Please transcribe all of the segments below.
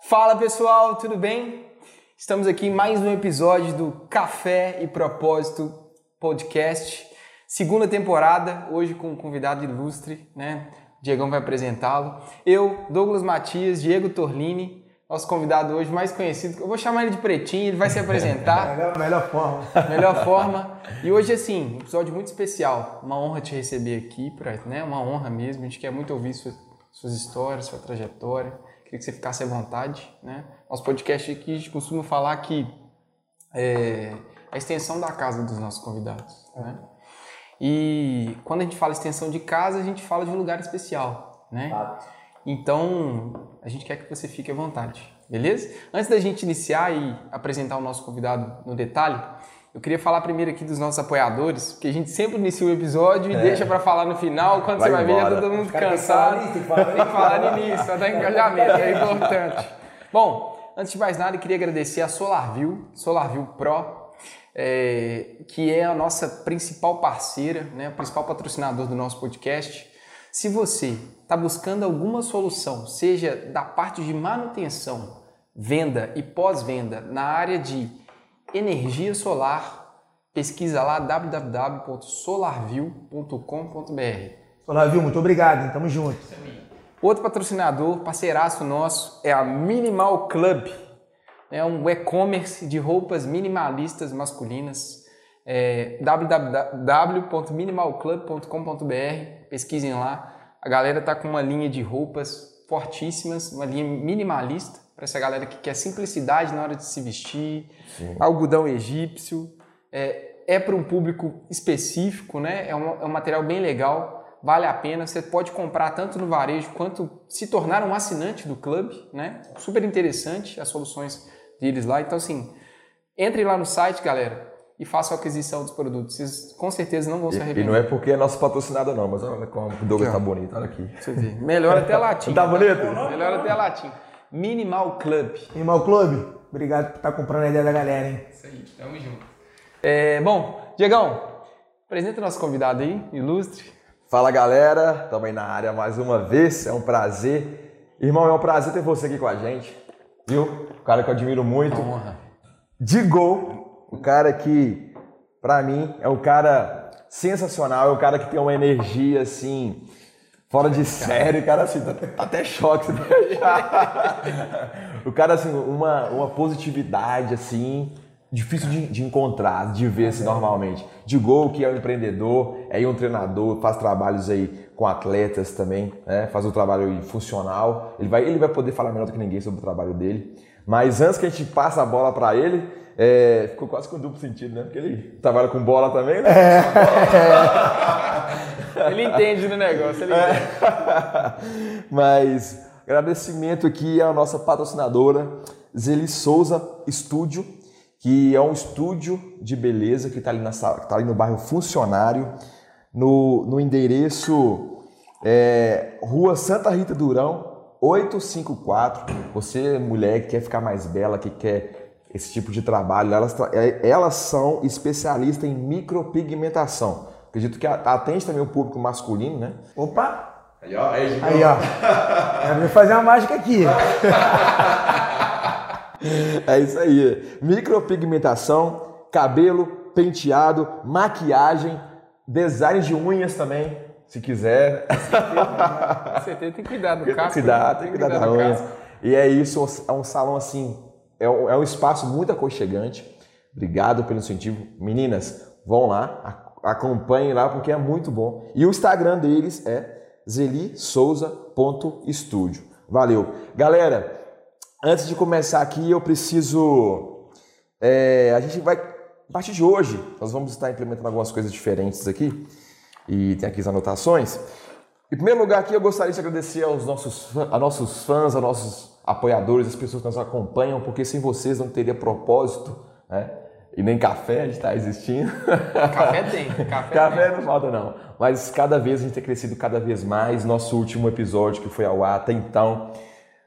Fala pessoal, tudo bem? Estamos aqui em mais um episódio do Café e Propósito Podcast, segunda temporada, hoje com um convidado ilustre, né? Diegão vai apresentá-lo. Eu, Douglas Matias, Diego Torlini, nosso convidado hoje mais conhecido, eu vou chamar ele de Pretinho, ele vai se apresentar. melhor, melhor forma. melhor forma. E hoje, assim, um episódio muito especial. Uma honra te receber aqui, pra, né? Uma honra mesmo. A gente quer muito ouvir suas, suas histórias, sua trajetória. Queria que você ficasse à vontade, né? Nosso podcast aqui, a gente costuma falar que é a extensão da casa dos nossos convidados, né? E quando a gente fala extensão de casa, a gente fala de um lugar especial, né? Então, a gente quer que você fique à vontade, beleza? Antes da gente iniciar e apresentar o nosso convidado no detalhe, eu queria falar primeiro aqui dos nossos apoiadores, porque a gente sempre inicia o episódio e É. deixa pra falar no final, quando Vai você vai ver já embora. tá todo mundo cansado. falar nisso, tem que falar no início, pra dar engajamento, é importante. Bom, antes de mais nada, eu queria agradecer a SolarView, SolarView Pro, é, que é a nossa principal parceira, né, o principal patrocinador do nosso podcast. Se você está buscando alguma solução, seja da parte de manutenção, venda e pós-venda na área de energia solar, pesquisa lá www.solarview.com.br. Viu? Muito obrigado, hein? Tamo junto. Outro patrocinador, parceiraço nosso, é a Minimal Club. É um e-commerce de roupas minimalistas masculinas. É www.minimalclub.com.br. Pesquisem lá. A galera tá com uma linha de roupas fortíssimas, uma linha minimalista para essa galera que quer simplicidade na hora de se vestir, algodão egípcio. É, é para um público específico, né? É um, é um material bem legal, vale a pena. Você pode comprar tanto no varejo quanto se tornar um assinante do clube, né? Super interessante as soluções deles lá. Então, assim, entre lá no site, galera, e façam a aquisição dos produtos. Vocês com certeza não vão se E, e arrepender. não é porque é nosso patrocinador, não, mas olha como o Douglas tá bonito, olha aqui. Você vê. Melhor até a latinha. Tá bonito? Melhor até a latinha. Minimal Club. Animal Clube, obrigado por estar comprando a ideia da galera, hein? Isso aí, tamo junto. É, bom, Diegão, apresenta o nosso convidado aí, ilustre. Fala galera, também na área mais uma vez, é um prazer. Irmão, é um prazer ter você aqui com a gente, viu? Um cara que eu admiro muito. Honra. De gol, o cara que, pra mim, é um cara sensacional, é um cara que tem uma energia assim, fora de série, cara assim, tá, tá até choque se deixar. O cara, assim, uma, uma positividade assim, difícil de, de encontrar, de ver assim, normalmente. De gol, que é um empreendedor, é um treinador, faz trabalhos aí com atletas também, né? faz um trabalho funcional. Ele vai, ele vai poder falar melhor do que ninguém sobre o trabalho dele. Mas antes que a gente passe a bola pra ele, é, ficou quase com duplo sentido, né? Porque ele trabalha com bola também, né? Ele entende do negócio, ele entende. Mas agradecimento aqui à nossa patrocinadora, Zeli Souza Estúdio, que é um estúdio de beleza que está ali, na sala- que tá ali no bairro Funcionário, no, no endereço é, Rua Santa Rita Durão, 854. Você, mulher que quer ficar mais bela, que quer esse tipo de trabalho, elas, é- elas são especialistas em micropigmentação. Acredito que atende também o público masculino, né? Opa! Aí, ó, aí, Aí, ó. Eu vou fazer uma mágica aqui. É isso aí. Micropigmentação, cabelo, penteado, maquiagem, design de unhas também, se quiser. Com certeza tem que cuidar do Tem que casco. cuidar, né? tem que cuidar da unha. casco. E é isso, é um salão assim, é um, é um espaço muito aconchegante. Obrigado pelo incentivo. Meninas, vão lá, acompanhem lá porque é muito bom. E o Instagram deles é zelisouza.estúdio. Valeu. Galera, antes de começar aqui, eu preciso. é, a gente vai. A partir de hoje, nós vamos estar implementando algumas coisas diferentes aqui. E tem aqui as anotações. Em primeiro lugar aqui, eu gostaria de agradecer aos nossos, a nossos fãs, a nossos apoiadores, as pessoas que nos acompanham, porque sem vocês não teria propósito, né? E nem café a gente está existindo. Café tem. Café, Café tem. não falta não. Mas cada vez a gente tem crescido cada vez mais. Nosso último episódio que foi ao ar até então,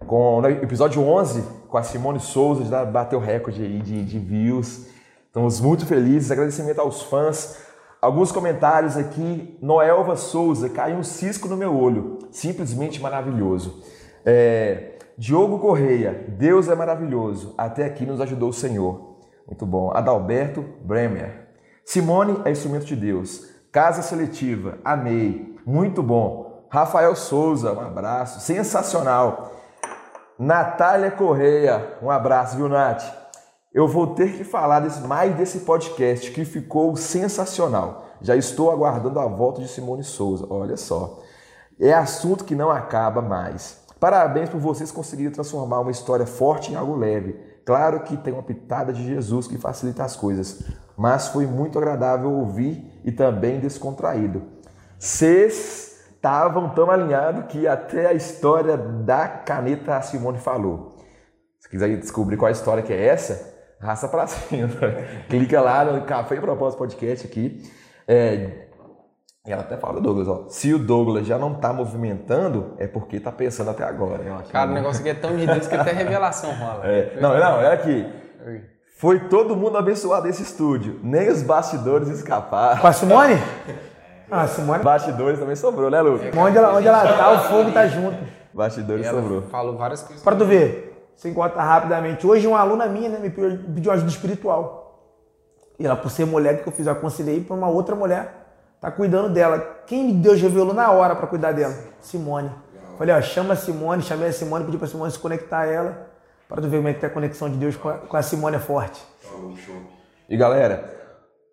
com no episódio 11, com a Simone Souza, já bateu recorde aí de, de views. Estamos muito felizes. Agradecimento aos fãs. Alguns comentários aqui. Noelva Souza, caiu um cisco no meu olho. Simplesmente maravilhoso. É, Diogo Correia, Deus é maravilhoso. Até aqui nos ajudou o Senhor. Muito bom. Adalberto Bremer. Simone é instrumento de Deus. Casa seletiva, amei. Muito bom. Rafael Souza, um abraço. Sensacional. Natália Correia, um abraço, viu, Nath? Eu vou ter que falar desse- mais desse podcast que ficou sensacional. Já estou aguardando a volta de Simone Souza. Olha só. É assunto que não acaba mais. Parabéns por vocês conseguirem transformar uma história forte em algo leve. Claro que tem uma pitada de Jesus que facilita as coisas, mas foi muito agradável ouvir e também descontraído. Vocês estavam tão alinhados que até a história da caneta a Simone falou. Se quiser descobrir qual a história que é essa, raça pra cima. Clica lá no Café Propósito Podcast aqui. É, e ela até fala do Douglas, ó. Se o Douglas já não tá movimentando, é porque tá pensando até agora. né? Cara, o negócio aqui é tão de Deus que até revelação rola. É, não, não, é aqui. Foi todo mundo abençoado nesse estúdio. Nem os bastidores escaparam. Com a Simone? Ah, a Simone. Bastidores também sobrou, né, Lucas? Onde ela, onde ela tá, o fogo tá junto. Bastidores sobrou. falou várias coisas. Pra tu ver, sem contar rapidamente. Hoje uma aluna minha né, me pediu pediu ajuda espiritual. E ela, por ser mulher que eu fiz, eu aconselhei pra uma outra mulher. Tá cuidando dela. Quem Deus revelou na hora pra cuidar dela? Simone. Falei, ó, chama a Simone, chamei a Simone, pedi pra Simone se conectar a ela. Pra tu ver como é que tá a conexão de Deus com a, com a Simone é forte. E galera,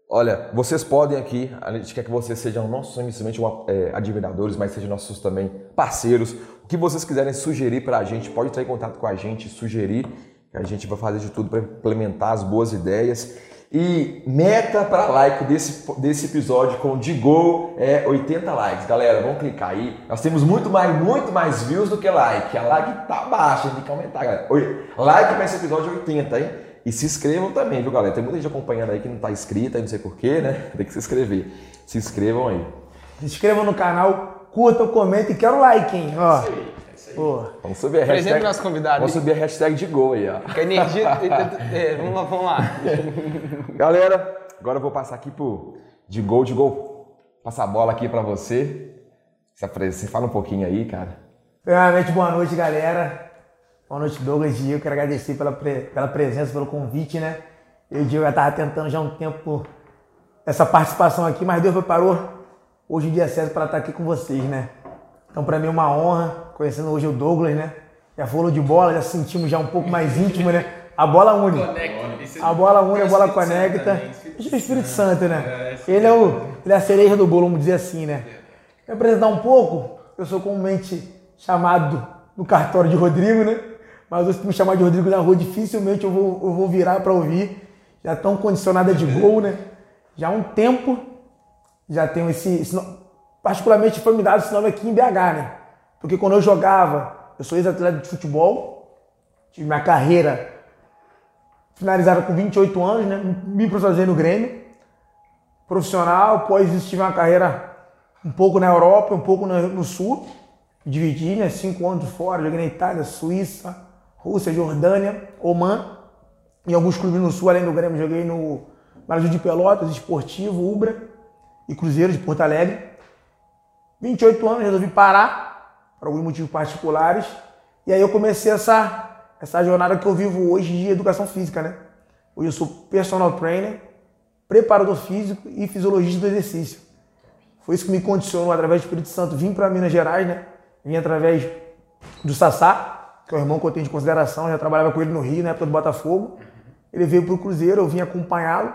olha, vocês podem aqui, a gente quer que vocês sejam não somente uma, é, admiradores, mas sejam nossos também parceiros. O que vocês quiserem sugerir pra gente, pode entrar em contato com a gente, sugerir, que a gente vai fazer de tudo para implementar as boas ideias. E meta para like desse, desse episódio com de gol é 80 likes. Galera, vamos clicar aí. Nós temos muito mais, muito mais views do que like. A like tá baixa, tem que aumentar, galera. Oi, like para esse episódio é 80, hein? E se inscrevam também, viu, galera? Tem muita gente acompanhando aí que não tá inscrita, não sei porquê, né? Tem que se inscrever. Se inscrevam aí. Se inscreva no canal, curta, comenta e quero like, hein? Ó. Pô. Vamos subir a Presente hashtag. nosso convidado Vamos subir a hashtag de gol aí, ó. A energia. é, vamos lá, vamos lá. Galera, agora eu vou passar aqui pro de gol, de gol. Passar a bola aqui pra você. Você fala um pouquinho aí, cara. Primeiramente, boa noite, galera. Boa noite, Douglas e eu. Quero agradecer pela, pre- pela presença, pelo convite, né? Eu e o Diego já estava tentando já há um tempo essa participação aqui, mas Deus preparou hoje o dia certo para estar aqui com vocês, né? Então, para mim é uma honra, conhecendo hoje o Douglas, né? Já falou de bola, já sentimos já um pouco mais íntimo, né? A bola une. A bola une, a bola conecta. E o Espírito Santo, né? Ele é, o, ele é a cereja do bolo, vamos dizer assim, né? Me apresentar um pouco, eu sou comumente chamado no cartório de Rodrigo, né? Mas se me chamar de Rodrigo na rua, dificilmente eu vou, eu vou virar para ouvir. Já tão condicionada de gol, né? Já há um tempo já tenho esse, esse particularmente foi me dado esse nome aqui em BH, né? Porque quando eu jogava, eu sou ex-atleta de futebol, tive minha carreira finalizada com 28 anos, né? Me profissionalizei no Grêmio, profissional, após isso tive uma carreira um pouco na Europa, um pouco no, Sul, dividi, né? Cinco anos fora, joguei na Itália, Suíça, Rússia, Jordânia, Oman, em alguns clubes no Sul, além do Grêmio, joguei no Brasil de Pelotas, Esportivo, Ubra e Cruzeiro de Porto Alegre. 28 anos, resolvi parar, por alguns motivos particulares, e aí eu comecei essa, essa jornada que eu vivo hoje de educação física, né? Hoje eu sou personal trainer, preparador físico e fisiologista do exercício. Foi isso que me condicionou, através do Espírito Santo, vim para Minas Gerais, né? Vim através do Sassá, que é o irmão que eu tenho de consideração, eu já trabalhava com ele no Rio, na época do Botafogo. Ele veio para o Cruzeiro, eu vim acompanhá-lo.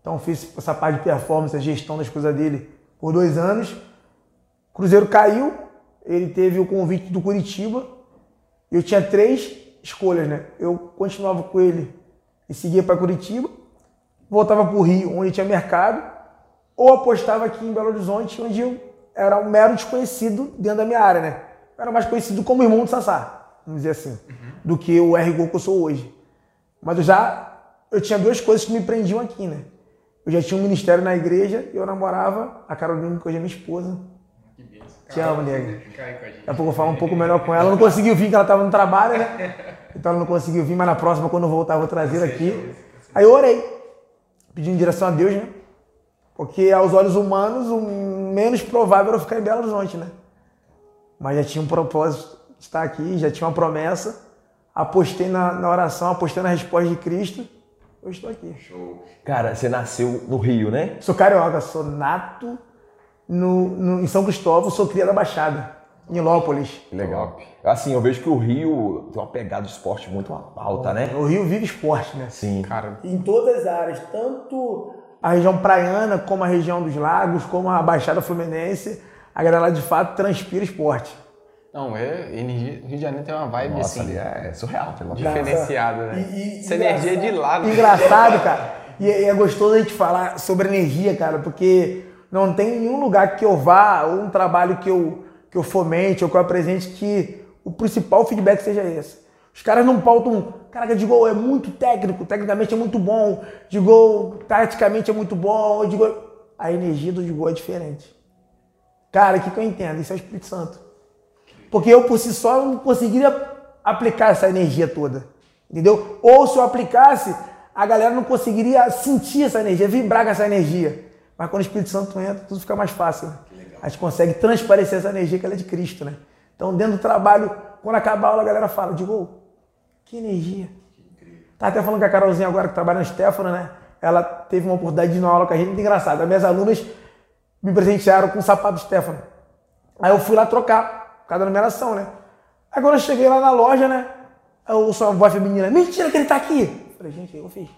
Então fiz essa parte de performance, a gestão das coisas dele por dois anos. Cruzeiro caiu, ele teve o convite do Curitiba. Eu tinha três escolhas, né? Eu continuava com ele e seguia para Curitiba, voltava para o Rio, onde tinha mercado, ou apostava aqui em Belo Horizonte, onde eu era um mero desconhecido dentro da minha área, né? Eu era mais conhecido como irmão do Sassá, vamos dizer assim, do que o R-Gol que eu sou hoje. Mas eu já eu tinha duas coisas que me prendiam aqui, né? Eu já tinha um ministério na igreja e eu namorava a Carolina, que hoje é minha esposa. Te amo, nega. Daqui a pouco eu falo um pouco melhor com ela. Eu não conseguiu vir, que ela estava no trabalho, né? Então ela não conseguiu vir, mas na próxima, quando eu voltar, eu vou trazer ela aqui. Aí eu orei, pedindo direção a Deus, né? Porque aos olhos humanos, o menos provável era eu ficar em Belo Horizonte, né? Mas já tinha um propósito estar aqui, já tinha uma promessa, apostei na, na oração, apostei na resposta de Cristo, eu estou aqui. Show. Cara, você nasceu no Rio, né? Sou carioca, sou nato no, no, em São Cristóvão, sou cria da Baixada, em Lópolis. Que legal. Assim, eu vejo que o Rio tem uma pegada de esporte muito alta, né? O Rio vive esporte, né? Sim. Cara, Em todas as áreas, tanto a região praiana, como a região dos lagos, como a Baixada Fluminense, a galera lá de fato transpira esporte. não, é. Energia, o Rio de Janeiro tem uma vibe Nossa, assim, ali é surreal. Pelo diferenciada, né? E- e- Essa energia é de lá, né? Engraçado, cara. E, e é gostoso a gente falar sobre energia, cara, porque não tem nenhum lugar que eu vá, ou um trabalho que eu, que eu fomente, ou que eu apresente, que o principal feedback seja esse. Os caras não pautam, caraca, de gol é muito técnico, tecnicamente é muito bom, de gol taticamente é muito bom, de gol... A energia do de gol é diferente. Cara, o que, que eu entendo? Isso é o Espírito Santo. Porque eu por si só não conseguiria aplicar essa energia toda. Entendeu? Ou se eu aplicasse, a galera não conseguiria sentir essa energia, vibrar com essa energia. Mas quando o Espírito Santo entra, tudo fica mais fácil. Né? A gente consegue transparecer essa energia que ela é de Cristo, né? Então, dentro do trabalho, quando acabar a aula, a galera fala, digo, que energia. Tá até falando com a Carolzinha agora, que trabalha no Stefano, né? Ela teve uma oportunidade de ir numa aula com a gente, muito engraçado. As minhas alunas me presentearam com o sapato do Stefano. Aí eu fui lá trocar, por causa da numeração, né? Quando eu cheguei lá na loja, né? Eu ouço uma voz feminina, mentira que ele tá aqui. Eu falei, gente, eu fiz.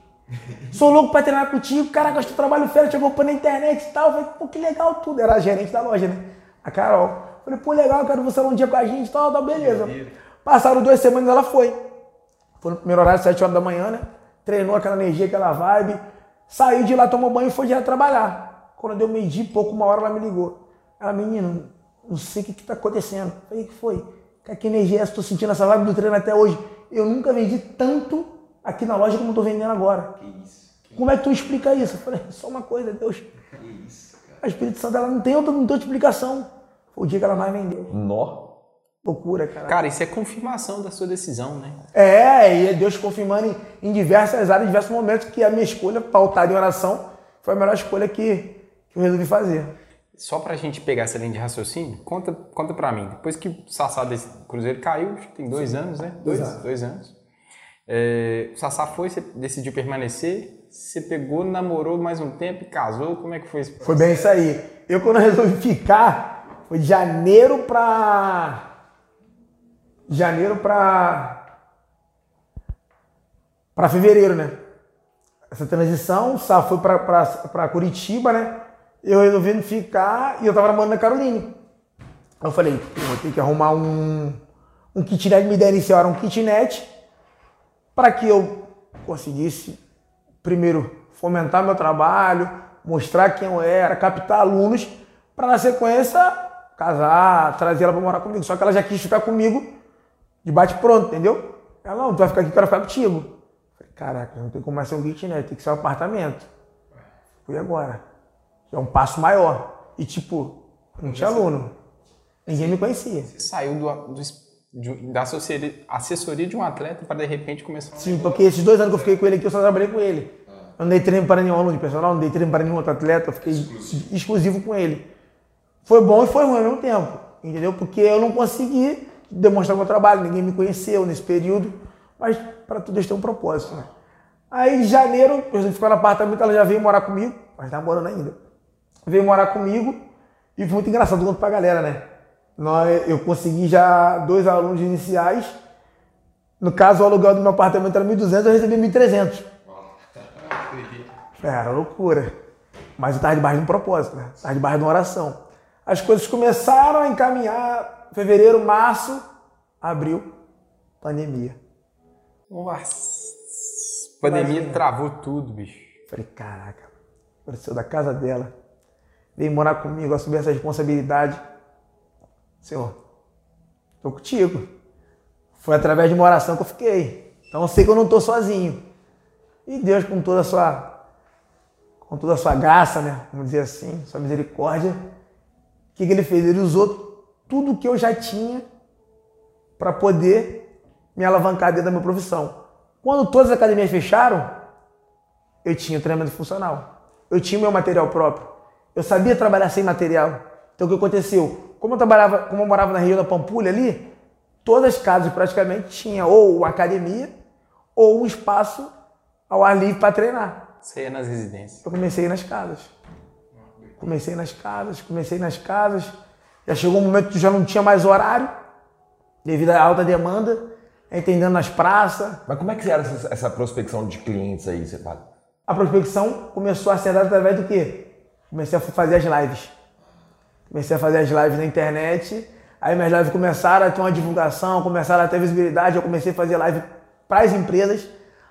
Sou louco pra treinar contigo, caraca, acho que trabalho fera, chegou pra na internet e tal. Falei, pô, que legal tudo. Era a gerente da loja, né? A Carol. Falei, pô, legal, quero você lá um dia com a gente e tal, tal, beleza. Passaram duas semanas, ela foi. Foi no primeiro horário, 7 horas da manhã, né? Treinou aquela energia, aquela vibe. Saiu de lá, tomou banho e foi direto trabalhar. Quando deu meio dia pouco, uma hora, ela me ligou. Ela, menino, não sei o que, que tá acontecendo. Falei, o que foi? Cara, Que energia é essa? Tô sentindo essa vibe do treino até hoje. Eu nunca vendi tanto aqui na loja como eu tô vendendo agora. Que isso. Que Como é que tu explica isso? Eu falei, só uma coisa, Deus. isso, cara. A Espírito Santo, ela não tem outra, não tem outra explicação. Foi o dia que ela mais vendeu. Nó. Loucura, cara. Cara, isso é confirmação da sua decisão, né? É, e é Deus confirmando em, em diversas áreas, em diversos momentos, que a minha escolha, pautada em oração, foi a melhor escolha que, que eu resolvi fazer. Só pra gente pegar essa linha de raciocínio, conta, conta pra mim. Depois que o Sassá desse Cruzeiro caiu, acho que tem dois anos, né? Dois, Exato. dois anos. É, o Sassá foi, você decidiu permanecer, você pegou, namorou mais um tempo e casou, como é que foi isso? Foi bem isso aí. Eu, quando resolvi ficar, foi de janeiro pra. Janeiro pra. pra fevereiro, né? Essa transição, o Sá foi pra, pra, pra Curitiba, né? Eu resolvi ficar e eu tava namorando na Caroline. Aí eu falei, vou ter que arrumar um, um kitnet, me ideia inicial era um kitnet, para que eu conseguisse, primeiro, fomentar meu trabalho, mostrar quem eu era, captar alunos, para na sequência casar, trazer ela para morar comigo. Só que ela já quis ficar comigo de bate-pronto, entendeu? Ela, não, tu vai ficar aqui, eu quero ficar contigo. Falei, caraca, não tem como mais ser um kitnet, tem que ser um apartamento. Fui agora. É um passo maior. E tipo, não tinha aluno. Ninguém me conhecia. Você saiu do, do, de- da assessoria, de um atleta para de repente começar Sim, porque esses dois anos que eu fiquei com ele aqui, eu só trabalhei com ele. Eu não dei treino para nenhum aluno de personal, não dei treino para nenhum outro atleta, eu fiquei exclusivo, com ele. Foi bom e foi ruim ao mesmo tempo, entendeu? Porque eu não consegui demonstrar meu trabalho, ninguém me conheceu nesse período, mas para tudo isso tem um propósito, né? Aí em janeiro, eu ficou no apartamento, ela já veio morar comigo, mas tá morando ainda. Veio morar comigo e foi muito engraçado, conto pra galera, né? Nós, eu consegui já dois alunos iniciais, no caso, o aluguel do meu apartamento era 1.200, eu recebi 1.300. É, Era loucura. Mas eu estava debaixo de um propósito, né? Estava debaixo de uma oração. As coisas começaram a encaminhar. Fevereiro, março, abril, pandemia. Nossa, pandemia travou tudo, bicho. Falei, caraca, apareceu da casa dela. Veio morar comigo, assumir essa responsabilidade. Senhor, tô contigo. Foi através de uma oração que eu fiquei. Então eu sei que eu não tô sozinho. E Deus, com toda a sua, com toda a sua graça, né? Vamos dizer assim, sua misericórdia, o que, que ele fez? Ele usou tudo que eu já tinha para poder me alavancar dentro da minha profissão. Quando todas as academias fecharam, eu tinha treinamento funcional. Eu tinha meu material próprio. Eu sabia trabalhar sem material. Então o que aconteceu? Como eu trabalhava, como eu morava na região da Pampulha ali, todas as casas praticamente tinha ou uma academia ou um espaço ao ar livre para treinar. Você ia nas residências. Eu comecei nas casas. Comecei nas casas, comecei nas casas. Já chegou um momento que já não tinha mais horário, devido à alta demanda, entendendo nas praças. Mas como é que era essa, essa prospecção de clientes aí, você fala? A prospecção começou a ser dada através do quê? Comecei a fazer as lives. Comecei a fazer as lives na internet. Aí minhas lives começaram a ter uma divulgação, começaram a ter visibilidade. Eu comecei a fazer live para as empresas.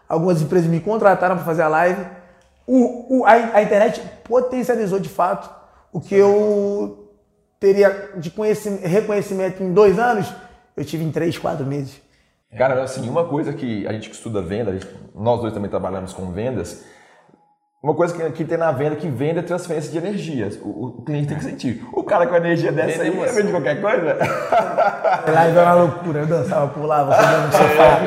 Algumas empresas me contrataram para fazer a live. O, o, a, a internet potencializou de fato o que eu teria de conhecimento, reconhecimento em dois anos, eu tive em três, quatro meses. Cara, assim, uma coisa que a gente que estuda venda, gente- nós dois também trabalhamos com vendas, uma coisa que, que tem na venda que vende é transferência de energias. O, o cliente tem que sentir. O cara com a energia dessa aí, Vende vende qualquer coisa. Live era uma loucura, eu dançava, pulava, subia no sofá.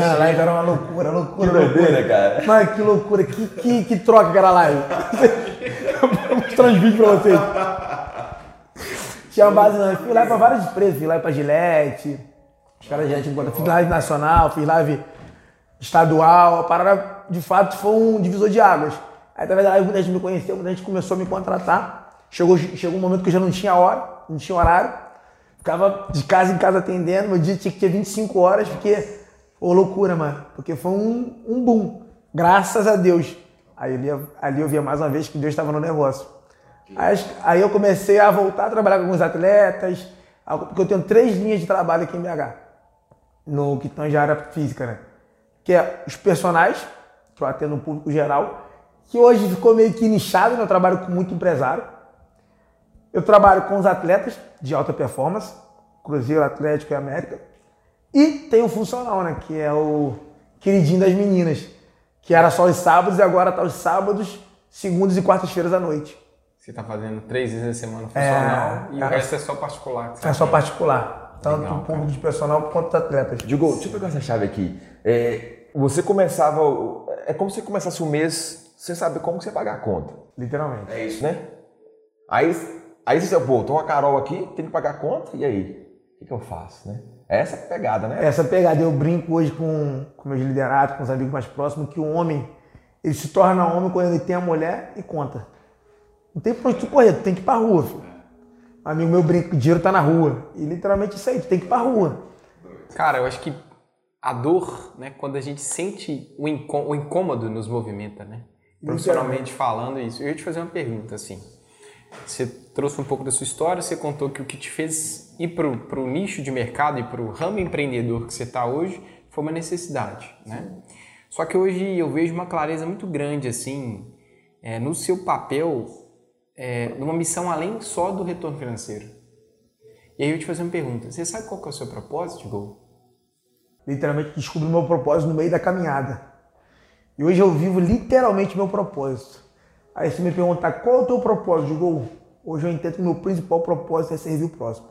Mano, live era uma loucura, loucura, Que loucura. cara. Mano, que loucura, que, que, que troca que era live. Vou mostrar uns vídeos pra vocês. Tinha base, não. Eu fui live pra várias empresas, fiz live pra Gillette, os caras de me contam. Fiz live nacional, fiz live estadual. A parada, de fato, foi um divisor de águas. Através da live, muita gente me conheceu, muita gente começou a me contratar. Chegou, chegou um momento que eu já não tinha hora, não tinha horário. Ficava de casa em casa atendendo, meu dia tinha que ter 25 horas, porque, ô loucura, mano. Porque foi um, um boom. Graças a Deus. Aí ali, ali eu via mais uma vez que Deus estava no negócio. Aí, aí eu comecei a voltar a trabalhar com alguns atletas, porque eu tenho três linhas de trabalho aqui em BH, no que tange a área física, né? Que é os personagens, que eu atendo público geral, que hoje ficou meio que nichado, né? eu trabalho com muito empresário. Eu trabalho com os atletas de alta performance, Cruzeiro, Atlético e América. E tem o funcional, né? Que é o queridinho das meninas. Que era só os sábados e agora tá os sábados, segundas e quartas-feiras à noite. Você tá fazendo três vezes a semana funcional e o é. resto é só particular. É só particular. Tanto Legal, o público de personal quanto os atletas. Digo, deixa eu pegar essa chave aqui. É, você começava. É como se você começasse o mês sem saber como que você pagar a conta. Literalmente. É isso, né? Aí, aí você, pô, tô com a Carol aqui, tem que pagar a conta, e aí? O que, que eu faço, né? Essa é a pegada, né? Essa pegada eu brinco hoje com, com meus liderados, com os amigos mais próximos, que o homem, ele se torna homem quando ele tem a mulher e conta. Não tem pra onde tu correr, tu tem que ir pra rua, filho. Um amigo meu brinca que o dinheiro tá na rua. E literalmente isso aí, tu tem que ir pra rua. Cara, eu acho que a dor, né, quando a gente sente o, incô- o incômodo nos movimenta, né? Profissionalmente falando isso. Eu ia te fazer uma pergunta, assim. Você trouxe um pouco da sua história, você contou que o que te fez ir pro, pro nicho de mercado e pro ramo empreendedor que você está hoje foi uma necessidade, né? Só que hoje eu vejo uma clareza muito grande, assim, é, no seu papel, é, numa missão além só do retorno financeiro. E aí eu te fazer uma pergunta. Você sabe qual é o seu propósito, Gol? Literalmente descobri o meu propósito no meio da caminhada. E hoje eu vivo literalmente meu propósito. Aí se me perguntar qual é o teu propósito, digo, hoje eu entendo que meu principal propósito é servir o próximo.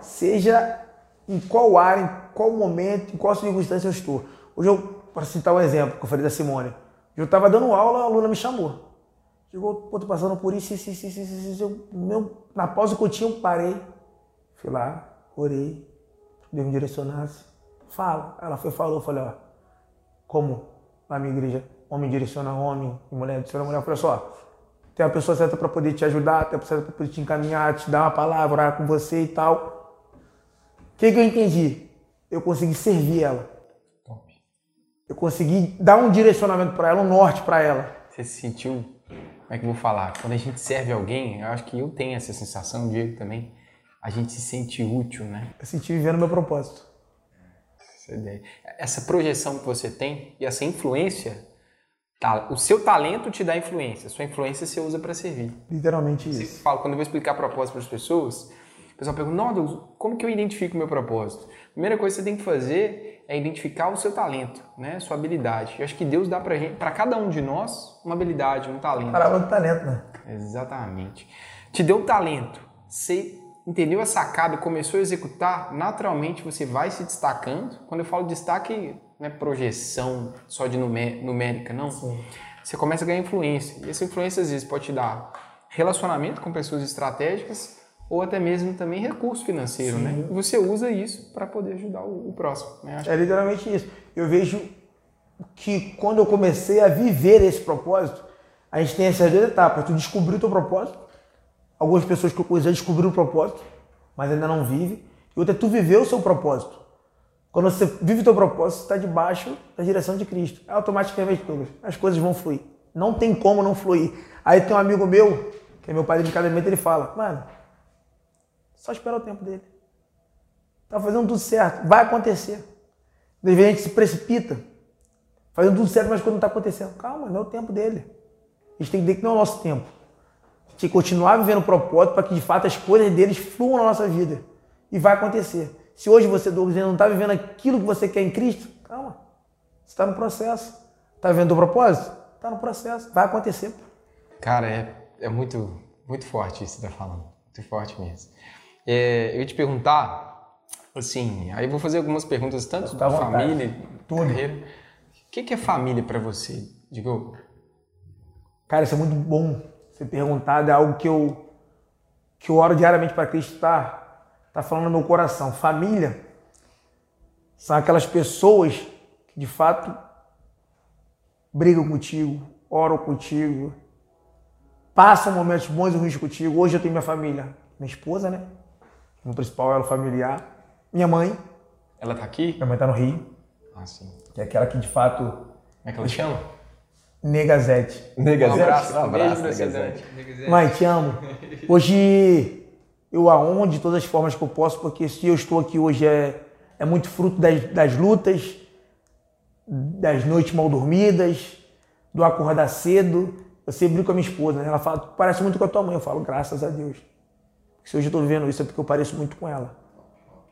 Seja em qual área, em qual momento, em qual circunstância eu estou. Hoje eu, para citar um exemplo que eu falei da Simone, eu estava dando aula, a aluna me chamou. Chegou, pô, tô passando por isso, isso, isso, isso, isso, isso. Eu, meu, na pausa que eu tinha, eu parei. Fui lá, orei, Deus me direcionasse. Fala. Ela foi falou, eu falei, ó, como na minha igreja, homem direciona homem e mulher direciona mulher. Eu falei só, tem a pessoa certa para poder te ajudar, tem a pessoa certa para poder te encaminhar, te dar uma palavra, orar com você e tal. O que, que eu entendi? Eu consegui servir ela. Eu consegui dar um direcionamento para ela, um norte para ela. Você se sentiu, como é que eu vou falar? Quando a gente serve alguém, eu acho que eu tenho essa sensação, Diego também, a gente se sente útil, né? Eu senti vivendo meu propósito. Essa projeção que você tem e essa influência, tá, o seu talento te dá influência, sua influência você usa para servir. Literalmente Você isso. fala, quando eu vou explicar propósito para as pessoas, o pessoal pergunta, não, Douglas, como que eu identifico o meu propósito? Primeira coisa que você tem que fazer é identificar o seu talento, né? Sua habilidade. Eu acho que Deus dá para cada um de nós, uma habilidade, um talento. Parábola do talento, né? Exatamente. Te deu talento, você entendeu a sacada e começou a executar, naturalmente você vai se destacando. Quando eu falo destaque, não é projeção só de numé- numérica, não. Você começa a ganhar influência. E essa influência às vezes pode te dar relacionamento com pessoas estratégicas ou até mesmo também recurso financeiro, né? E você usa isso para poder ajudar o, o próximo, né? É literalmente isso. Eu vejo que quando eu comecei a viver esse propósito, a gente tem essas duas etapas. Tu descobriu o teu propósito. Algumas pessoas que eu conheço já descobriram o propósito, mas ainda não vive. E outra é tu viver o seu propósito. Quando você vive o teu propósito, você está debaixo da direção de Cristo. Automaticamente, Douglas, as coisas vão fluir. Não tem como não fluir. Aí tem um amigo meu, que é meu padre de casamento, ele fala, mano, só espera o tempo dele. Tá fazendo tudo certo, vai acontecer. Às vezes a gente se precipita, fazendo tudo certo, mas quando não está acontecendo. Calma, não é o tempo dele. A gente tem que entender que não é o nosso tempo. Que continuar vivendo o propósito para que de fato as coisas deles fluam na nossa vida. E vai acontecer. Se hoje você, Douglas, não está vivendo aquilo que você quer em Cristo, calma. Você está no processo. Está vivendo o propósito? Está no processo. Vai acontecer. Cara, é, é muito, muito forte isso que você está falando. Muito forte mesmo. É, eu ia te perguntar, assim, aí vou fazer algumas perguntas, tanto à da família, carreira. O que, que é família para você? Digo, Cara, isso é muito bom ser perguntado. É algo que eu, que eu oro diariamente para Cristo estar tá falando no meu coração. Família são aquelas pessoas que de fato brigam contigo, oram contigo, passam momentos bons e ruins contigo. Hoje eu tenho minha família, minha esposa, né? No principal elo familiar. Minha mãe, ela tá aqui? minha mãe tá no Rio, Ah, sim. que é aquela que de fato Como é que ela chama? Negazete. Negazete. Um abraço, um beijo abraço, Negazete. Mãe, te amo. Hoje eu a honro de todas as formas que eu posso, porque se eu estou aqui hoje é, é muito fruto das, das lutas, das noites mal dormidas, do acordar cedo. Eu sempre brinco com a minha esposa, né? ela fala, "Tu parece muito com a tua mãe. Eu falo, graças a Deus. Se hoje eu estou vivendo isso é porque eu pareço muito com ela.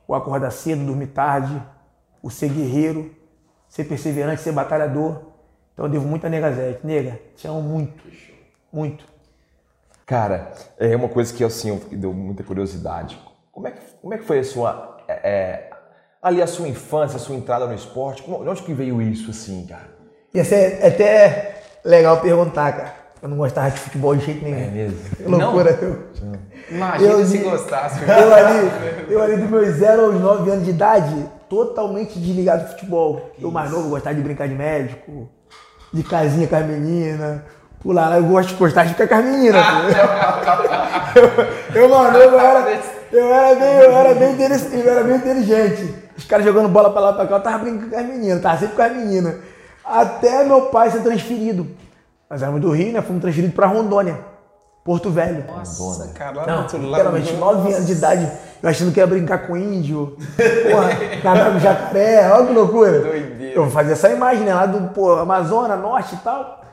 O acordar cedo, dormir tarde, o ser guerreiro, ser perseverante, ser batalhador. Então eu devo muito a Negazete. Nega, te amo muito. Muito. Cara, é uma coisa que assim, eu deu muita curiosidade. Como é que, como é que foi a sua. é, é, ali a sua infância, a sua entrada no esporte? Como- de onde que veio isso, assim, cara? Ia ser até legal perguntar, cara. Eu não gostava de futebol de jeito nenhum. É mesmo? Que loucura. Eu, Imagina Eu se gostasse. eu ali, eu ali dos meus 0 aos 9 anos de idade, totalmente desligado do futebol. Eu mais novo, gostava de brincar de médico, de casinha com as meninas. Pular lá, eu gosto de postar com as meninas. pô. eu, eu, mais novo, eu era, eu era bem, eu era bem, intele- eu era bem inteligente. Os caras jogando bola pra lá pra cá, eu tava brincando com as meninas, tava sempre com as meninas. Até meu pai ser transferido. Nós éramos do Rio, né? Fomos transferidos pra Rondônia, Porto Velho. Nossa, cara, lá Não, do outro lado. literalmente, 9 anos de idade, eu achando que ia brincar com índio, porra, com jacaré, olha que loucura. Doideira. Eu fazia essa imagem, né, lá do pô, Amazonas, Norte e tal.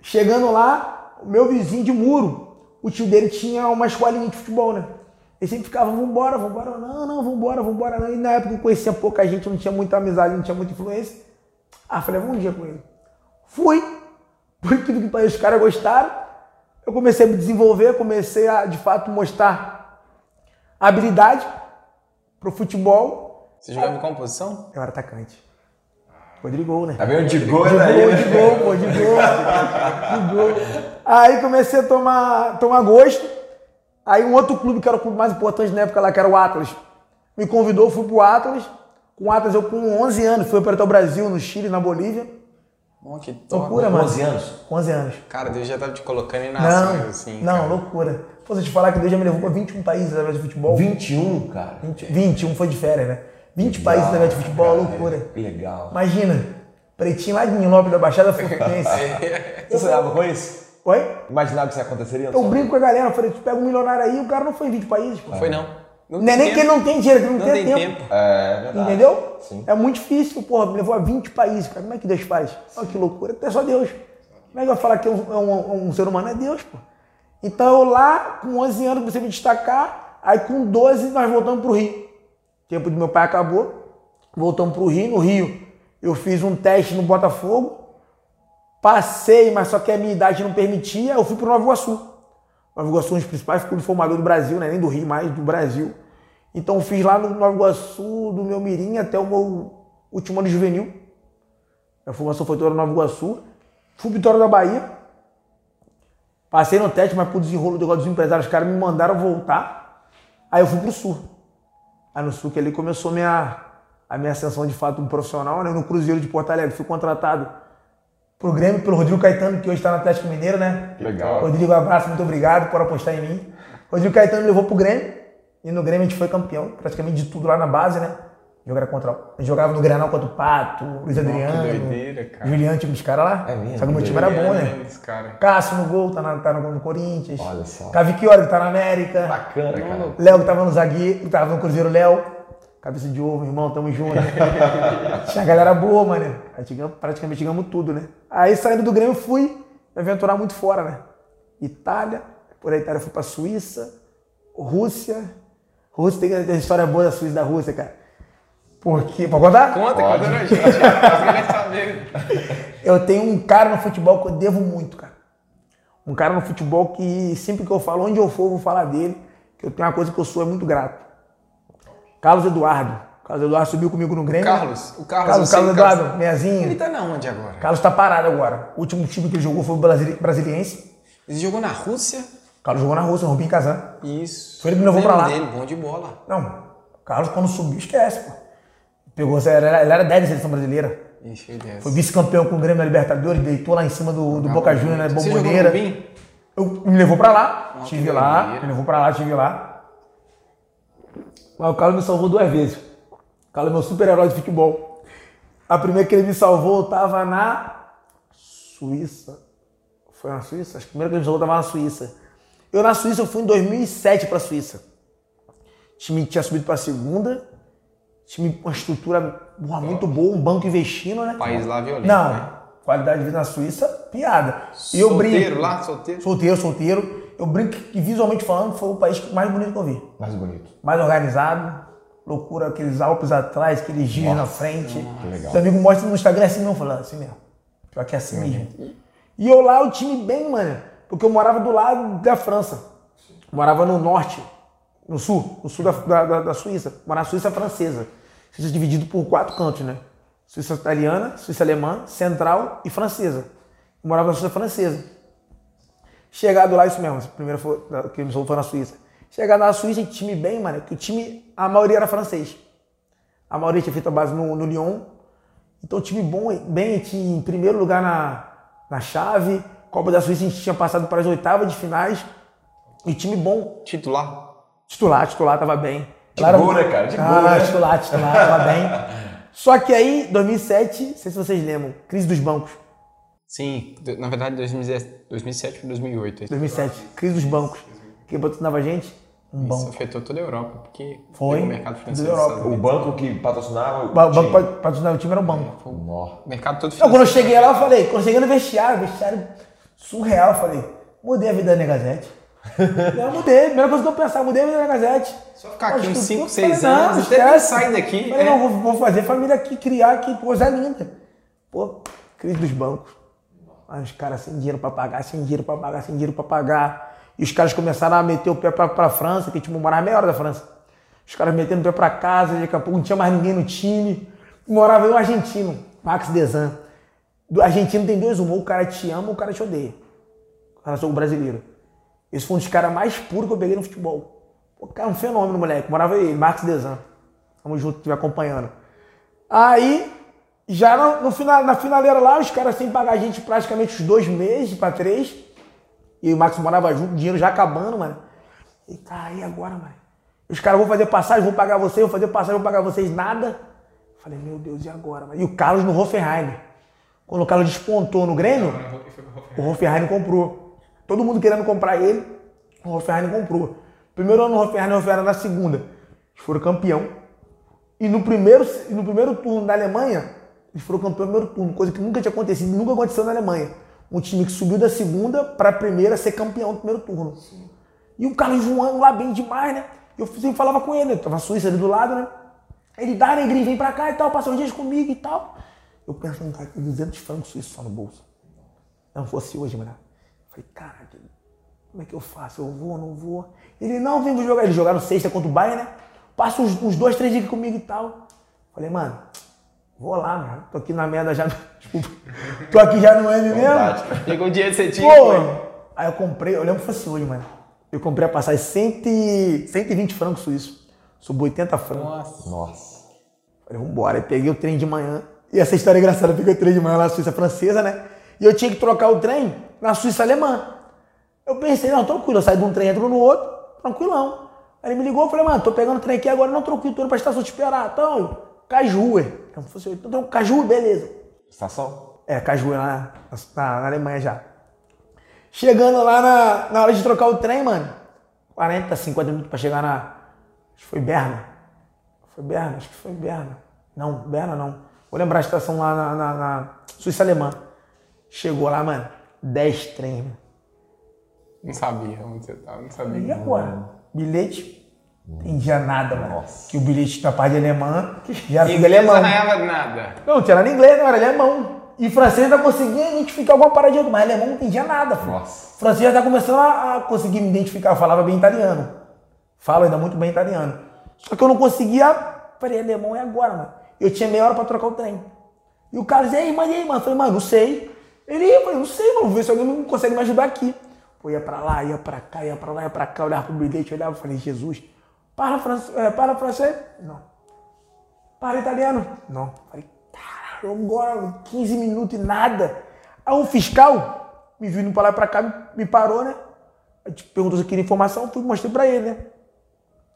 Chegando lá, o meu vizinho de muro, o tio dele tinha uma escolinha de futebol, né? Ele sempre ficava, vambora, vambora, não, não, vambora, vambora. Não. E na época eu conhecia pouca gente, não tinha muita amizade, não tinha muita influência. Ah, falei, vamos um dia com ele. Fui, por incrível que pareça, os caras gostaram. Eu comecei a me desenvolver, comecei a, de fato, mostrar habilidade pro futebol. Você jogava em qual posição? Eu era atacante. Foi de gol, né? Tá vendo? De gol De é daí. gol, de gol, pô, de gol. De gol. Aí comecei a tomar, tomar gosto. Aí um outro clube, que era o clube mais importante na época lá, que era o Atlas, me convidou, fui pro Atlas. Com o Atlas eu com 11 anos, fui para o Brasil, no Chile, na Bolívia. Oh, que top. Loucura, mano. 11 anos? Com 11 anos. Cara, Deus já tava te colocando em Não, nações, assim. não, cara. loucura. Pô, se eu te falar que Deus já me levou para 21 países através do futebol. 21, cara. 20, 21 foi de férias, né? 20 países através do futebol, cara, loucura. Que legal. Imagina, pretinho lá de Nilópolis da Baixada Fluminense. Você sonhava com isso? Oi? Imaginava que isso aconteceria? Eu brinco com a galera, eu falei, tu pega um milionário aí, o cara não foi em 20 países. Pô. Foi não. Não Não é tem nem que ele tempo. não tem dinheiro, que ele não, Não tem, tem tempo. tempo. É verdade. Entendeu? Sim. É muito difícil, porra, me levou a 20 países, cara. Como é que Deus faz? Olha que loucura. É só Deus. Como é que vai falar que é um, é um- um ser humano? É Deus, pô. Então eu lá, com 11 anos, comecei a me destacar. Aí com 12 nós voltamos pro Rio. O tempo do meu pai acabou. Voltamos pro Rio. No Rio eu fiz um teste no Botafogo. Passei, mas só que a minha idade não permitia. Eu fui pro Nova Iguaçu. Nova Iguaçu um dos principais clubes formadores do Brasil, né? nem do Rio, mas do Brasil. Então fiz lá no Nova Iguaçu, do meu mirim até o meu último ano juvenil. A formação foi toda no Nova Iguaçu. Fui Vitória da Bahia. Passei no teste, mas por desenrolo do dos empresários, os caras me mandaram voltar. Aí eu fui pro Sul. Aí no Sul que ali começou minha, a minha ascensão de fato como profissional, né? No Cruzeiro de Porto Alegre. Fui contratado pro Grêmio, pelo Rodrigo Caetano, que hoje está no Atlético Mineiro, né? Legal. Rodrigo, abraço, muito obrigado por apostar em mim. Rodrigo Caetano me levou pro Grêmio. E no Grêmio a gente foi campeão, praticamente de tudo lá na base, né? Jogava contra. A gente jogava no Granal contra o Pato, Luiz Adriano. Que doideira, cara. Juliano, tinha uns caras lá. É mesmo? Só que o meu time era bom, É, né? Cara. Cássio no gol, tá, na, tá no, no Corinthians. Olha só. Cavicchioli, que tá na América. Bacana, cara. Léo, que tava no zagueiro, tava no Cruzeiro, Léo. Cabeça de ovo, irmão, tamo junto. Tinha a galera boa, mano. A praticamente ganhamos tudo, né? Aí saindo do Grêmio, fui me aventurar muito fora, né? Itália, por a Itália fui pra Suíça, Rússia. Rússia tem tem história boa da Suíça e da Rússia, cara. Porque, pode contar? Conta, conta pra gente. Eu tenho um cara no futebol que eu devo muito, cara. Um cara no futebol que sempre que eu falo, onde eu for, eu vou falar dele. Que eu tenho uma coisa que eu sou é muito grato. Carlos Eduardo. Carlos Eduardo subiu comigo no Grêmio. Carlos, o Carlos, Carlos, Carlos o Carlos. Eduardo, meiazinho. Ele tá na onde agora? Carlos tá parado agora. O último time que ele jogou foi o Brasili- Brasiliense. Ele jogou na Rússia? Carlos jogou na Rússia, no Rubim Kazan. Isso. Foi ele que me levou pra lá. dele, bom de bola. Não, Carlos quando subiu, esquece, pô. Pegou, ele era, ele era 10 da seleção brasileira. Ixi, ele é. Foi vice-campeão com o Grêmio na Libertadores, deitou lá em cima do, do Boca Juniors na jogou no bomboneira. Eu, me levou pra lá, tive lá, me levou pra lá, tive lá. Mas o Carlos me salvou duas vezes. O Carlos é meu super-herói de futebol. A primeira que ele me salvou, eu tava na Suíça. Foi na Suíça? Acho que a primeira que ele me salvou eu tava na Suíça. Eu na Suíça, eu fui em 2007 pra Suíça. O time tinha subido pra segunda. Time com uma estrutura porra, muito boa, um banco investindo, né? País lá violento. Não, né? qualidade de vida na Suíça, piada. E eu solteiro brinco. lá, solteiro? Solteiro, solteiro. Eu brinco que visualmente falando foi o país mais bonito que eu vi. Mais bonito. Mais organizado, loucura, aqueles Alpes atrás, aqueles rios na frente. que legal. Os amigos mostram no Instagram é assim mesmo, falando assim mesmo. Pior que é assim mesmo. E eu lá, o time bem, mano, porque eu morava do lado da França. Morava no norte, no sul, no sul da, da, da- da Suíça. Morava na Suíça francesa. Suíça dividido por quatro cantos, né? Suíça italiana, Suíça alemã, central e francesa. Eu morava na Suíça francesa. Chegado lá, isso mesmo, primeiro foi, que me foi na Suíça. Chegado na Suíça, time bem, mano, que o time, a maioria era francês. A maioria tinha feito a base no, no Lyon. Então, time bom, bem, tinha em primeiro lugar na, na chave. Copa da Suíça, a gente tinha passado para as oitavas de finais. E time bom, Titular? Titular, titular tava bem. De boa, né, cara? De ah, boa, né? titular, titular, tava bem. Só que aí, 2007, não sei se vocês lembram, crise dos bancos. Sim, na verdade 2017 2007 para 2008. Isso 2007, crise dos bancos. Quem patrocinava a gente? Um banco. afetou toda a Europa, porque Foi, o mercado financeiro toda a Europa. O banco que patrocinava O o o banco time. pa- patrocinava o time era um banco. Nó. O mercado todo Não, quando eu financeiro. cheguei lá, eu falei, quando eu cheguei no vestiário, vestiário surreal, eu falei, mudei a vida da Negazete. Eu mudei, a primeira coisa que eu pensava, mudei a vida da Negazete. Só ficar aqui uns Acho que 5, tudo- 6 falei, não, anos, até nem esquece. sai daqui. Falei, é. não, vou, vou fazer família aqui, criar aqui, coisa linda. Pô, crise dos bancos. Os caras sem dinheiro pra pagar, sem dinheiro pra pagar, sem dinheiro pra pagar. E os caras começaram a meter o pé pra, pra França, que a gente morava meia hora da França. Os caras metendo o pé pra casa, daqui a pouco não tinha mais ninguém no time. Morava um argentino, Max Desan. Do argentino tem dois humor, o cara te ama, o cara te odeia. O cara sou brasileiro. Esse foi um dos caras mais puros que eu peguei no futebol. Pô, cara, um fenômeno, moleque. Morava ele, Max Desan. Tamo junto, estiver acompanhando. Aí, já no, no final, na finaleira lá, os caras sem pagar a gente praticamente os dois meses pra três. E o Max morava junto, o dinheiro já acabando, mano. E tá aí agora, mano. Os caras vão fazer passagem, vão pagar vocês, vão fazer passagem, vão pagar vocês nada. Falei, meu Deus, e agora? mano? E o Carlos no Hoffenheim. Quando o Carlos despontou no Grêmio, o Hoffenheim comprou. Todo mundo querendo comprar ele, o Hoffenheim comprou. Primeiro ano no Hoffenheim, o Hoffenheim na segunda. Eles foram campeão. E no primeiro, e no primeiro turno da Alemanha, eles foram campeão no primeiro turno, coisa que nunca tinha acontecido, nunca aconteceu na Alemanha. Um time que subiu da segunda para a primeira ser campeão do primeiro turno. E o Carlos voando lá bem demais, né? Eu sempre falava com ele, eu tava na Suíça ali do lado, né? Ele dá, negrinho, vem pra cá e tal, passa uns dias comigo e tal. Eu pensando, cara, com 200 francos suíços só no bolso. Se não fosse hoje, mano. Falei, caralho, como é que eu faço? Eu vou, não vou? Ele, não, vem jogar. Eles jogaram sexta contra o Bayern, né? Passa uns, uns dois, três dias comigo e tal. Falei, mano, vou lá, mano. Tô aqui na merda já. Desculpa. Tô aqui já no M mesmo. Chegou o dia de ser time, Pô! foi. Aí eu comprei, eu lembro que fosse hoje, mano. Eu comprei a passagem 100, e- 120 francos suíços. Subiu 80 francos. Nossa. Nossa. Falei, vambora. Aí peguei o trem de manhã. E essa história é engraçada. Eu peguei o trem de manhã lá na Suíça francesa, né? E eu tinha que trocar o trem na Suíça alemã. Eu pensei, não, tranquilo. Eu saí de um trem, entro no outro, tranquilão. Aí ele me ligou, eu falei, mano, tô pegando o trem aqui agora, não tranquilo, tô indo pra estação te esperar. Então, Caju, então, fosse, então, Caju, beleza. Estação? É, Caju é lá na, na- Alemanha já. Chegando lá na, na hora de trocar o trem, mano, 40, 50 minutos pra chegar na. Acho que foi Berna. Foi Berna? Acho que foi Berna. Não, Berna não. Vou lembrar a estação lá na, na- na Suíça Alemã. Chegou lá, mano, 10 trens. mano. Não sabia onde você tava, não E sabia. agora? Bilhete? Não entendia nada, mano. Que o bilhete da parte de alemã já era Inglês alemão. arranhava nada. Não, tinha nada em inglês, não, era alemão. E francês ainda conseguia identificar alguma paradinha, mas alemão não entendia nada, filho. Nossa. Francês já tá começando a, a conseguir me identificar, eu falava bem italiano. Falo ainda muito bem italiano. Só que eu não conseguia. Falei, alemão é agora, mano. Eu tinha meia hora pra trocar o trem. E o cara dizia, ei, mano, e aí, mano? Eu falei, mano, não sei. Ele, eu falei, não sei, mano, vou ver se alguém não consegue me ajudar aqui. Pô, ia pra lá, ia pra cá, ia pra lá, ia pra cá, olhava pro bilhete, olhava e falei, Jesus, para, francês, é, para francês? Não. Para italiano? Não. Falei, caralho, agora 15 minutos e nada. Aí um fiscal me viu indo pra lá e pra cá, me, parou, né? Aí perguntou se eu queria informação, fui mostrei pra ele, né?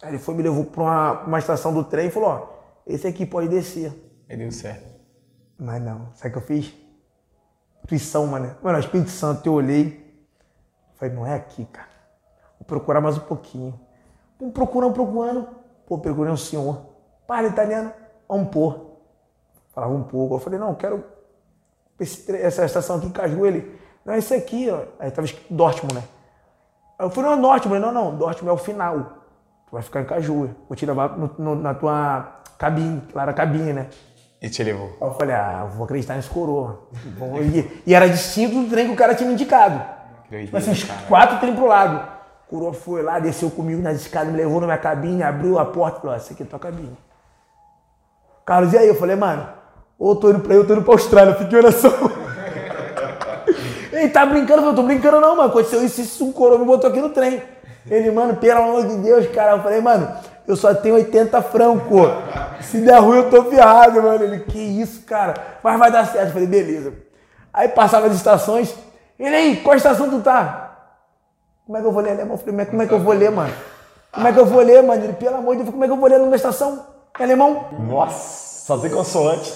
Aí ele foi, me levou pra uma, uma estação do trem e falou, ó, esse aqui pode descer. Aí deu certo. Mas não, sabe o que eu fiz? Intuição, mano. Mano, o Espírito Santo, eu olhei. Falei, não é aqui, cara. Vou procurar mais um pouquinho. Procurando, procurando. Pô, procurei um senhor. Para italiano, vamos pôr. Falava um pouco. Eu falei, não, eu quero esse essa estação aqui em Caju. Ele, não, esse aqui, ó. Aí tava escrito Dortmund, né? Aí eu falei, não, Dortmund. Não, não, Dortmund é o final. Tu vai ficar em Caju. Vou te levar no- no- na tua cabine, lá na cabine, né? E te levou. Aí eu falei, ah, vou acreditar nesse coroa. E, e era distinto do trem que o cara tinha me indicado. Tipo assim, uns quatro trem pro lado. Coroa foi lá, desceu comigo nas escadas, me levou na minha cabine, abriu a porta e falou, ó, essa aqui é tua cabine. Carlos, e aí? Eu falei, mano, ou tô indo pra aí, ou tô indo pra Austrália, fique em oração. Ele tá brincando, eu falei, tô brincando não, mano. Aconteceu isso, isso, um coroa me botou aqui no trem. Ele, mano, pelo amor de Deus, cara. Eu falei, mano, eu só tenho 80 francos. Se der ruim, eu tô ferrado, mano. Ele, que isso, cara? Mas vai dar certo. Eu falei, beleza. Aí passava as estações. Ele aí, qual estação tu tá? Como é que eu vou ler alemão? Eu falei, mas como é que eu vou ler, mano? Como é que eu vou ler, mano? Ele, pelo amor de Deus, como é que eu vou ler numa estação? Em alemão? Nossa. Só tem consoante.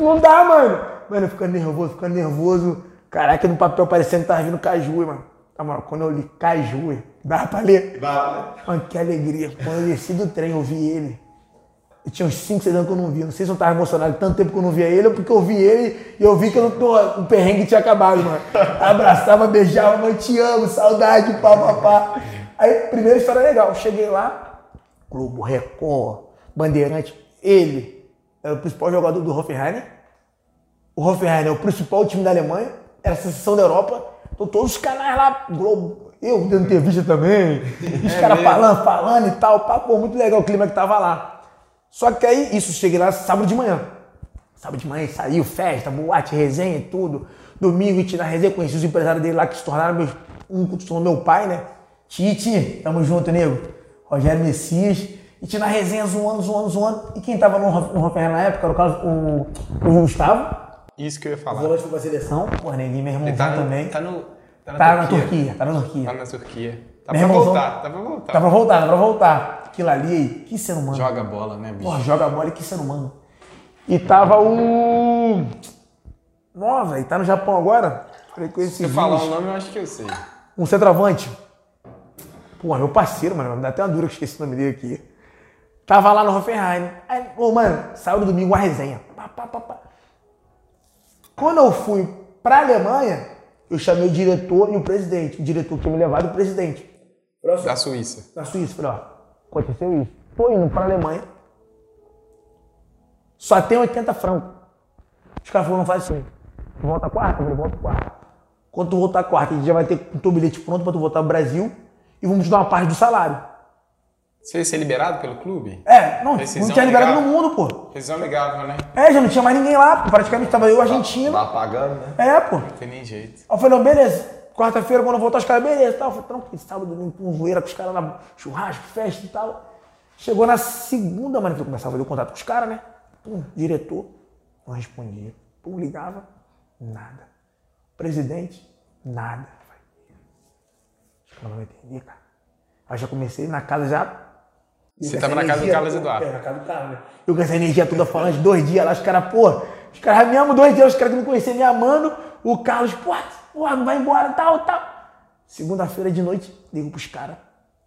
Não dá, mano. Mano, ficando nervoso, ficando nervoso. Caraca, no papel parecendo que tava vindo Caju, mano. Na moral, quando eu li Caju, dava pra ler. Mano, que alegria. Quando eu desci do trem, eu vi ele. Eu tinha uns 5, 6 anos que eu não vi. Não sei se eu tava emocionado tanto tempo que eu não via ele, ou porque eu vi ele e eu vi que eu tô, o perrengue tinha acabado, mano. Abraçava, beijava, mano, te amo, saudade, pá, pá, pá. Aí, primeira história legal. Cheguei lá, Globo, Record, Bandeirante. Ele era o principal jogador do Hoffenheim. O Hoffenheim é o principal time da Alemanha, era a sensação da Europa. Então todos os canais lá, Globo, eu dando entrevista também, os caras falando, falando e tal. Pá, pô, muito legal o clima que tava lá. Só que aí, isso, cheguei lá sábado de manhã. Sábado de manhã saiu, festa, boate, resenha e tudo. Domingo, gente na resenha, conheci os empresários dele lá que se tornaram meus. Um que se tornou meu pai, né? Tite, tamo junto, nego. Rogério Messias. E tinha na resenha zoando, zoando, zoando. E quem tava no, no Hoffenheim na época, no caso, o, o Gustavo. Isso que eu ia O falar. volante foi pra seleção. Porra, neguinho, meu irmãozão Ele tá, no, também. tá, no, tá na Tá na Turquia. Turquia, tá na Turquia. Tá na Turquia. Tá Meu pra irmãozão- voltar, tá pra voltar. Tá pra voltar, tá pra voltar. Aquilo ali, que ser humano. Joga bola, né, bicho? Porra, joga bola e que ser humano. E tava o. Nossa, velho, tá no Japão agora? Falei com esse Se falar o nome, eu acho que eu sei. Um centroavante. Porra, meu parceiro, mano. Me dá até uma dura que eu esqueci o nome dele aqui. Tava lá no Hoffenheim. Aí, ô, mano, sábado e domingo uma resenha. Pá, pá, pá, pá. Quando eu fui pra Alemanha, eu chamei o diretor e o presidente. O diretor que me levar e o presidente. Da Suíça. Na Suíça. Falei, ó, aconteceu isso. Tô indo pra Alemanha. Só tem 80 francos. Os caras falaram, não faz assim. Tu volta quarta? Eu falei, volta quarta. Quando tu voltar quarta, a gente já vai ter o teu bilhete pronto pra tu voltar pro Brasil e vamos te dar uma parte do salário. Você ia ser liberado pelo clube? É, não, não tinha liberado no legal. mundo, pô. Rescisão amigável, né? É, já não tinha mais ninguém lá, pô. praticamente tava eu, argentino. Lá pagando, né? É, pô. Não tem nem jeito. eu falei, não, beleza. Quarta-feira, quando eu voltar, os caras, beleza, tal. Falei, tranquilo, sábado, domingo, com zoeira com os caras na churrasco, festa e tal. Chegou na segunda, mano, que eu começava a fazer o contato com os caras, né? Pum, diretor, não respondia. Pum, ligava, nada. Presidente, nada. Que ela não vai entender, cara. Aí já comecei na casa já. Você com tava essa na casa do Carlos Eduardo. É, na casa do Carlos, né? Eu com essa energia toda falando, dois dias lá, os caras, pô, os caras me amam dois dias, os caras que não conheciam me amando, o Carlos, pô, pô, não vai embora, tal, tal. Segunda-feira de noite, ligo pros caras,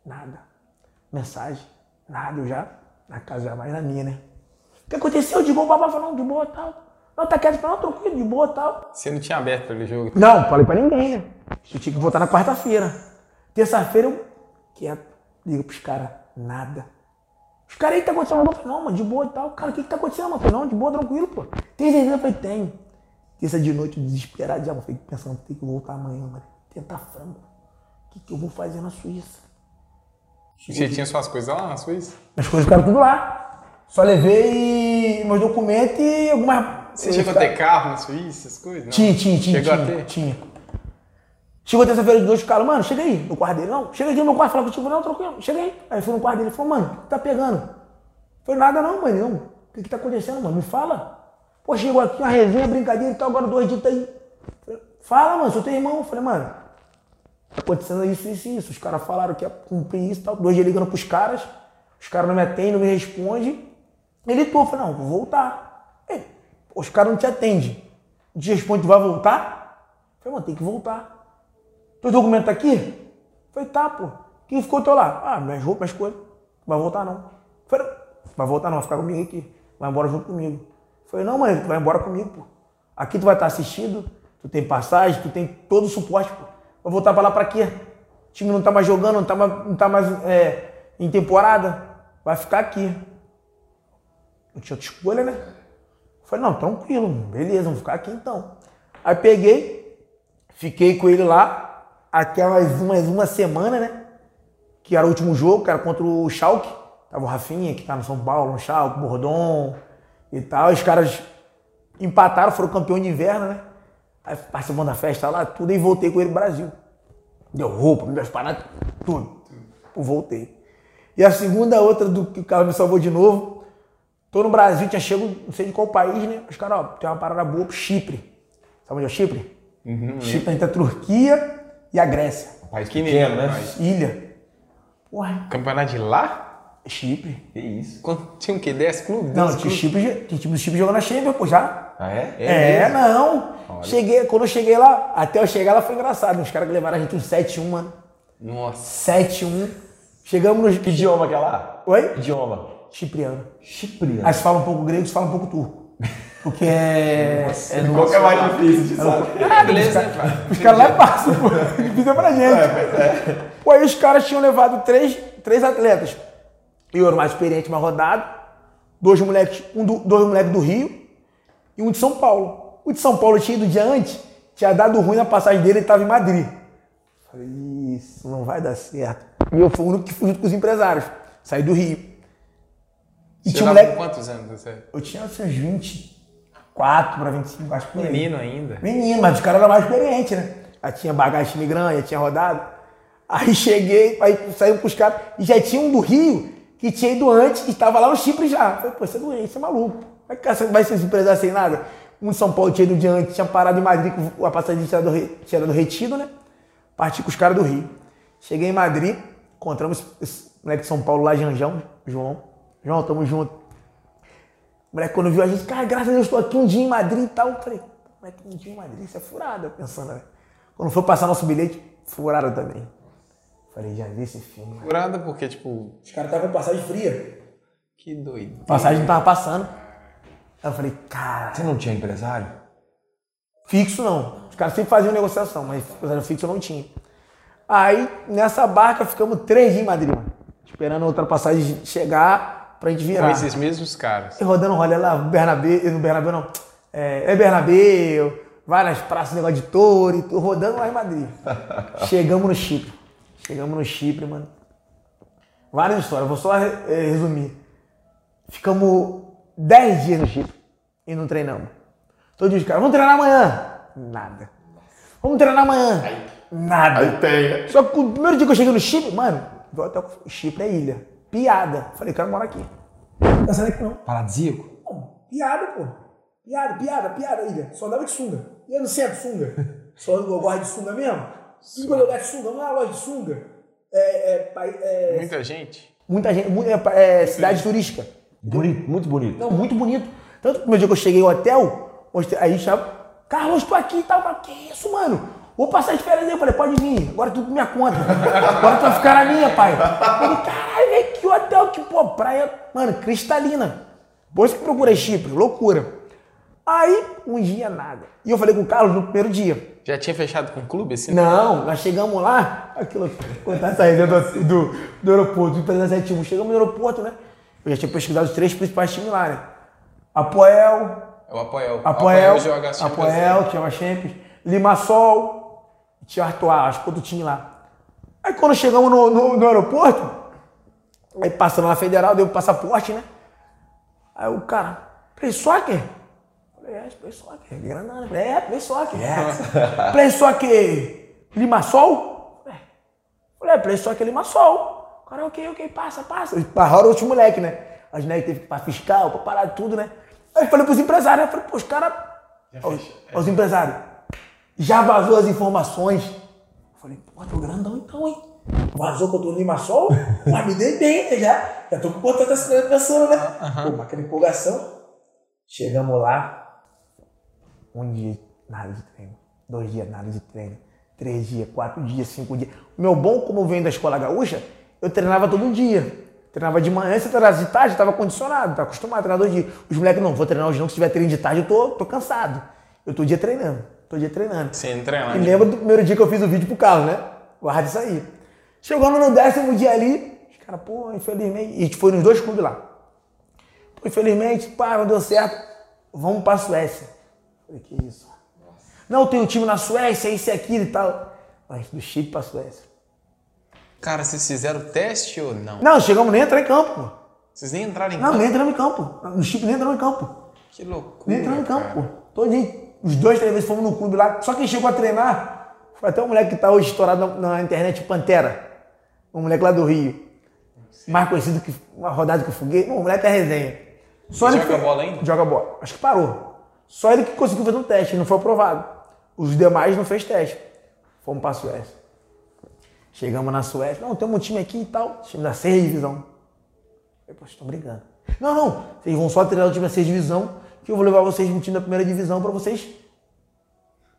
nada. Mensagem, nada, eu já na casa já mais na minha, né? O que aconteceu? De boa, babá, falou, não, de boa, tal. Não, tá quieto, não, tranquilo, de boa, tal. Você não tinha aberto aquele jogo. Não, falei pra ninguém, né? Eu tinha que voltar na quarta-feira. Terça-feira eu quieto, ligo pros caras, nada. Os caras aí, tá acontecendo? Eu falei, não, mano, de boa e tal. Cara, o que que tá acontecendo, mano? Eu falei, não, de boa, tranquilo, pô. Tem certeza? Eu falei, tenho. Terça de noite, desesperado já, falei, pensando, tem que voltar amanhã, mano. Tentar frango. O que que eu vou fazer na Suíça? Você tinha suas coisas lá na Suíça? As coisas ficaram tudo lá. Só levei meus documentos e algumas... Você chegou a ter carro na Suíça, essas coisas? Não? Tinha, tinha, tinha. Chegou tinha, a ter? Tinha. Chegou terça-feira de noite, o cara, mano, chega aí no quarto dele. Não, chega aqui no meu quarto, fala contigo. Não, tranquilo, chega aí. Aí foi no quarto dele, ele falou, mano, o que tá pegando? Foi nada não, mano, não. O que que tá acontecendo, mano? Me fala. Pô, chegou aqui uma resenha, brincadeira e tal, agora dois dias tá aí. Fala, mano, sou teu irmão. Falei, mano, tá acontecendo isso, isso e isso. Os caras falaram que ia cumprir isso e tal. Dois dias ligando pros caras, os caras não me atendem, não me respondem. Ele tô, eu falei, não, vou voltar. Ei, os caras não te atendem. Não te responde, tu vai voltar? Eu falei, mano, tem que voltar. Teu documento tá aqui? Eu Falei, tá, pô. Quem ficou teu lá? Ah, minhas roupas, minhas coisas. Não vai voltar, não. Falei, vai voltar não, vai ficar comigo aqui. Vai embora junto comigo. Falei, não, mãe, tu vai embora comigo, pô. Aqui tu vai estar assistido, tu tem passagem, tu tem todo o suporte, pô. Vai voltar pra lá pra quê? O time não tá mais jogando, não tá mais, não tá mais é, em temporada. Vai ficar aqui. Não tinha outra escolha, né? Falei, não, tranquilo, beleza, vamos ficar aqui então. Aí peguei, fiquei com ele lá, até mais uma, mais uma semana, né? Que era o último jogo, que era contra o Schalke. Tava o Rafinha, que tá no São Paulo, no Schalke, Bordon e tal. Os caras empataram, foram campeão de inverno, né? Aí participando da festa lá, tudo, e voltei com ele pro Brasil. Deu roupa, me deu as paradas, tudo. Eu voltei. E a segunda, outra do que o cara me salvou de novo. Tô no Brasil, tinha chego, não sei de qual país, né? Os caras, ó, tem uma parada boa pro Chipre. Sabe onde é o Chipre? Chipre entre a Turquia e a Grécia. País Pequenininho, pequeno, né? Ilha. Porra, Campeonato de lá? Chipre. Que isso? Quando- Tinha o quê? 10 clubes? Não, 12 tinha? Chipre, tinha time do Chipre jogando na Champions, pô, já. Ah, é? É, não. Cheguei, quando eu cheguei lá, até eu chegar lá foi engraçado. Os caras que levaram a gente uns 7-1, mano. Nossa. 7-1. Chegamos nos. Que idioma que é lá? Oi? Idioma. Cipriano. Cipriano. Aí você fala um pouco grego, você fala um pouco turco. Porque é. é no- Qual que é mais difícil de saber? Ah, beleza, né? Os caras lá passam, pô. Difícil pra gente. Pô, aí os caras tinham levado três, três atletas. Eu era o mais experiente, mais rodado. Dois moleques, um do, dois moleques do Rio e um de São Paulo. O de São Paulo tinha ido dia antes, tinha dado ruim na passagem dele, ele estava em Madrid. Falei, isso não vai dar certo. E eu fui o único que fui junto com os empresários. Saí do Rio. E Você tinha um moleque. quantos anos? Você? Eu tinha uns 24 para 25, acho que por aí. Menino ainda. Menino, mas os caras eram mais experientes, né? Já tinha bagagem grande, já tinha rodado. Aí cheguei, aí saímos com os caras, e já tinha um do Rio que tinha ido antes e estava lá no Chipre já. Falei, pô, você é doente, você é maluco. Vai, que vai ser empresário sem nada. Um de São Paulo tinha ido antes, tinha parado em Madrid, com a passagem tinha dado, retido, né? Parti com os caras do Rio. Cheguei em Madrid, encontramos esse moleque de São Paulo lá, Janjão, João. João, tamo junto. O moleque, quando viu a gente, cara, graças a Deus, estou aqui um dia em Madrid e tal. Eu falei, moleque, um dia em Madrid, isso é furada, eu pensando, né? Quando foi passar nosso bilhete, furada também. Falei, já vi esse filme. né? Furada porque, tipo, Os caras estavam com passagem fria. que doido. Passagem não tava passando. Aí eu falei, cara, Você não tinha empresário? fixo não. Os caras sempre faziam negociação, mas empresário fixo eu não tinha. Aí, nessa barca, ficamos três dias em Madrid, mano. Esperando a outra passagem chegar pra gente Com virar. esses mesmos caras. E rodando rolê lá, Bernabé, no Bernabé não, é, é Bernabé, várias praças, negócio de touro, e tudo, rodando lá em Madrid. Chegamos no Chipre. Chegamos no Chipre, mano. Várias histórias, vou só eh, resumir. Ficamos 10 dias no Chipre e não treinamos. Todos os caras, vamos treinar amanhã. Nada. Vamos treinar amanhã. Nada. Aí tem. Só que o primeiro dia que eu cheguei no Chipre, mano, o hotel Chipre é ilha. Piada. Falei, quero morar aqui. Não sai daqui não. Paradisíaco? Pô, Piada, pô. Piada, piada, piada, ilha. Só andava de sunga. E eu não sempre sunga. Só eu gosto de sunga mesmo. E quando eu gosto de sunga, não é uma loja de sunga. É, é, é, Muita gente. muita gente, é, é cidade turística. Bonito, muito bonito. Não, muito bonito. Tanto que no primeiro dia que eu cheguei ao hotel, mostrei- aí chama, Carlos, tô aqui e tal. Que isso, mano? Vou passar as férias aí. Eu falei, pode vir, agora tudo minha conta. Agora tu vai ficar na minha, pai. Eu falei, caralho, que hotel, que pô, praia, mano, cristalina. Depois que eu procurei Chipre, loucura. Aí, um dia nada. E eu falei com o Carlos no primeiro dia. Já tinha fechado com o clube assim? Não, nós chegamos lá, aquilo, contar essa resenha do, do, do aeroporto, do 371. Chegamos no aeroporto, né? Eu já tinha pesquisado os três principais times lá, né? Apoel, É o Apoel. Apoel, Champions Apoel, tinha uma Champions, Limassol, tinha Artois, acho que outro time lá. Aí quando chegamos no, no, no aeroporto, aí passando na Federal, deu o passaporte, né? Aí o cara, play soccer? É, play soccer, Granada. É, play soccer. É. play soccer Limassol? É. Falei, é, play soccer Limassol. O cara, ok, ok, passa, passa. Parraram outros moleque, né? As moleques teve que ir pra fiscal, pra parar tudo, né? Aí falei pros empresários, né? Falei, pô, os caras. Os, os empresários. Já vazou as informações. Eu falei, pô, tô grandão então, hein? Vazou que eu tô no Limassol? Mas me dei bem, né? Já, já tô com o contrato assinado pensando, né? Pô, mas aquela empolgação. Chegamos lá. Um dia, nada de treino. Dois dias, nada de treino. Três dias, quatro dias, cinco dias. O meu bom, como eu venho da escola gaúcha, eu treinava todo dia. Treinava de manhã, se eu treinasse de tarde, eu tava condicionado, tava acostumado a treinar dois dias. Os moleques, não, vou treinar hoje não, que se tiver treino de tarde, eu tô, tô cansado. Eu tô dia treinando, tô dia treinando. Entra lá. E lembra do primeiro dia que eu fiz o vídeo pro Carlos, né? Guarda isso aí. Chegamos no décimo dia ali, os caras, pô, infelizmente. E a gente foi nos dois clubes lá. Pô, infelizmente, pá, não deu certo. Vamos pra Suécia. Falei, que isso? Não, tem um time na Suécia, isso e aquilo e tal. Mas do Chile pra Suécia. Cara, vocês fizeram teste ou não? Não, chegamos nem a entrar em campo, pô. Vocês nem entraram em Não, campo? nem entramos em campo. No Chile nem entramos em campo. Que loucura. Nem entramos em campo, cara. pô. Todo dia, os dois, três vezes fomos no clube lá. Só quem chegou a treinar foi até um moleque que tá hoje estourado na, na internet, Pantera. Um moleque lá do Rio. Mais conhecido que uma rodada que eu foguei. Um moleque é resenha. Só ele joga que- bola ainda? Joga bola. Acho que parou. Só ele que conseguiu fazer um teste, não foi aprovado. Os demais não fez teste. Fomos pra Suécia. Chegamos na Suécia. Não, temos um time aqui e tal. Time da 6 divisão. Eu vocês estão brincando. Não, não. Vocês vão só treinar o time da 6 divisão, que eu vou levar vocês no time da primeira divisão pra vocês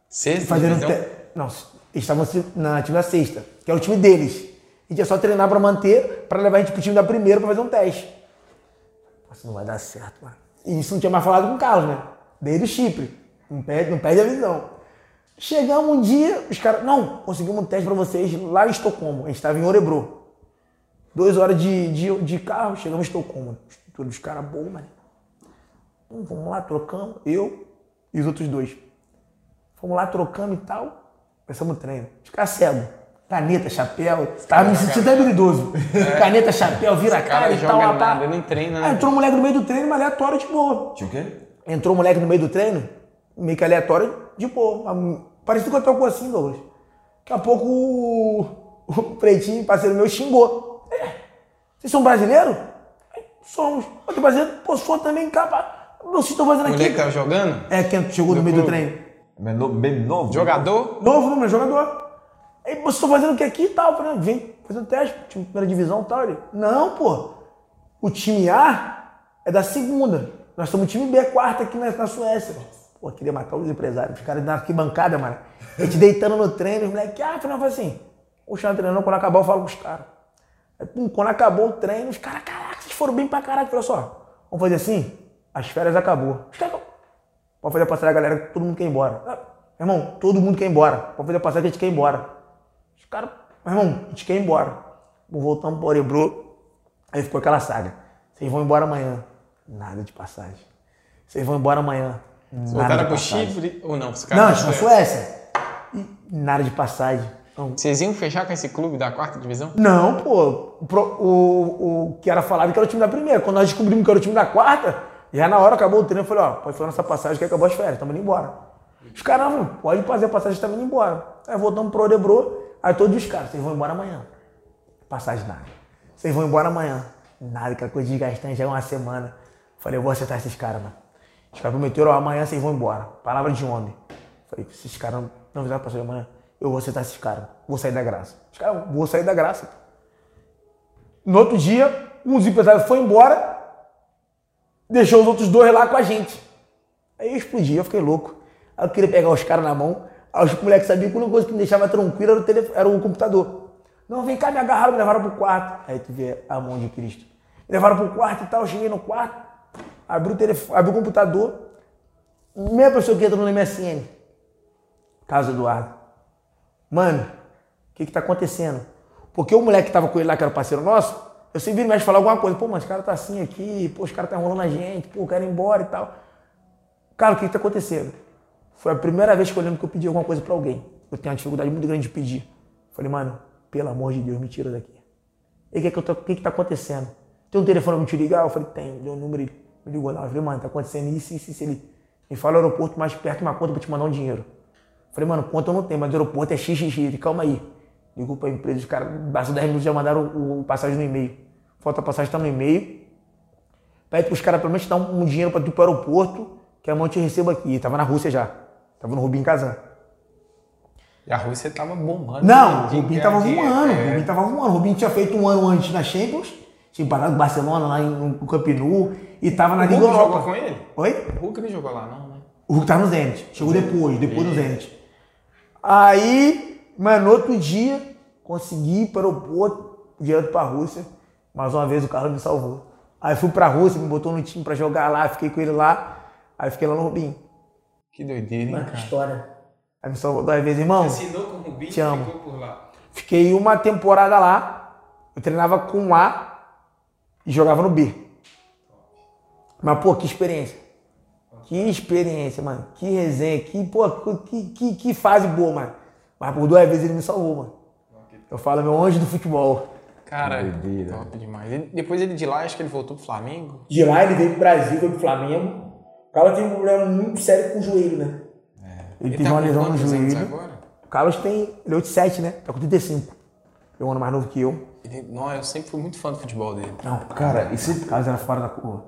Sexta fazerem divisão? te... Não, eles estavam na time da sexta, que é o time deles. A gente ia só treinar pra manter, pra levar a gente pro time da primeira pra fazer um teste. Isso não vai dar certo, mano. E isso não tinha mais falado com o Carlos, né? Desde o Chipre. Não perde, não perde a visão. Chegamos um dia, os caras. Não, conseguimos um teste pra vocês lá em Estocolmo. A gente estava em Orebro. Duas horas de, de, de carro, chegamos em Estocolmo. Estrutura dos caras boa, mano. Então, vamos lá, trocamos. Eu e os outros dois. Fomos lá, trocamos e tal. Começamos o treino. Ficar cego. Caneta, chapéu. Tava me sentindo até habilidoso. Caneta, chapéu, vira cara cara e joga tal. lá, nada, pá. não treina, Aí né? entrou um moleque no meio do treino, mas aleatório de boa. Tinha o quê? Entrou um moleque no meio do treino, meio que aleatório, de boa. Parecia que eu tocou assim, Douglas. Daqui a pouco o, o pretinho, parceiro meu, xingou. É, vocês são brasileiros? "É, Somos. Outro brasileiro, pô, sou também, capa. Não o estão fazendo O moleque aqui. tava jogando? É, quem chegou no meio do treino. Bem novo? Jogador? Novo, não, meu jogador. Aí, vocês estão fazendo o que aqui e tal? Eu falei, vem fazendo teste, time primeira divisão e tal. Ele, não, pô. O time A é da segunda. Nós somos time B, quarta aqui na, na Suécia. Pô, queria matar os empresários. Os caras na arquibancada, mano. A gente deitando no treino, os moleques, ah, afinal, foi assim. O chão treinando, quando acabar, eu falo com os caras. Aí, pum, quando acabou o treino, os caras, caraca, vocês foram bem pra caralho. Falei só, vamos fazer assim? As férias acabou. Os caras, Pode fazer a galera, que todo mundo quer ir embora. Ah, meu irmão, todo mundo quer ir embora. Pode fazer a passagem que a gente quer ir embora. Os caras, meu irmão, a gente quer ir embora. Voltamos para Orebro. Aí ficou aquela saga. Vocês vão embora amanhã. Nada de passagem. Vocês vão embora amanhã. Nada Voltaram pro. Chipre ou não? Não, na Suécia. E nada de passagem. Não, Vocês iam fechar com esse clube da quarta divisão? não, pô. O, o, o que era falado que era o time da primeira. Quando nós descobrimos que era o time da quarta, já na hora acabou o treino, eu falei, ó, pode falar nessa passagem que acabou as férias, estamos indo embora. Os caras, não, pode fazer a passagem também indo embora. Aí voltamos pro Odebro, aí todos os caras, vocês vão embora amanhã. Passagem nada. Vocês vão embora amanhã. Nada, aquela coisa desgastante, já é uma semana. Falei, eu vou acertar esses caras, mano. Os caras prometeram, amanhã vocês vão embora. Palavra de homem. Falei, esses caras não, fizeram passagem amanhã, eu vou acertar esses caras. Vou sair da graça. Os caras, vou sair da graça. No outro dia, um dos empresários foi embora, deixou os outros dois lá com a gente. Aí eu explodi, eu fiquei louco. Aí eu queria pegar os caras na mão. Aí os moleques sabiam que a única coisa que me deixava tranquilo era o, telefone, era o computador. Não, vem cá, me agarraram, me levaram pro quarto. Aí tu vê a mão de Cristo. Me levaram pro quarto e tal, eu cheguei no quarto, abri o telefone, abri o computador. Meia pessoa que entrou no MSN. Carlos Eduardo. Mano, o que que tá acontecendo? Porque o moleque que tava com ele lá, que era o parceiro nosso, eu sempre vi mais falar alguma coisa. Pô, mas esse cara tá assim aqui, pô, os caras tá enrolando a gente, pô, quero ir embora e tal. Cara, o que que tá acontecendo? Foi a primeira vez que eu lembro que eu pedi alguma coisa pra alguém. Eu tenho uma dificuldade muito grande de pedir. Falei, mano, pelo amor de Deus, me tira daqui. E o que, que, o que que tá acontecendo? Tem um telefone pra me te ligar? Eu falei, tem. Deu o número, ele me ligou lá. Eu falei, mano, tá acontecendo isso, isso, isso. Ele me fala o aeroporto mais perto, uma conta pra te mandar um dinheiro. Eu falei, mano, conta eu não tenho, mas o aeroporto é XXX. Ele, calma aí. Ligou pra empresa, os caras, passou 10 minutos já mandaram o, o passagem no e-mail. Falta a passagem tá no e-mail. Pede pros caras pelo menos dar um, um dinheiro pra tu ir pro aeroporto, que amanhã eu te recebo aqui. Tava na Rússia já. Tava no Rubim Kazan. E a Rússia tava bombando. Não, o Rubinho ganhar tava dinheiro, voando. O é. Rubinho tava voando. O Rubinho tinha feito um ano antes na Champions, tinha parado com o Barcelona lá no Camp Nou e tava na O Liga Hulk Europa. jogou com ele? Oi? O Hulk não jogou lá, não, né? O Hulk tava no Zenit. Chegou depois, depois no Zenit. Aí, mano, no outro dia, consegui ir para o aeroporto, direto pra Rússia. Mais uma vez o Carlos me salvou. Aí fui pra Rússia, me botou no time pra jogar lá, fiquei com ele lá. Aí fiquei lá no Rubinho. Que doideira, hein, Mano, que cara? história. Aí me salvou duas vezes, irmão. Assinou com o Rubinho Te amo. ficou por lá. Fiquei uma temporada lá. Eu treinava com o A e jogava no B. Mas, pô, que experiência. Que experiência, mano. Que resenha. Que, pô, que, que, que fase boa, mano. Mas por duas vezes ele me salvou, mano. Eu falo, meu anjo do futebol. Cara, Doideira. top demais. Ele- depois ele de lá, acho que ele voltou pro Flamengo. De lá ele veio pro Brasil, veio pro Flamengo. O Carlos tem um problema muito sério com o joelho, né? Ele, teve tá uma lesão no joelho. agora? O Carlos tem. Ele é 87, né? Tá com 35. É um ano mais novo que eu. Ele, não, eu sempre fui muito fã do futebol dele. Não, Cara, e o você. Carlos era fora da curva.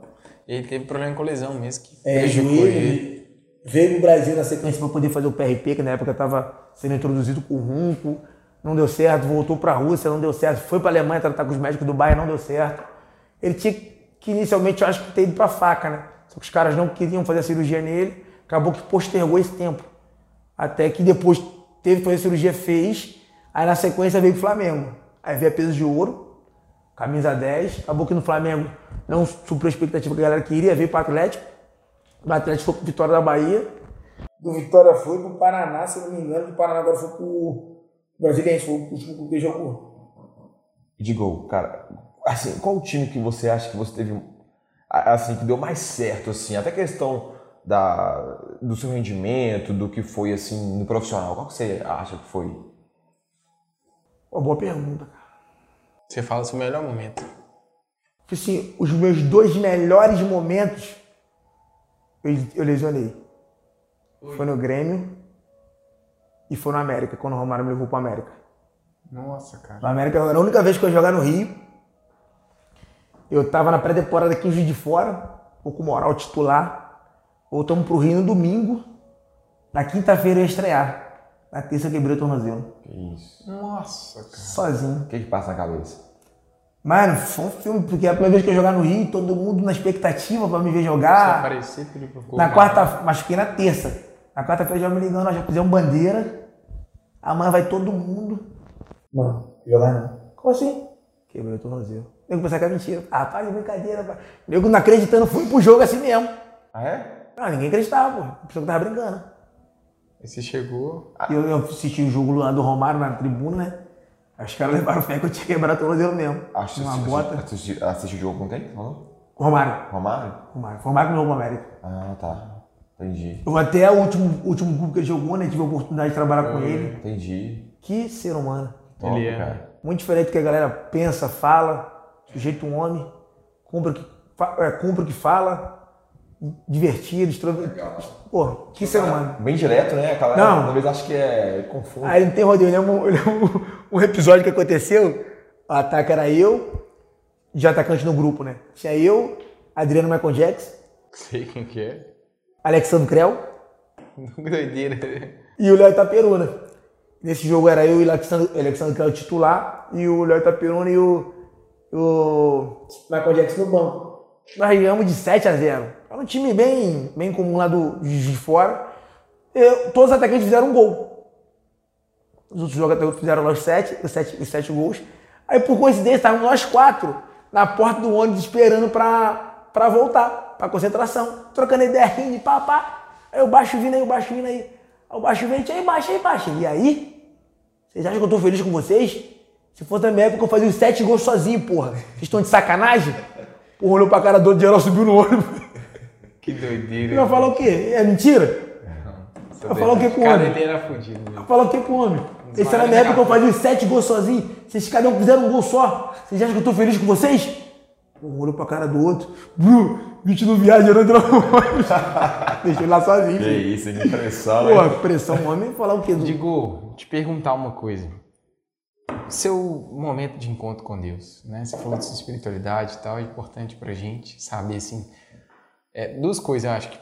Ele teve problema com lesão mesmo, que É, joelho, ele. veio pro Brasil na sequência para poder fazer o PRP, que na época estava sendo introduzido com o Runco, não deu certo, voltou para a Rússia, não deu certo, foi para a Alemanha tratar com os médicos do Bayern, não deu certo. Ele tinha que inicialmente, eu acho que ter ido para faca, né? Só que os caras não queriam fazer a cirurgia nele, acabou que postergou esse tempo. Até que depois teve que fazer a cirurgia, fez, aí na sequência veio pro Flamengo. Aí veio a peso de ouro, camisa 10, acabou que no Flamengo não supriu a expectativa que a galera queria, veio para o Atlético. Do Atlético foi pro Vitória da Bahia. Do Vitória foi pro Paraná, se eu não me engano. Do Paraná agora foi pro Brasiliense, foi o último clube que jogou. De gol, cara. Assim, qual o time que você acha que você teve. Assim, que deu mais certo, assim? Até questão da, do seu rendimento, do que foi, assim, no profissional. Qual que você acha que foi? Uma boa pergunta, cara. Você fala o seu melhor momento. Assim, os meus dois melhores momentos eu, eu lesionei. Foi no Grêmio e foi no América, quando o Romário me levou pro América. Nossa, cara. No América era a única vez que eu ia jogar no Rio. Eu tava na pré-temporada aqui em Juiz de Fora, ou com moral titular. Voltamos pro Rio no domingo. Na quinta-feira eu ia estrear. Na terça eu quebrei o tornozelo. Que isso. Nossa, cara. Sozinho. O que que passa na cabeça? Mano, foi um filme, porque é a primeira vez que eu jogar no Rio, todo mundo na expectativa pra me ver Se jogar. aparecer, pediu pro gol. Na quarta, machuquei na terça. Na quarta-feira já me ligando, nós já fizemos bandeira. Amanhã vai todo mundo. Mano, jogar não. Como assim? Quebrei o tornozelo. Nego pensava que era mentira. Ah, para de brincadeira, pai. Nego não acreditando, fui pro jogo assim mesmo. Ah, é? Não, ninguém acreditava, pô. A pessoa que tava brincando. Aí você chegou. E eu, eu assisti o jogo lá do Romário na tribuna, né? Aí Os caras levaram fé que eu tinha quebrado o tornozelo mesmo. Acho que Uma assisti- bota. Assisti, assisti o jogo com quem? Falou? Romário. Romário? Romário. Romário que jogou pro América. Ah, tá. Entendi. Eu até o último, último grupo que ele jogou, né? Tive a oportunidade de trabalhar com ele. Entendi. Que ser humano. Top, Ele é. cara. Muito diferente do que a galera pensa, fala, sujeito um homem, cumpre o que, é, cumpre o que fala divertido, extro... Pô, que ser humano. Bem direto, né? Aquela, Não. Talvez acho que é confuso. Aí não tem rodeio, eu lembro, eu lembro um episódio que aconteceu, o ataque era eu, de atacante no grupo, né? Tinha eu, Adriano Michael Jackson, Sei quem que é. Alexandre Creu Doideira. e o Léo Itaperuna. Nesse jogo era eu e o Alexandre, Alexandre Creu titular e o Léo Itaperuna e o, o Michael Jackson no banco. Nós ganhamos de 7 a 0. Era um time bem, bem comum lá do, de fora. Eu- todos os atacantes fizeram um gol. Os outros jogadores fizeram lá os sete, os sete, os sete gols. Aí, por coincidência, estávamos nós quatro na porta do ônibus esperando pra, voltar, pra concentração. Trocando ideia, rindo, pá, pá. Aí o baixo vindo aí, o baixo vindo aí. Aí o baixo vem, aí baixo, aí baixo. E aí? Vocês acham que eu tô feliz com vocês? Se fosse na minha época, eu fazia os sete gols sozinho, porra. Vocês estão de sacanagem? Porra, olhou pra cara do outro, geral subiu no ônibus. Que doideira. Vai falar o quê? É mentira? Vai falar o quê com o homem? ele era fudido mesmo. Falar o que com o homem? Esse era na minha época que eu fazia sete gols sozinho. Vocês cada um fizeram um gol só. Vocês acham que eu tô feliz com vocês? Um olhou pra cara do outro. Bru, bicho não viaja, não entrou no ônibus. Deixei lá sozinho. Que isso, que pressão? Pô, pressão, homem, falar o quê? Do... Digo, te perguntar uma coisa. Seu momento de encontro com Deus, né? Você falou de sua espiritualidade e tal, é importante pra gente saber, assim, é, duas coisas, eu acho que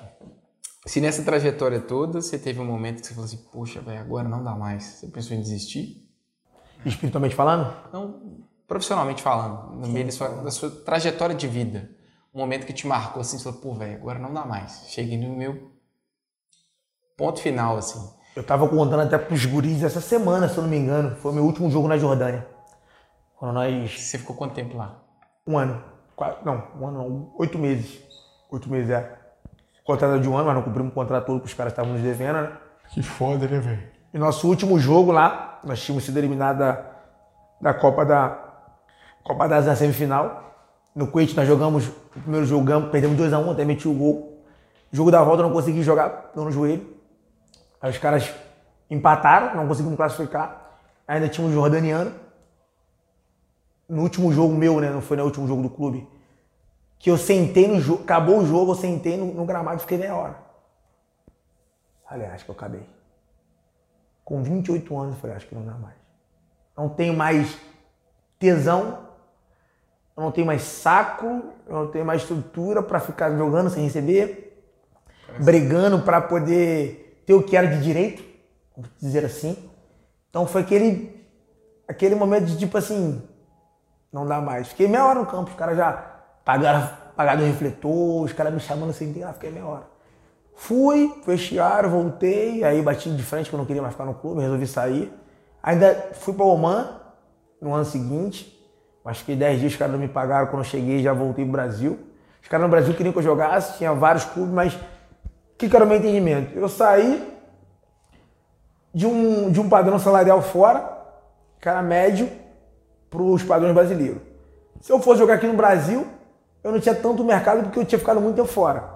se nessa trajetória toda você teve um momento que você falou assim, poxa, velho, agora não dá mais. Você pensou em desistir? Espiritualmente falando? Não, profissionalmente falando, no meio da sua, da sua trajetória de vida. Um momento que te marcou assim, você falou, pô, velho, agora não dá mais. Cheguei no meu ponto final, assim. Eu tava contando até pros guris essa semana, se eu não me engano. Foi o meu último jogo na Jordânia. Quando nós Você ficou quanto tempo lá? Um ano. Qua- Não, um ano não. Oito meses. Oito meses, é. Contrato de um ano, mas não cumprimos o contrato todo que os caras estavam nos devendo, né? Que foda, né, velho? E nosso último jogo lá, nós tínhamos sido eliminados da, da Copa da Copa da Ásia na semifinal. No Kuwait nós jogamos, o primeiro jogo perdemos 2x1, até meti o gol. Jogo da volta eu não consegui jogar, deu no joelho. Aí os caras empataram, não conseguimos classificar. Ainda tinha um jordaniano. No último jogo meu, né? Não foi no último jogo do clube. Que eu sentei no jogo, acabou o jogo, eu sentei no, no gramado e fiquei meia hora. Falei, acho que eu acabei. Com 28 anos, eu falei, acho que não dá mais. Não tenho mais tesão, eu não tenho mais saco, eu não tenho mais estrutura para ficar jogando sem receber, brigando para poder ter o que era de direito, vamos dizer assim. Então foi aquele, aquele momento de tipo assim, não dá mais. Fiquei meia hora no campo, os caras já pagaram, pagaram o refletor, os caras me chamando assim, ah, fiquei meia hora. Fui, vestiário, voltei, aí bati de frente que eu não queria mais ficar no clube, resolvi sair. Ainda fui para Oman no ano seguinte, mas fiquei 10 dias, os caras não me pagaram, quando eu cheguei já voltei pro Brasil. Os caras no Brasil queriam que eu jogasse, tinha vários clubes, mas que, que era o meu entendimento? Eu saí de um, de um padrão salarial fora, cara médio, para os padrões brasileiros. Se eu fosse jogar aqui no Brasil, eu não tinha tanto mercado porque eu tinha ficado muito tempo fora.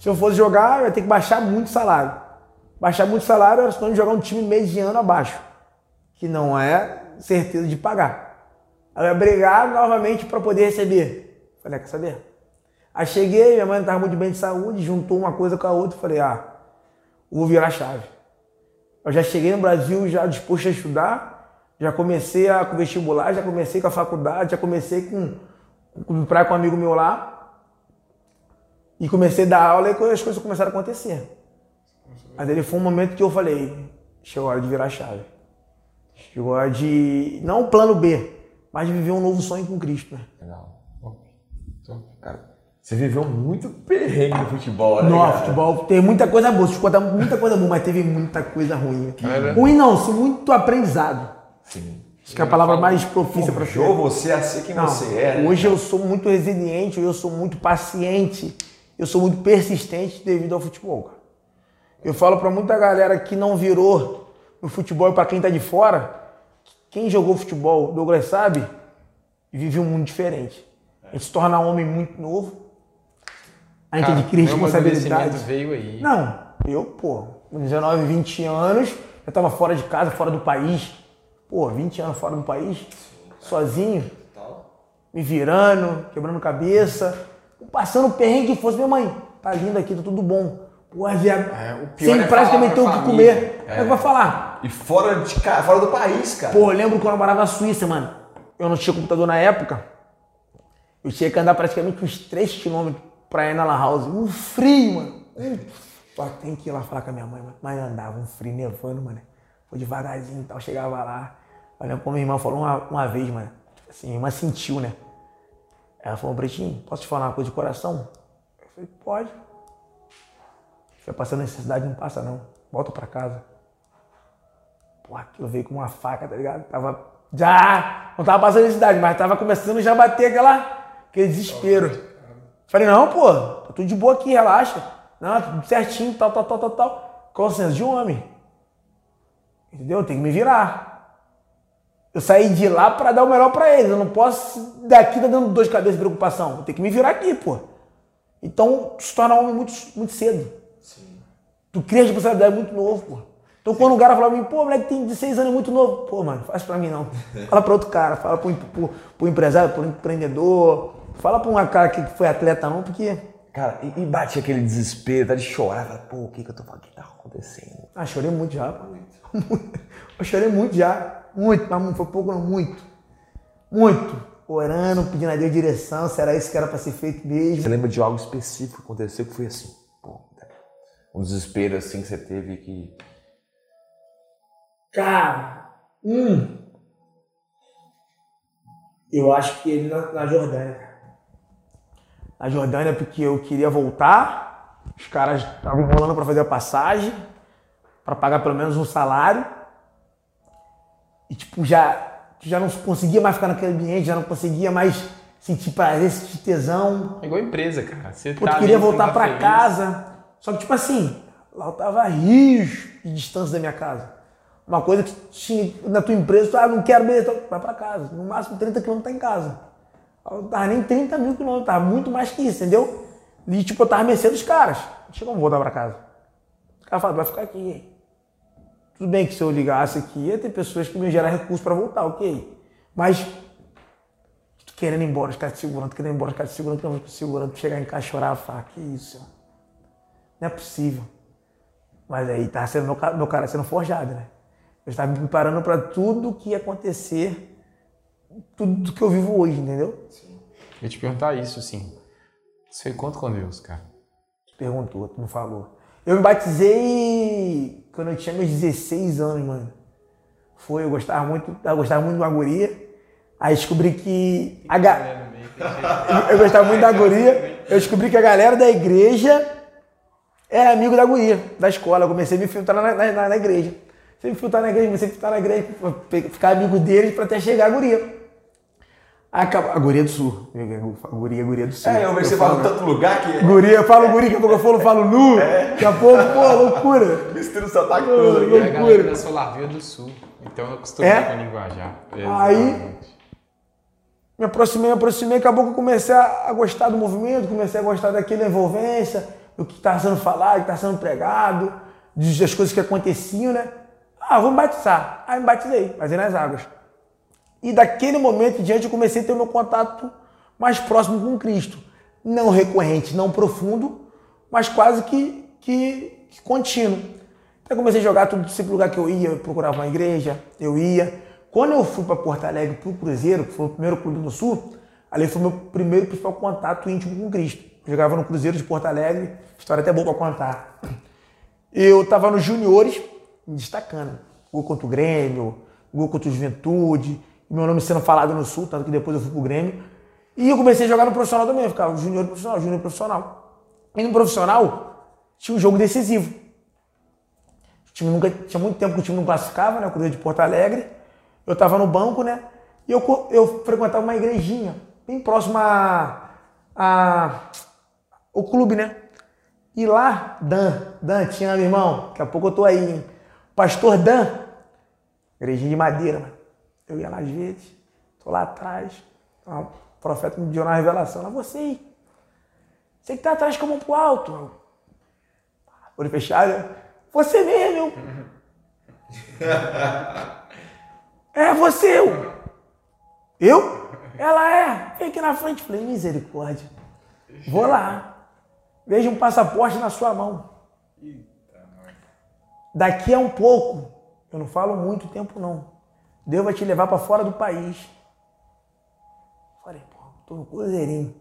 Se eu fosse jogar, eu ia ter que baixar muito salário. Baixar muito salário era sinônimo de jogar um time mediano abaixo, que não é certeza de pagar. Aí eu ia brigar novamente para poder receber. Falei, ah, quer saber? Aí cheguei, minha mãe não estava muito bem de saúde, juntou uma coisa com a outra, falei, ah, vou virar a chave. Eu já cheguei no Brasil já disposto a estudar, já comecei a, vestibular, já comecei com a faculdade, já comecei com, com praia com um amigo meu lá. E comecei a dar aula e as coisas começaram a acontecer. Mas ele foi um momento que eu falei, chegou a hora de virar a chave. Chegou a hora de, não o plano B, mas de viver um novo sonho com Cristo. né? Legal. Cara, você viveu muito perrengue no futebol, né? No cara? futebol teve muita coisa boa, se contar muita coisa boa, mas teve muita coisa ruim. Era? Ruim não, sim, muito aprendizado. Sim. Acho que é a palavra mais propícia para Forjou você a ser quem Não, você é. né? hoje eu sou muito resiliente, eu sou muito paciente, eu sou muito persistente devido ao futebol. cara. Eu falo para muita galera que não virou no futebol e para quem tá de fora, quem jogou futebol, Douglas sabe, vive um mundo diferente. A gente se torna homem muito novo, a gente Cara, adquire responsabilidade. veio aí. Não, eu, pô, com 19, 20 anos, eu tava fora de casa, fora do país. Pô, 20 anos fora do país, sozinho, me virando, quebrando cabeça, passando o perrengue que fosse minha mãe. tá lindo aqui, tá tudo bom. Porra, viado. É, pior sem é praticamente ter o que comer. Como é É. que vai falar? E fora, de, ca- fora do país, cara. Pô, eu lembro quando eu morava na Suíça, mano. Eu não tinha computador na época. Eu tinha que andar praticamente uns 3 km pra ir na Lan House. Um frio, mano. Só tem que ir lá falar com a minha mãe, mano. Mas andava um frio nevando, mano. Foi devagarzinho e tal. Chegava lá. Lembro como minha irmã falou uma, uma vez, mano. Assim, minha irmã sentiu, né? Ela falou, Pretinho, posso te falar uma coisa de coração? Eu falei, pode. Se vai passando necessidade, não passa não. Volta pra casa. Porra, aquilo veio com uma faca, tá ligado? Tava. Já! Não tava passando necessidade, mas tava começando já a bater aquela, aquele desespero. Falei, não, pô, tá tudo de boa aqui, relaxa. Não, tudo certinho, tal, tal, tal, tal, tal. Qual o senso de homem? Entendeu? Tem que me virar. Eu saí de lá pra dar o melhor pra eles. Eu não posso daqui tá dando dor de cabeça e preocupação. Eu tenho que me virar aqui, pô. Então, tu se torna homem muito, muito cedo. Tu cria responsabilidade muito novo, pô. Então quando o cara fala pra mim, pô, moleque tem 16 anos é muito novo. Pô, mano, faz pra mim não. Fala pra outro cara, fala pro, pro, pro empresário, pro empreendedor. Fala pra um cara que foi atleta não, porque... Cara, e, e bate aquele desespero, tá de chorar, fala, pô, o que que eu tô falando? O que tá acontecendo? Ah, chorei muito já, pô. Eu chorei muito já. Muito, mas não foi pouco não, muito. Muito. Orando, pedindo a Deus direção, se era isso que era pra ser feito mesmo. Você lembra de algo específico que aconteceu que foi assim, pô, um desespero assim que você teve que... Cara, hum. Eu acho que ele na, na Jordânia. Na Jordânia, porque eu queria voltar, os caras estavam enrolando para fazer a passagem, para pagar pelo menos um salário. E tipo, já, já não conseguia mais ficar naquele ambiente, já não conseguia mais sentir prazer, sentir tesão. É igual empresa, cara. Você Pô, tá queria voltar tá feliz. casa. Só que, tipo assim, lá eu tava rios de distância da minha casa. Uma coisa que tinha na tua empresa, tu, ah, não quero então vai pra casa. No máximo 30 quilômetros tá em casa. Não tava nem 30 mil quilômetros, tava muito mais que isso, entendeu? E, tipo, eu tava mercê dos caras. Não tinha como voltar pra casa. Os caras falaram, vai ficar aqui. Tudo bem que se eu ligasse aqui, ia ter pessoas que me gerar recursos pra voltar, ok. Mas querendo ir embora, os caras te segurando, querendo ir embora, os caras te segurando, tu te segurando, chegar em casa chorar, falar, que isso, não é possível. Mas aí tá sendo meu, meu cara sendo forjado, né? Eu estava me preparando para tudo que ia acontecer, tudo que eu vivo hoje, entendeu? Eu ia te perguntar isso, assim. Você conta com Deus, cara. Tu perguntou, tu não falou. Eu me batizei quando eu tinha meus 16 anos, mano. Foi, eu gostava muito, eu gostava muito de uma guria. Aí descobri que a ga... eu gostava muito da guria. Eu descobri que a galera da igreja era amigo da guria, da escola. Eu comecei a me filtrar na, na, na igreja. Me filtrar na igreja, comecei a filtrar na igreja, ficar amigo deles pra até chegar a guria. A guria do sul. A guria, a guria do sul. É, eu vejo você fala em tanto lugar que Guria, eu falo guri, daqui a pouco eu falo, falo nu. Daqui a pouco, pô, loucura. mistura o sotaque todo. E a loucura. galera da Solarvia do Sul. Então eu acostumei É? com a linguajar. Aí- Exatamente. Me aproximei, me aproximei, acabou que eu comecei a, a gostar do movimento, comecei a gostar daquela envolvência, do que estava sendo falado, do que estava sendo pregado, das das coisas que aconteciam, né? Ah, vamos batizar. Aí me batizei, batizei nas águas. E daquele momento em diante eu comecei a ter o meu contato mais próximo com Cristo. Não recorrente, não profundo, mas quase que, que, que contínuo. Então eu comecei a jogar tudo, sempre lugar que eu ia, eu procurava uma igreja, eu ia. Quando eu fui para Porto Alegre, para o Cruzeiro, que foi o primeiro clube no Sul, ali foi o meu primeiro principal contato íntimo com Cristo. Eu jogava no Cruzeiro de Porto Alegre, história até boa para contar. Eu estava nos juniores, me destacando. Gol contra o Grêmio, gol contra o Juventude, meu nome sendo falado no Sul, tanto que depois eu fui pro Grêmio. E eu comecei a jogar no profissional também, eu ficava junior profissional, júnior profissional. E no profissional tinha um jogo decisivo. O time nunca, tinha muito tempo que o time não classificava, né? O Cruzeiro de Porto Alegre. Eu estava no banco, né? E eu, eu frequentava uma igrejinha, bem próxima a- o clube, né? E lá, Dan, Dan, tinha, meu irmão, daqui a pouco eu tô aí, hein? Pastor Dan, igrejinha de madeira, mano. Eu ia lá às vezes, tô lá atrás, o profeta me deu uma revelação, lá você aí. Você que tá atrás com a mão pro alto. Olho fechado, você mesmo. É você, eu. Eu? Ela é. Vem aqui na frente. Falei, misericórdia. Vou lá. Veja um passaporte na sua mão. Daqui a um pouco, eu não falo muito tempo não, Deus vai te levar para fora do país. Falei, pô, tô no cruzeirinho.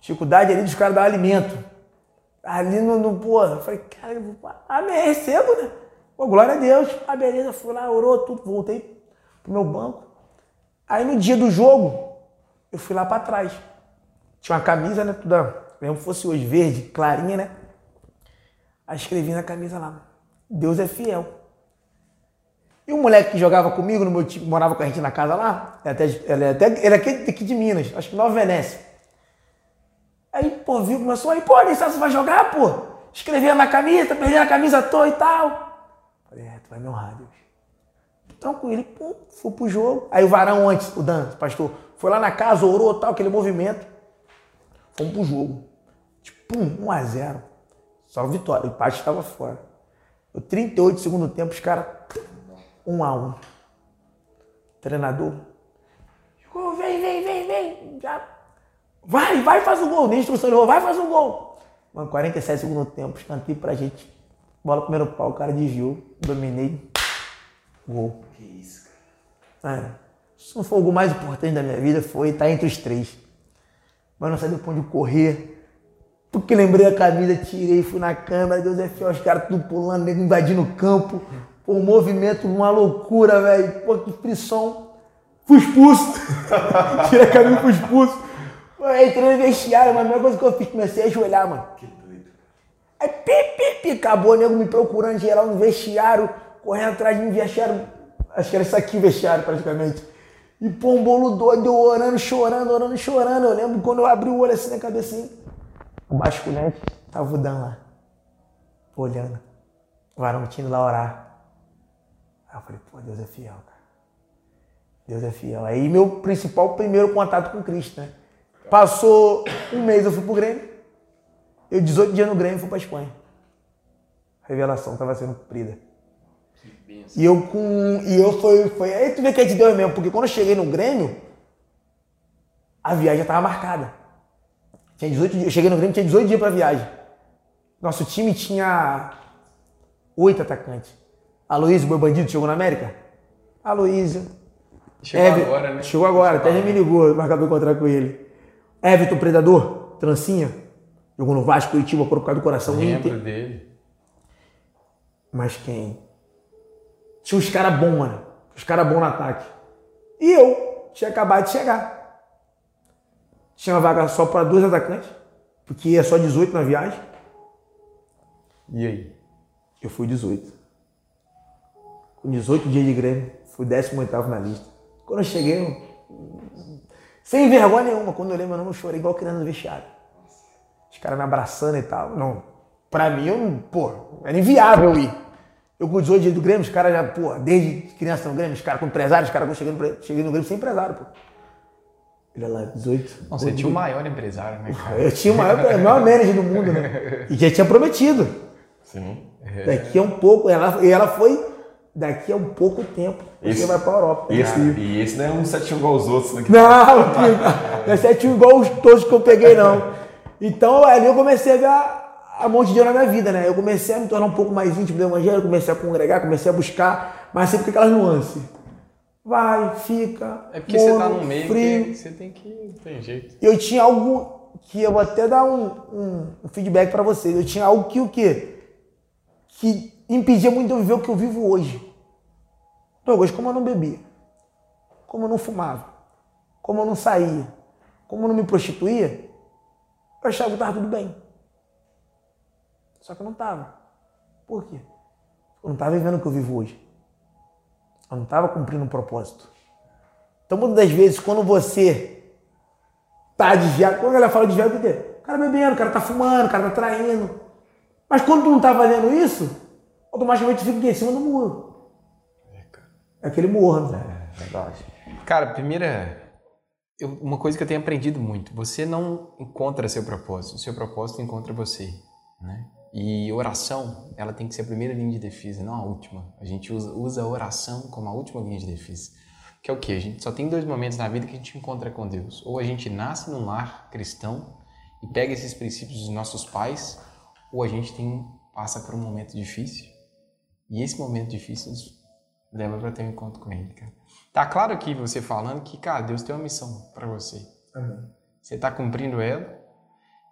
Dificuldade ali dos caras dar alimento. Ali no, no porra, eu falei, cara, eu vou, ah, me recebo, né? Pô, glória a Deus. Ah, beleza, fui lá, orou, tudo, voltei pro meu banco. Aí no dia do jogo, eu fui lá para trás. Tinha uma camisa, né? Toda, mesmo fosse hoje, verde, clarinha, né? Aí escrevi na camisa lá, Deus é fiel. E um moleque que jogava comigo no meu time, morava com a gente na casa lá, é até, ele é até ele é aqui, de Minas, acho que Nova Venécia. Aí, pô, viu, começou aí, pô, nem sabe se vai jogar, pô. Escrevendo na camisa, perdendo a camisa à toa e tal. Falei, é, tu vai me honrar, Deus. Tranquilo, e, pô, fui pro jogo. Aí o Varão antes, o Dan, pastor, foi lá na casa, orou tal, aquele movimento. Fomos pro jogo. Tipo, 1 a 0 Só vitória, o empate estava fora. O 38 segundo tempo, os caras, 1 a 1 Treinador, vem, vem, vem, vem. Já. Vai, vai, faz o gol. Nem instrução de vai, faz o gol. Mano, 47 segundo tempo, escanteio pra gente. Bola primeiro pau, o cara desviou, dominei. Gol. Que isso, cara. É, se não for o gol mais importante da minha vida, foi estar entre os três. Mas não sabia pra onde correr. Porque lembrei a camisa, tirei, fui na câmera, Deus é fiel, os caras tudo pulando, nego invadindo o campo. Pô, um movimento, uma loucura, velho. Pô, que frição. Fui expulso. Tirei a camisa, fui expulso. Pô, entrei no vestiário, mas a melhor coisa que eu fiz, comecei a ajoelhar, mano. Que doido. Aí, pi, pi, pi, acabou, o nego me procurando geral no vestiário, correndo atrás de mim, vestiário. Acho que era isso aqui, vestiário, praticamente. E pô, um bolo doido, eu orando, chorando, orando, chorando. Eu lembro quando eu abri o olho assim na cabecinha. O basculante tava o Dan lá, olhando. O varão tinha lá orar. Aí eu falei, pô, Deus é fiel, cara. Deus é fiel. Aí meu principal primeiro contato com Cristo, né? Passou um mês, eu fui pro Grêmio. Eu, 18 dias no Grêmio, fui pra Espanha. A revelação estava sendo cumprida. E eu com. E eu foi, foi. Aí tu vê que é de Deus mesmo, porque quando eu cheguei no Grêmio, a viagem já estava marcada. Tinha 18 dias. Eu cheguei no Grêmio, tinha 18 dias para viagem. Nosso time tinha oito atacantes. Aloysio, meu bandido, chegou na América? Aloysio. Chegou Ever- agora, né? Chegou agora, até já me ligou, eu acabei de encontrar com ele. Everton Predador, trancinha. Jogou no Vasco, Curitiba, por causa do coração Lembro Inter. dele. Mas quem? Tinha uns caras bons, mano. Os caras bons no ataque. E eu tinha acabado de chegar. Tinha uma vaga só para dois atacantes, porque ia só 18 na viagem. E aí? Eu fui 18. Com 18 dias de Grêmio, fui 18 na lista. Quando eu cheguei, eu... sem vergonha nenhuma, quando eu olhei meu nome, eu chorei igual criança no vestiário. Os caras me abraçando e tal. Não, pra mim, eu não, pô, era inviável eu ir. Eu com 18 dias do Grêmio, os caras já, pô, desde criança no Grêmio, os caras com empresário, os caras com chegando, cheguei no Grêmio sem empresário, pô. Olha lá, 18. Não, você tinha o maior empresário, né, cara? Eu tinha o maior, o maior manager do mundo, né? E já tinha prometido. Sim. Daqui a um pouco, ela, e ela foi daqui a um pouco tempo, você Esse- vai pra Europa. E esse, e esse não é um setinho igual os outros, né? que- Não, não é certinho igual os todos que eu peguei, não. Então, ali eu comecei a ver a, a monte de Deus na minha vida, né? Eu comecei a me tornar um pouco mais íntimo do evangelho, comecei a congregar, comecei a buscar, mas sempre com aquelas nuances. Vai, fica, É porque você tá no meio frio. que você tem que. Tem jeito. eu tinha algo que eu vou até dar um, um- um feedback pra vocês. Eu tinha algo que o quê? Que impedia muito de eu viver o que eu vivo hoje. Douglas, como eu não bebia, como eu não fumava, como eu não saía, como eu não me prostituía, eu achava que estava tudo bem. Só que eu não estava. Por quê? Eu não estava vivendo o que eu vivo hoje. Eu não estava cumprindo um propósito. Então, muitas das vezes, quando você tá desviado. Quando a galera fala desviado, o quê? O cara bebendo, o cara tá fumando, o cara tá traindo. Mas quando tu não tá fazendo isso, automaticamente fica em cima do muro. É aquele morro, né? Verdade. Cara, primeira. eu- uma coisa que eu tenho aprendido muito: você não encontra seu propósito, seu propósito encontra você. Né? E oração, ela tem que ser a primeira linha de defesa, não a última. A gente usa, usa a oração como a última linha de defesa. Que é o quê? A gente só tem dois momentos na vida que a gente encontra com Deus. Ou a gente nasce num lar cristão e pega esses princípios dos nossos pais, ou a gente tem passa por um momento difícil e esse momento difícil nos leva para ter um encontro com Ele, cara. Tá claro aqui você falando que, cara, Deus tem uma missão para você. Amém. Você está cumprindo ela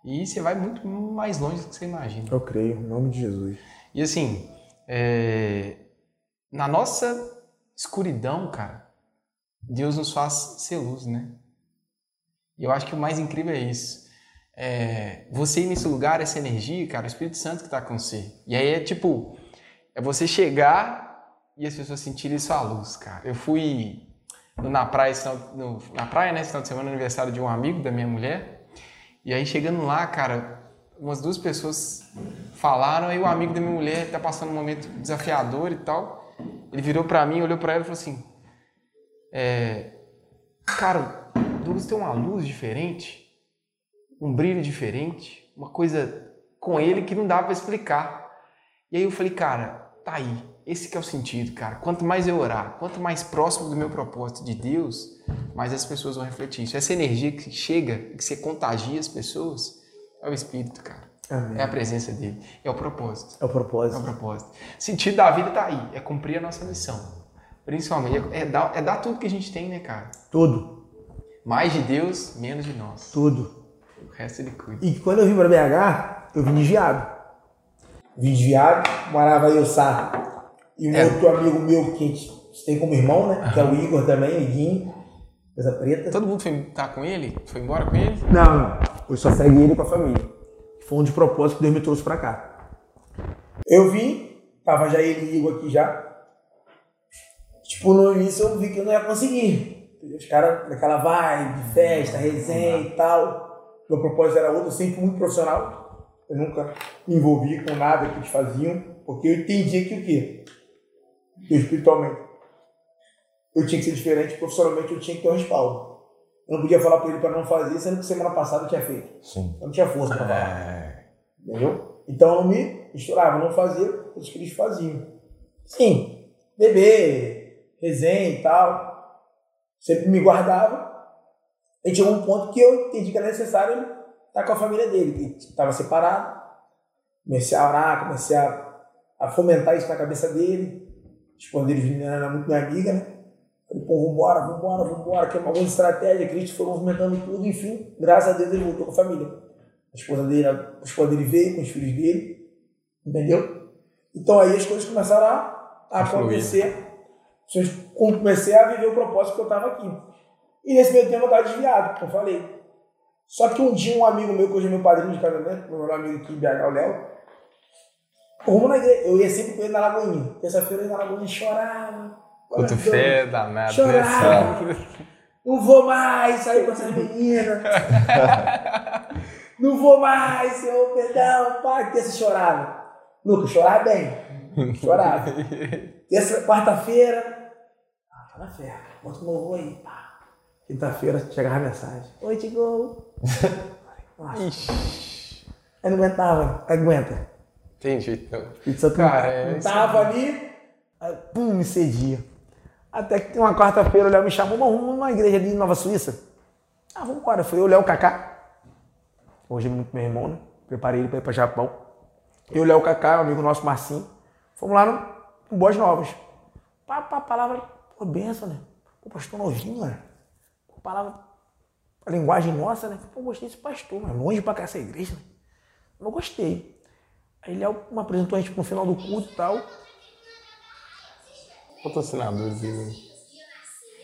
e você vai muito mais longe do que você imagina. Eu creio, em nome de Jesus. E assim, é, na nossa escuridão, cara, Deus nos faz ser luz, né? E eu acho que o mais incrível é isso. É, você ir nesse lugar, essa energia, cara, o Espírito Santo que está com você. E aí é tipo, é você chegar e as pessoas sentirem sua luz, cara. Eu fui na praia, no, na praia, né, esse final de semana, aniversário de um amigo da minha mulher. E aí chegando lá, cara, umas duas pessoas falaram, aí o amigo da minha mulher tá passando um momento desafiador e tal. Ele virou para mim, olhou para ela e falou assim: é, Cara, Douglas tem uma luz diferente, um brilho diferente, uma coisa com ele que não dá para explicar. E aí eu falei, cara, tá aí. Esse que é o sentido, cara. Quanto mais eu orar, quanto mais próximo do meu propósito de Deus, mais as pessoas vão refletir isso. Essa energia que chega, que você contagia as pessoas, é o Espírito, cara. Amém. É a presença dele. É o propósito. É o É o propósito. propósito. O sentido da vida tá aí. É cumprir a nossa missão. Principalmente. É dar, é dar tudo que a gente tem, né, cara? Tudo, Mais de Deus, menos de nós. tudo. O resto ele cuida. E quando eu vim para BH, eu vim desviado. Vim desviado, morava eu, Sá, e um É. outro amigo meu que a gente tem como irmão, né? Que é o Igor também, o Iguinho, coisa preta. Todo mundo foi tá com ele? Foi embora com ele? Não, não. Eu só segue ele com a família. Foi um de propósito que Deus me trouxe pra cá. Eu vim, tava já ele e Igor aqui já. Tipo, no início eu vi que eu não ia conseguir. Os caras naquela vibe, festa, resenha e tal. Meu propósito era outro, sempre muito profissional. Eu nunca me envolvi com nada que eles faziam, porque eu entendia que o quê? Eu, espiritualmente. Eu tinha que ser diferente, profissionalmente eu tinha que ter um respaldo. Eu não podia falar pra ele para não fazer, sendo que semana passada eu tinha feito. Sim. Eu não tinha força pra falar. É. Entendeu? Então eu não me misturava, não fazia coisas que eles faziam. Sim, beber, resenha e tal. Sempre me guardava. E chegou um ponto que eu entendi que era necessário estar com a família dele, que estava separado. Comecei a orar, comecei a, a fomentar isso na cabeça dele. Esconder os meninos era muito minha amiga, né? Falei, pô, vambora, vambora, vambora, que é uma boa estratégia, gente foi movimentando tudo, enfim, graças a Deus ele voltou com a família. A esposa dele, a esposa dele veio com os filhos dele, entendeu? Então aí as coisas começaram a, a fluir. acontecer. Comecei a viver o propósito que eu estava aqui. E nesse meio tempo eu estava desviado, como eu falei. Só que um dia um amigo meu, que hoje é meu padrinho de casamento, meu melhor amigo aqui em BH, o Léo, rumo na igreja. Eu ia sempre com ele na Lagoinha. Terça-feira eu ia na Lagoinha e chorava. Quanto Chorava. fé danado. Chorava. Não vou mais sair com essas meninas. Não vou mais, Senhor, perdão, pai. Terça chorava. Lucas, chorava bem. Chorava. Terça, quarta-feira. Ah, fala fé. Bota um louvor aí. pá. Quinta-feira chegava a mensagem. Oi, Tigo. Nossa. Aí não aguentava. Aguenta. Espírito Santo Cara, não, é tava ali, aí, pum, me cedia. Até que uma quarta-feira o Léo me chamou, vamos numa igreja ali em Nova Suíça. Ah, vamos embora. Foi eu, Léo, Kaká. Hoje é muito meu irmão, né? Preparei ele pra ir pra Japão. Eu, Léo, Kaká, um amigo nosso, Marcinho. Fomos lá no, no Boas Novas. Pá, pá, palavra, pô, benção, né? Pô, pastor novinho. Pô, palavra, a linguagem nossa, né? Pô, gostei desse pastor, mas longe pra cá essa igreja, né? Eu gostei. Aí Léo me apresentou a gente no final do culto e tal. Patrocinadorzinho.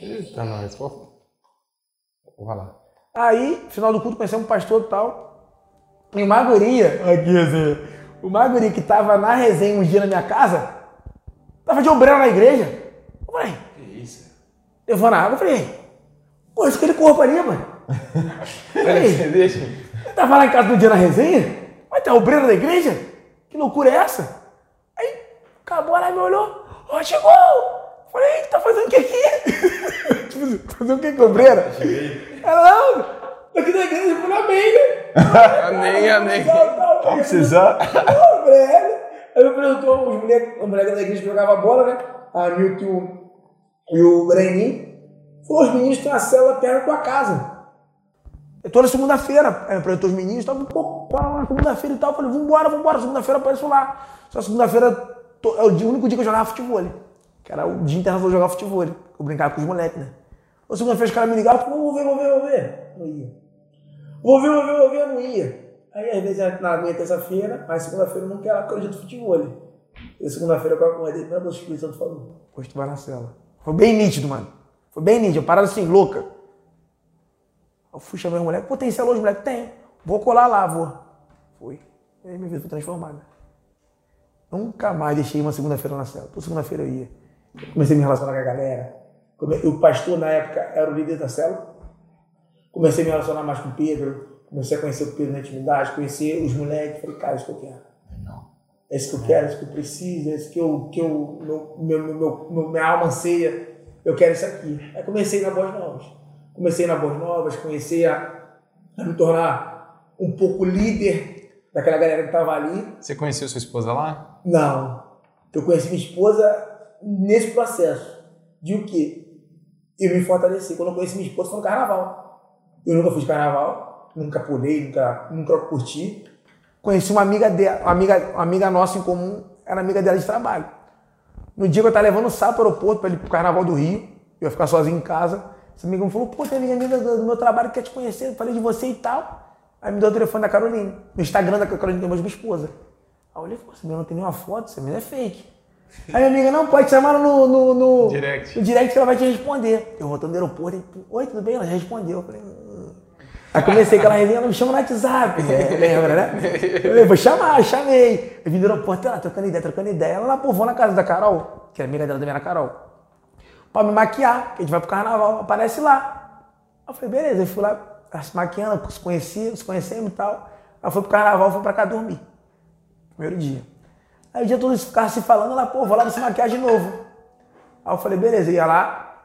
Eita, nós. Pô. Vai lá. Aí, final do culto, conhecemos um pastor e tal. E uma guria, aqui assim, uma guria que tava na resenha um dia na minha casa, tava de ombreira na igreja. Eu falei, Que isso? levando a água, eu falei, pô, isso aquele corpo ali, mano. Peraí, você deixa. Ele tava lá em casa no dia na resenha, vai ter obreira da igreja? Que loucura é essa? Aí, acabou, ela me olhou, ó, chegou! Falei, tá fazendo o que aqui? Tipo, fazendo o que com a obreira? Ela, não, tô aqui na igreja, eu falei, amém, né? Amém, amém. Tá precisando? Ô, velho. Aí me perguntou, os moleques, os moleques da igreja que jogavam bola, né? A Milton e o, Brenin. Falou, os meninos têm uma célula perto da tua casa. Eu toda segunda-feira, eu apresentou os meninos, tava, pô, cola lá na segunda-feira e tal. Eu falei, vambora, vambora, segunda-feira eu apareço lá. Só segunda-feira é o, único dia que eu jogava futebol. Que era o dia internacional de jogar futebol. Eu brincava com os moleques, né? Ou segunda-feira os caras me ligavam, pô, vou ver, vou ver, vou ver. Não ia. Vou ver, vou ver, vou ver, não ia. Aí às vezes eu não aguento terça-feira, mas segunda-feira eu não quero acreditar no futebol. E segunda-feira eu acordei, primeira coisa que o Espírito Santo falou, hoje tu vai na cela. Foi bem nítido, mano. Foi bem nítido, parada assim, louca. Eu fui chamar os moleques, pô, tem cela hoje, moleque? Tem. Vou colar lá, vou. Fui. E aí minha vida foi transformada. Nunca mais deixei uma segunda-feira na cela. Toda segunda-feira eu ia. Comecei a me relacionar com a galera. O pastor, na época, era o líder da cela. Comecei a me relacionar mais com o Pedro. Comecei a conhecer o Pedro na intimidade, conhecer os moleques. Falei, cara, isso que eu quero. É isso que eu quero, é isso que eu preciso, é isso que eu, que eu meu, meu, meu, minha alma anseia. Eu quero isso aqui. Aí comecei na Boas Novas. Comecei na Boas Novas, comecei a, a me tornar um pouco líder daquela galera que estava ali. Você conheceu sua esposa lá? Não. Eu conheci minha esposa nesse processo. De o quê? Eu me fortaleci. Quando eu conheci minha esposa foi no carnaval. Eu nunca fui de carnaval, nunca pulei, nunca, nunca curti. Conheci uma amiga dela, uma amiga, uma amiga nossa em comum, era amiga dela de trabalho. No dia que eu tava levando o Sá para o aeroporto para ir pro carnaval do Rio, eu ia ficar sozinho em casa. Essa amiga me falou, pô, tem amiga minha do, do meu trabalho que quer te conhecer, eu falei de você e tal. Aí me deu o telefone da Caroline. No Instagram da Caroline tem a mesma esposa. Aí eu olhei e falei, essa menina não tem nenhuma foto, essa menina é fake. Aí minha amiga, não, pode chamar no, no, no, Direct. no direct que ela vai te responder. Eu voltando do aeroporto, e, oi, tudo bem? Ela já respondeu. Eu falei, hum. Aí comecei aquela resenha, ela me chama no WhatsApp. É, lembra, né? Eu vou chamar, chamei. Eu vim do aeroporto, ela trocando ideia, trocando ideia. Ela lá, pô, vou na casa da Carol, que é amiga dela também era a Carol, pra me maquiar, que a gente vai pro carnaval, aparece lá. Eu falei, beleza, eu fui lá, ela se maquiando, se conhecia, se conhecemos e tal. Ela foi pro carnaval, foi pra cá dormir. Primeiro dia. Aí o dia todo eles ficavam se falando, ela, pô, vou lá se maquiar de novo. Aí eu falei, beleza, eu ia lá,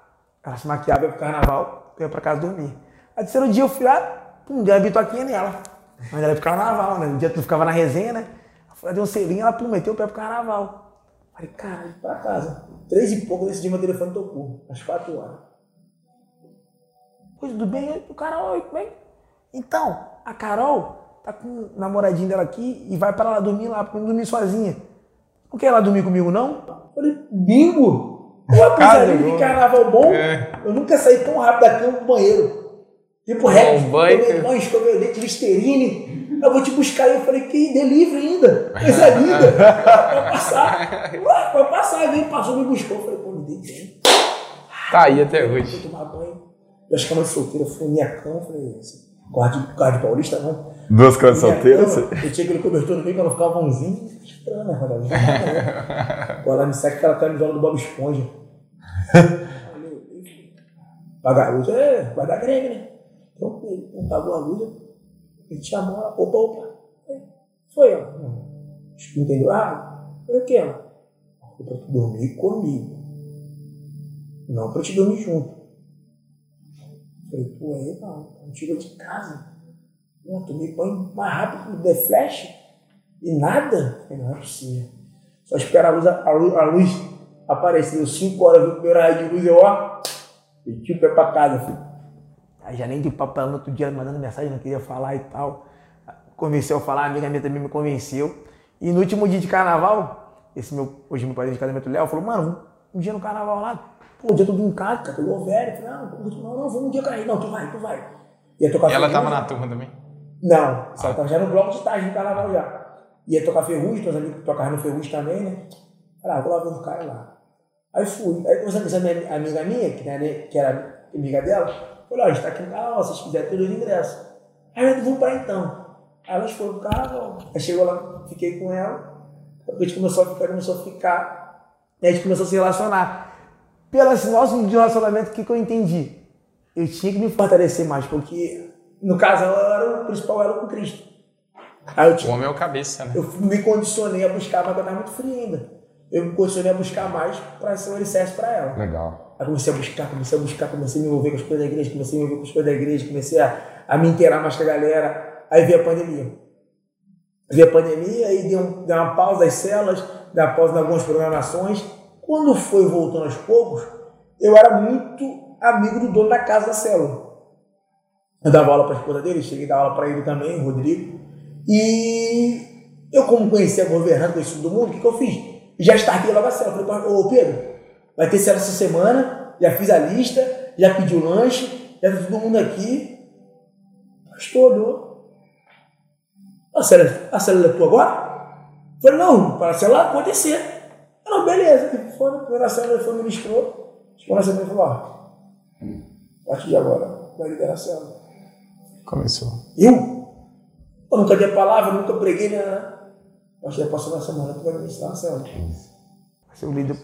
ela se maquiava, ia pro carnaval, ia pra casa dormir. Aí terceiro dia eu fui lá, pum, dei uma bitoquinha nela. Mas ela ia pro carnaval, né? No dia tu ficava na resenha, né? Eu falei, dei um selinho, ela pum, meteu o pé pro carnaval. Falei, caralho, pra casa. Três e pouco nesse dia meu telefone tocou, às quatro horas. Oi, tudo bem? O Carol, oi, tudo bem? Então, a Carol tá com o namoradinho dela aqui e vai para lá dormir lá, pra não dormir sozinha. Não quer ir lá dormir comigo, não? Eu falei, bingo! Cara, coisa de eu- carnaval bom, É. eu nunca saí tão rápido da cama pro banheiro. Tipo, banho, tomei cara. banho, escovei o dente, Listerine. Eu vou te buscar aí. Eu falei, que delivery ainda? Coisa linda. Vai passar. Vai passar. Aí passou, me buscou. Eu falei, pô, me dei bem. Tá aí até hoje. Fui tomar banho. Das camas de solteira, fui minha cama. Falei, guarda de, guarda paulista não. Duas Minha solteiras? cama, Eu tinha aquele cobertor no meio pra não ficar vãozinho. Estranho, né, Rodolfo? Agora me segue aquela camisola do Bob Esponja. Pagar a luz, é, vai dar Grêmio, né? Então, ele não pagou a luz, ele chamou, ela, opa, opa. Foi, ó. Acho que entendeu. Ah, foi o quê? ela? Foi pra tu dormir comigo. Não pra te dormir junto. Falei, pô, aí não, não tira de casa. Não, tomei banho mais rápido que o The Flash e nada. Falei, não é possível. Só espera a luz, a luz, a luz aparecer. Deu 5 horas, o primeiro raio de luz, eu ó, meti o pé pra casa, filho. Aí já nem de papo pra ela no outro dia, mandando mensagem, não queria falar e tal. Convenceu a falar, a amiga minha também me convenceu. E no último dia de carnaval, esse meu, hoje meu padrinho de casamento, Léo, falou, mano, um dia no carnaval lá, pô, um dia todo em casa, cara, pegou velho. Eu falei, não, não não, não, vamos um dia cair. Não, tu vai, tu vai. Ia tocar Ela ferrugem. tava na turma também? Não, só tava já no bloco de estágio no carnaval já. Ia tocar ferrugem, meus amigos tocavam no ferrugem também, né? Falei, ah, vou lá ver o cara lá. Aí fui. Aí essa minha amiga minha, que, né, que era amiga dela, falei, ó, a gente tá aqui no carnaval, se vocês quiserem, tem dois ingressos. Aí eu vamos pra então. Aí elas foram pro carnaval. Aí chegou lá, fiquei com ela. A gente começou a ficar, começou a ficar. E a gente começou a se relacionar. Pelo nosso relacionamento, o que, que eu entendi? Eu tinha que me fortalecer mais, porque no casal eu era o principal, era com Cristo. Aí eu O tinha homem é o cabeça, né? eu me condicionei a buscar, mas eu estava muito frio ainda. Eu me condicionei a buscar mais para ser um alicerce para ela. Legal. Aí comecei a buscar, comecei a buscar, comecei a me envolver com as coisas da igreja, comecei a me envolver com as coisas da igreja, comecei a, a me inteirar mais com a galera. Aí veio a pandemia. Veio a pandemia, aí deu, um- deu uma pausa das celas, deu uma pausa em algumas programações. Quando foi voltando aos poucos, eu era muito amigo do dono da casa da célula. Eu dava aula para a esposa dele, cheguei a dar aula para ele também, Rodrigo. E eu, como conhecia a governante, conhecia todo mundo, o que, que eu fiz? Já startei logo a cela. Falei, "Pá, ô Pedro, vai ter cela essa semana, já fiz a lista, já pedi o lanche, já tá todo mundo aqui. Pastor olhou. A célula, a célula é tua agora? Falei, não, para a célula pode descer. Não, beleza. Foi na primeira célula, ele foi, ministrou. Chegou na semana e falou, ó, a partir de agora, vai liderar a célula. Começou. Eu? Eu nunca dei palavra, nunca preguei, né? Acho que já passou na semana que na célula. Seu líder.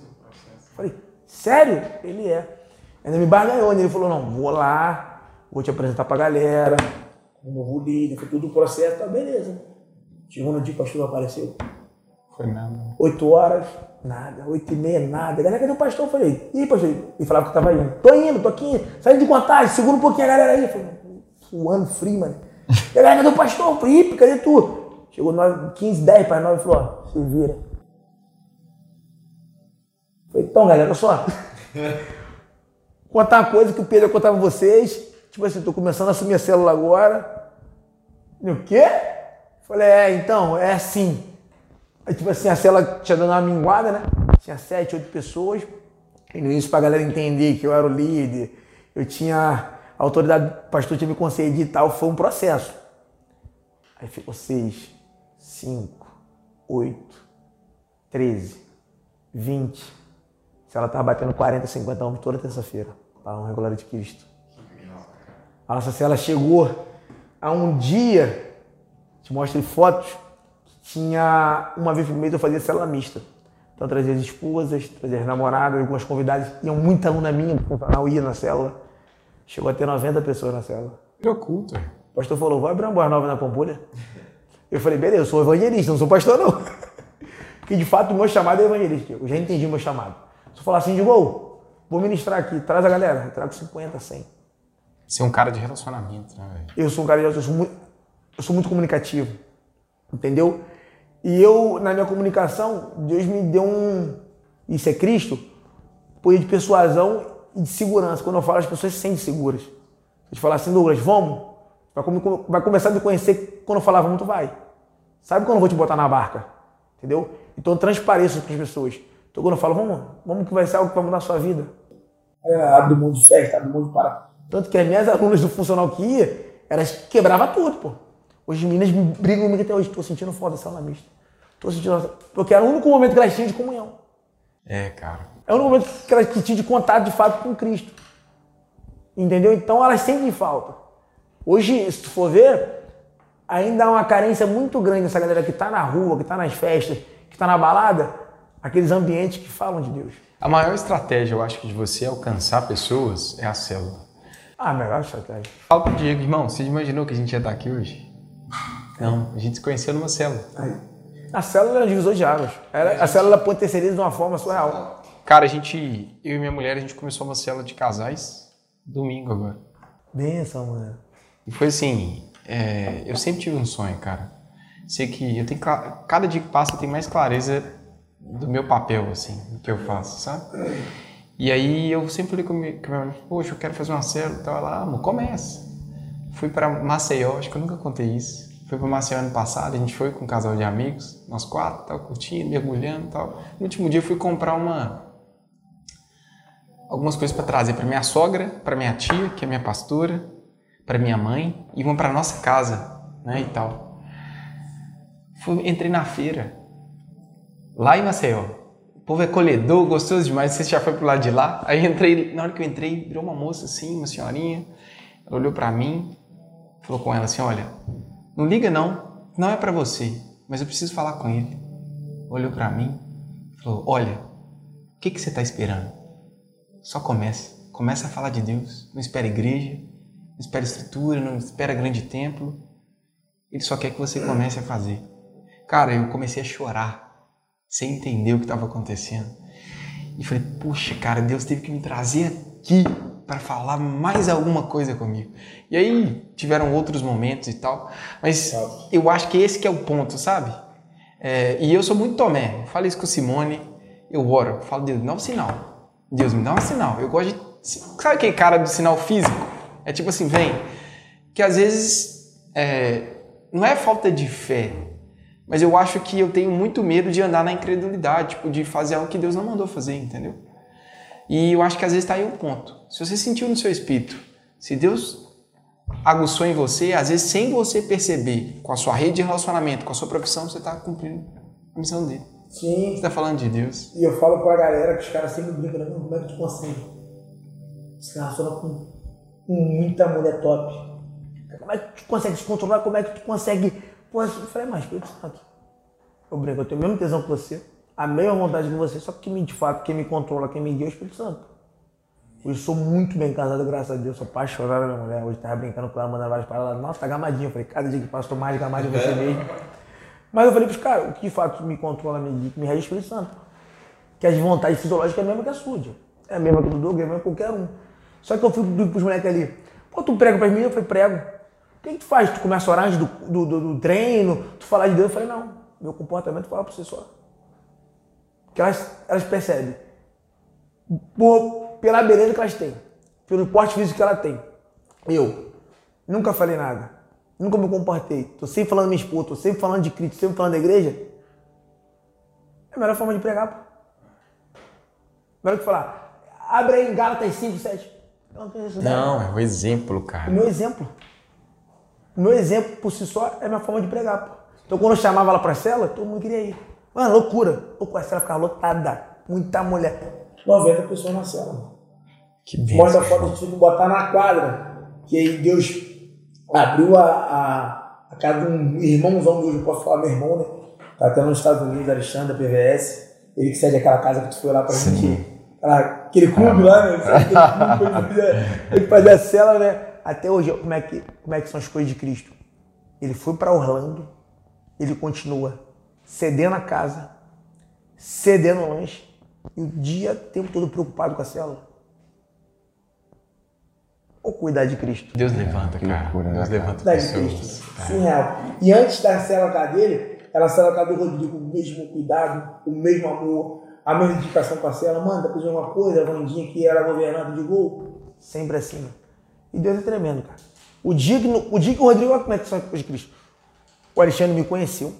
Falei, sério? Ele é. Ainda me barganhou, né? Ele falou, não, vou lá, vou te apresentar pra galera, como novo líder, foi tudo o processo, tá, beleza. Chegou no dia, o pastor apareceu. Foi nada. 8 horas, nada. 8 e meia, nada. Galera, cadê o pastor? Eu falei, ih, pastor? Ele falava que tava indo. Tô indo, tô aqui, saindo de contagem, segura um pouquinho a galera aí. Eu falei, suando frio, mano. Galera, cadê o pastor? Eu falei, ih, cadê tu? Chegou 9, 15, 10 para 9 e falou, ó, se vira. Falei, então, galera, olha só. Contar uma coisa que o Pedro ia contar pra vocês. Tipo assim, tô começando a assumir a célula agora. O quê? Falei, é, então, é assim. Aí, tipo assim, a célula tinha dado uma minguada, né? Tinha sete, oito pessoas. E no início, pra galera entender que eu era o líder, eu tinha a autoridade, o pastor tinha me concedido e tal, foi um processo. Aí ficou seis, cinco, oito, treze, vinte. Se ela tava batendo 40, 50 homens toda terça-feira, para um regular de Cristo. A nossa cela chegou a um dia, te mostro fotos, que tinha uma vez por mês eu fazia célula mista. Então eu trazia as esposas, trazia as namoradas, algumas convidadas, iam muita aluna minha, do canal ia na célula. Chegou a ter 90 pessoas na célula. Virou culto. é. O pastor falou, vai abrir uma boa nova na Pampulha? Eu falei, beleza, eu sou evangelista, não sou pastor não. Porque de fato o meu chamado é evangelista, eu já entendi o meu chamado. Se eu falar assim, digo, "Ô, vou ministrar aqui, traz a galera, eu trago 50, 100. Ser um cara de relacionamento, né, velho? Eu sou um cara, eu sou muito, eu sou muito comunicativo, entendeu? E eu, na minha comunicação, Deus me deu um, isso é Cristo, poder de persuasão e de segurança. Quando eu falo, as pessoas se sentem seguras. Se eu te falar assim, Douglas, vamos, vai, vai começar a me conhecer quando eu falar, vamos, tu vai. Sabe quando eu vou te botar na barca? Entendeu? Então eu transpareço com as pessoas. Então quando eu falo, vamos, vamos que vai ser algo que vai mudar a sua vida. É, abre mão de festa, abre mão de para. Tanto que as minhas alunas do funcional que ia, elas quebravam tudo, pô. Hoje as meninas brigam comigo até hoje. Tô sentindo falta da sala mista. Tô sentindo. Porque era o único momento que elas tinham de comunhão. É, cara. É o único momento que elas tinham de contato de fato com Cristo. Entendeu? Então elas sentem falta. Hoje, se tu for ver, ainda há uma carência muito grande dessa galera que tá na rua, que tá nas festas, que tá na balada, aqueles ambientes que falam de Deus. A maior estratégia, eu acho, que de você alcançar pessoas é a célula. Ah, melhor estratégia. Fala pro Diego, irmão, você imaginou que a gente ia estar aqui hoje? Não, a gente se conheceu numa célula. A célula era um divisor de águas. Era, a célula potencializa de uma forma surreal. Cara, a gente, eu e minha mulher, a gente começou uma célula de casais domingo agora. Benção, mano. E foi assim, é, eu sempre tive um sonho, cara. Sei que eu tenho, cada dia que passa eu tenho mais clareza do meu papel, assim, do que eu faço, sabe? E aí eu sempre falei com minha mãe, poxa, eu quero fazer uma célula e tal. Ela, ah, amor, começa. Fui pra Maceió, acho que eu nunca contei isso. Fui pra Maceió ano passado, a gente foi com um casal de amigos, nós quatro, tal, curtindo, mergulhando e tal. No último dia eu fui comprar uma algumas coisas para trazer para minha sogra, para minha tia, que é minha pastora, para minha mãe e uma para nossa casa, né, e tal. Fui, entrei na feira, lá em Maceió. O povo é colhedor, gostoso demais. Você já foi pro lado de lá? Aí entrei, na hora que eu entrei, virou uma moça assim, uma senhorinha. Ela olhou para mim, falou com ela assim: Olha, não liga não, não é para você, mas eu preciso falar com ele. Olhou para mim, falou: Olha, o que, que você está esperando? Só comece. Comece a falar de Deus. Não espera igreja, não espera estrutura, não espera grande templo. Ele só quer que você comece a fazer. Cara, eu comecei a chorar, sem entender o que estava acontecendo. E falei, puxa, cara, Deus teve que me trazer aqui para falar mais alguma coisa comigo. E aí tiveram outros momentos e tal, mas eu acho que esse que é o ponto, sabe? É, e eu sou muito Tomé, eu falo isso com Simone, eu oro, eu falo, Deus, me dá um sinal. Deus, me dá um sinal. Eu gosto de. Sabe aquele cara do sinal físico? É tipo assim, vem. que às vezes é, não é falta de fé, mas eu acho que eu tenho muito medo de andar na incredulidade, tipo, de fazer algo que Deus não mandou fazer, entendeu? E eu acho que às vezes está aí um ponto. Se você sentiu no seu espírito, se Deus aguçou em você, às vezes sem você perceber, com a sua rede de relacionamento, com a sua profissão, você está cumprindo a missão dele. Sim. Você está falando de Deus. E eu falo pra galera que os caras sempre brincam, "Não, como é que tu consegue? Se relaciona com, com muita mulher top. Como é que tu consegue se controlar? Como é que tu consegue. Pô, eu falei, mas Espírito Santo. Eu brinco, eu tenho o mesmo tesão que você, a mesma vontade que você, só que de fato, quem me controla, quem me guia é o Espírito Santo. Hoje sou muito bem casado, graças a Deus, sou apaixonado pela minha mulher. Hoje tava brincando com ela, mandando várias palavras. Nossa, tá gamadinho. Eu falei, cada dia que passa, tô mais gamado em você mesmo. Mas eu falei pros caras, o que de fato me controla, me guia, me rege é o Espírito Santo. Que as vontades fisiológicas é a mesma que a sua. É a mesma que a do Douglas, é a mesma que qualquer um. Só que eu fui digo pros moleques ali, pô, tu prega pras meninas? Eu falei, prego. O que, tu faz? Tu começa a orar do, do, do- do treino, tu falar de Deus? Eu falei, não, meu comportamento fala pra você só. Que elas, elas percebem. Por, pela beleza que elas têm, pelo porte físico que ela tem. Eu nunca falei nada, nunca me comportei. Tô sempre falando minha esposa, tô sempre falando de Cristo, sempre falando da igreja. É a melhor forma de pregar, pô. Melhor que falar, abre aí em Gálatas 5, 7. Não é o exemplo, O cara. meu exemplo. O meu exemplo por si só é a minha forma de pregar, pô. Então quando eu chamava ela pra cela, todo mundo queria ir. Mano, loucura. Loucura, a cela ficava lotada. Muita mulher. 90 pessoas na cela, mano. Que Mostra a foto, a gente que botar na quadra. Que aí Deus abriu a, a, a casa de um irmãozão meu, eu posso falar meu irmão, né? Tá até nos Estados Unidos, Alexandre, PVS. Ele que cede aquela casa que tu foi lá pra gente. aquela- aquele clube lá, né? Aquele clube pra gente fazer- a cela, né? Até hoje, como é, que, como é que são as coisas de Cristo? Ele foi pra Orlando, ele continua cedendo a casa, cedendo o lanche, e o dia, o tempo todo preocupado com a cela. Ou cuidar de Cristo. Deus levanta, cara. loucura, né, Deus cara? levanta Cuidar de pessoas. Cristo. Surreal. E antes da cela cá dele, ela cela cá do Rodrigo, o mesmo cuidado, o mesmo amor, a mesma dedicação com a cela. Mano, tá de alguma coisa? A Vandinha que era governanta de gol. Sempre assim. E Deus é tremendo, cara. O dia que, no- o, dia que o Rodrigo, é que são as coisas de Cristo. O Alexandre me conheceu.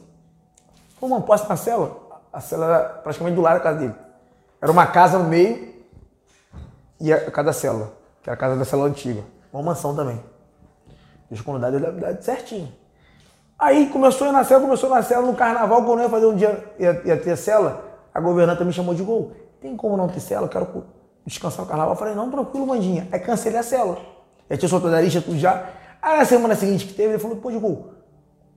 Falou, mano, posso ir na cela? A cela era praticamente do lado da casa dele. Era uma casa no meio e a casa da célula, que era a casa da célula antiga. Uma mansão também. Deixa quando dá, Deus dá certinho. Aí começou a ir na cela, começou na cela no carnaval, quando eu ia fazer um dia, ia, ia ter cela, a governanta me chamou de gol. Tem como não ter cela? Eu quero descansar no carnaval. Eu falei, não, tranquilo, Mandinha. Aí cancelei a cela. Já tinha soltado a lista, tudo já. Aí na semana seguinte que teve, ele falou, pô, de gol,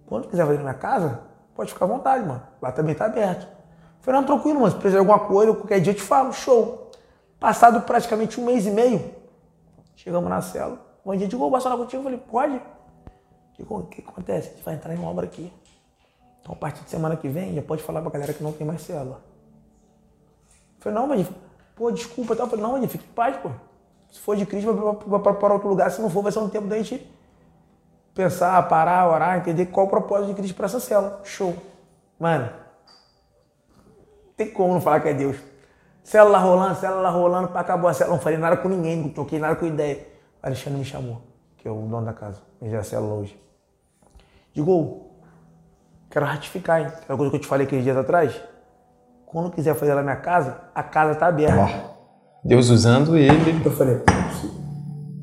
quando quiser fazer na minha casa, pode ficar à vontade, mano. Lá também tá aberto. Eu falei, não, tranquilo, mano. Se precisar de alguma coisa, qualquer dia eu te falo, show. Passado praticamente um mês e meio, chegamos na. Um dia de gol, posso falar contigo? Eu falei, pode. Digo, o que acontece? A gente vai entrar em obra aqui. Então, a partir de semana que vem, já pode falar pra galera que não tem mais célula. Falei, não, mas, pô, desculpa. tal. Eu falei, não, mas fique em paz, pô. Se for de Cristo, vai para outro lugar. Se não for, vai ser um tempo da gente pensar, parar, orar, entender qual o propósito de Cristo para essa célula. Show. Mano, tem como não falar que é Deus. Célula rolando, célula rolando, pá, acabou a célula. Não falei nada com ninguém, não toquei nada com ideia. O Alexandre me chamou, que é o dono da casa. Ele é a célula hoje. Digo, quero ratificar, hein? Aquela coisa que eu te falei aqueles dias atrás. Quando quiser fazer lá na minha casa, a casa tá aberta. Deus usando ele. Eu falei, "Pô, não é possível.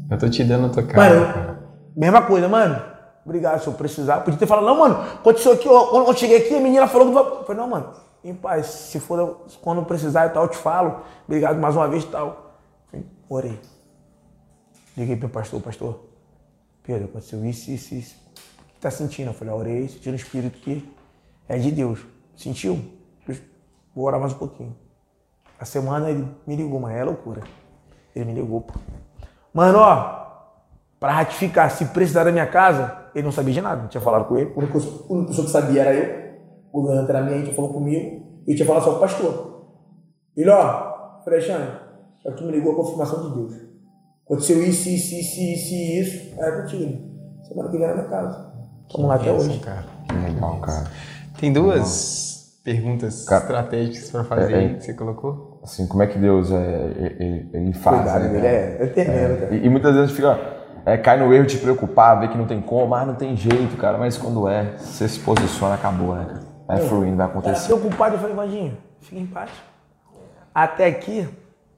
Eu tô te dando a tua cara. Mano, cara. mesma coisa, mano. Obrigado, se eu precisar. Podia ter falado, não, mano, aconteceu aqui, ó, quando eu cheguei aqui, a menina falou que vai. Eu falei, não, mano, em paz, se for quando precisar e tal, eu te falo. Obrigado mais uma vez e tal. Falei, Orei. Liguei pro pastor, pastor. Pedro, aconteceu isso, isso, isso. O que tá sentindo? Eu falei, orei, senti no espírito que é de Deus. Sentiu? Vou orar mais um pouquinho. A semana ele me ligou, mas é loucura. Ele me ligou, pô. Mano, ó, pra ratificar, se precisar da minha casa, ele não sabia de nada, não tinha falado com ele. A única pessoa, a única pessoa que sabia era eu. O governante era minha, gente falou comigo. E eu tinha falado só com o pastor. Ele, ó, falei, Alexandre, é que tu me ligou a confirmação de Deus. Aconteceu isso, isso, isso, isso isso. É contigo. irmão. Semana que vem é na minha casa. Vamos lá até hoje. cara. Que legal, cara. Tem duas perguntas Cara, estratégicas pra fazer é- aí que você colocou. Assim, como é que Deus é, ele, ele faz, Cuidado né, dele é, é tremendo, cara. E, e muitas vezes a gente fica. é, cai no erro de te preocupar, ver que não tem como, ah, não tem jeito, cara. Mas quando é, você se posiciona, acabou, né, cara? Vai fluindo, vai acontecer. preocupado, eu falei, Vandinho, fica em paz. Até aqui,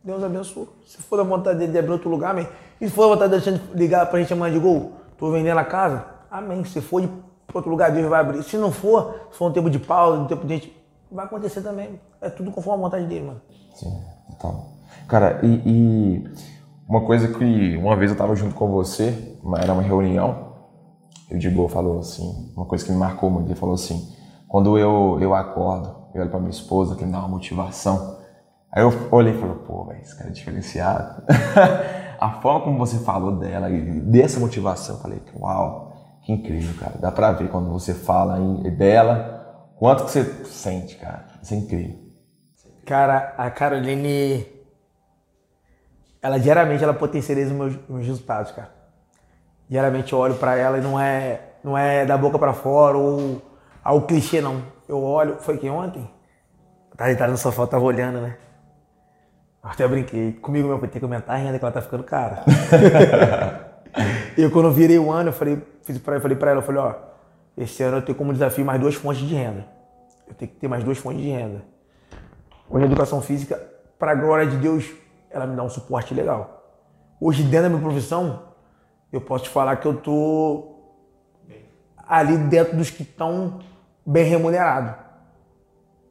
Deus abençoe. Se for da vontade dele de abrir outro lugar, amém. E se for da vontade dele de ligar pra gente amanhã de gol, tô vendendo a casa, amém. Se for de outro lugar, Deus vai abrir. Se não for, se for um tempo de pausa, um tempo de gente, vai acontecer também. É tudo conforme a vontade dele, mano. Sim, então. Cara, e, e uma coisa que uma vez eu tava junto com você, era uma reunião, e o Digo falou assim, uma coisa que me marcou muito, ele falou assim, quando eu, eu acordo, eu olho pra minha esposa, que me dá uma motivação, aí eu olhei e falei, pô, velho, esse cara é diferenciado. A forma como você falou dela e dessa motivação, eu falei, uau, que incrível, cara. Dá pra ver quando você fala em- dela, quanto que você sente, cara. Isso é incrível. Cara, a Caroline, ela diariamente ela potencializa os meus, meus resultados, cara. Diariamente eu olho pra ela e não é, não é da boca pra fora ou ao clichê, não. Eu olho, foi que ontem? Eu tava deitado no sofá, tava olhando, né? Eu até brinquei. Comigo meu, tem que aumentar a renda que ela tá ficando cara. eu quando virei o ano, eu falei, fiz pra, eu falei pra ela, eu falei, ó, esse ano eu tenho como desafio mais duas fontes de renda. Eu tenho que ter mais duas fontes de renda. Hoje a educação física, para glória de Deus, ela me dá um suporte legal. Hoje, dentro da minha profissão, eu posso te falar que eu tô ali dentro dos que estão bem remunerados.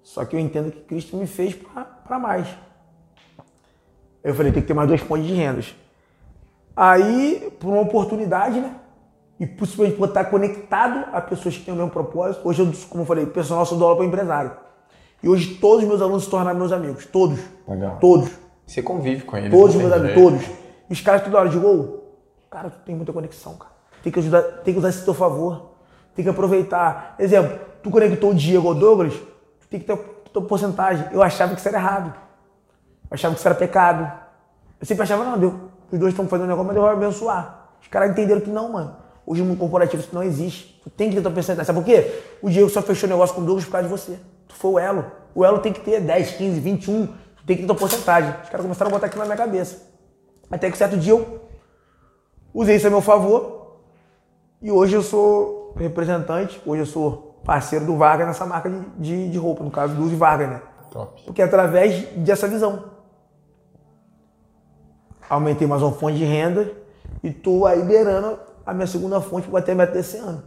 Só que eu entendo que Cristo me fez para mais. Eu falei, tem que ter mais duas fontes de rendas. Aí, por uma oportunidade, né? E possivelmente por estar conectado a pessoas que têm o mesmo propósito. Hoje, eu, como eu falei, personal sou dou aula para empresário. E hoje todos os meus alunos se tornaram meus amigos. Todos. Legal. Todos. Você convive com eles. Todos os não meus amigos. jeito. Todos. E os caras toda hora de gol. Cara, tu tem muita conexão, cara. Tem que ajudar, tem que usar isso a teu favor. Tem que aproveitar. Exemplo, tu conectou o Diego ao Douglas, tu tem que ter a tua porcentagem. Eu achava que isso era errado. Eu achava que isso era pecado. Eu sempre achava, não, Deus, os dois estão fazendo um negócio, mas Deus vai abençoar. Os caras entenderam que não, mano. Hoje no mundo corporativo isso não existe. Tu tem que ter tua porcentagem. Sabe por quê? O Diego só fechou negócio com o Douglas por causa de você. Tu foi o elo. O elo tem que ter 10, 15, 21. Tu tem que ter tua porcentagem. Os caras começaram a botar aquilo na minha cabeça. Até que certo dia eu usei isso a meu favor. E hoje eu sou representante, hoje eu sou parceiro do Vargas nessa marca de, de, de roupa, no caso do Uzi Vargas, né? Top. Porque é através dessa visão. Aumentei mais uma fonte de renda e tô aí beirando a minha segunda fonte para bater a meta desse ano.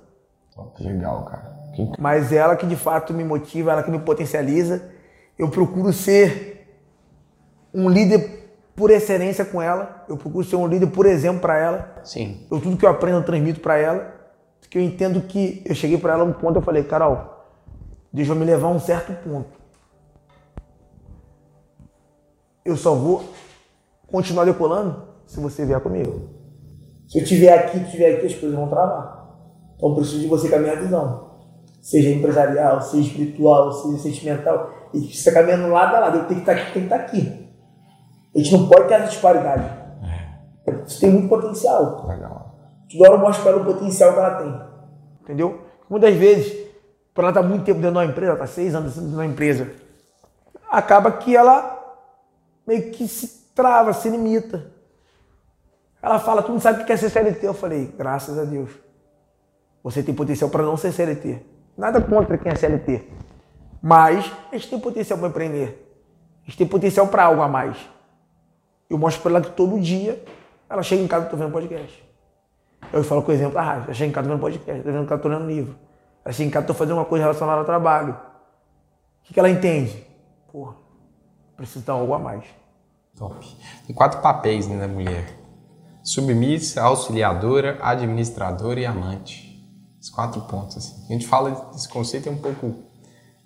Legal, cara. Que. Mas ela que de fato me motiva, ela que me potencializa. Eu procuro ser um líder por excelência com ela. Eu procuro ser um líder por exemplo para ela. Sim. Eu, tudo que eu aprendo eu transmito para ela. Porque eu entendo que eu cheguei para ela um ponto eu falei, Carol, Deus vai me levar a um certo ponto. Eu só vou continuar decolando se você vier comigo. Se eu estiver aqui, tu estiver aqui, as coisas vão travar. Então eu preciso de você com a minha visão. Seja empresarial, seja espiritual, seja sentimental. E que você está caminhando lado a lado. Eu tenho que estar aqui, tem que estar aqui. A gente não pode ter essa disparidade. Você tem muito potencial. Legal. Toda hora eu mostro para ela o potencial que ela tem. Entendeu? Muitas vezes, por ela estar muito tempo dentro de uma empresa, ela está seis anos dentro de uma empresa, acaba que ela meio que se trava, se limita. Ela fala, tu não sabe o que é ser CLT. Eu falei, graças a Deus. Você tem potencial para não ser CLT. Nada contra quem é CLT. Mas a gente tem potencial para empreender. A gente tem potencial para algo a mais. Eu mostro para ela que todo dia ela chega em casa e tô vendo podcast. Eu falo com o exemplo, ah, eu chego em casa tô vendo podcast, tô vendo que tô lendo livro. Ela chega em casa tô fazendo uma coisa relacionada ao trabalho. O que, que ela entende? Porra, preciso dar algo a mais. Top. Tem quatro papéis né, da mulher: submissa, auxiliadora, administradora e amante. Esses quatro pontos. Assim. A gente fala desse conceito é um pouco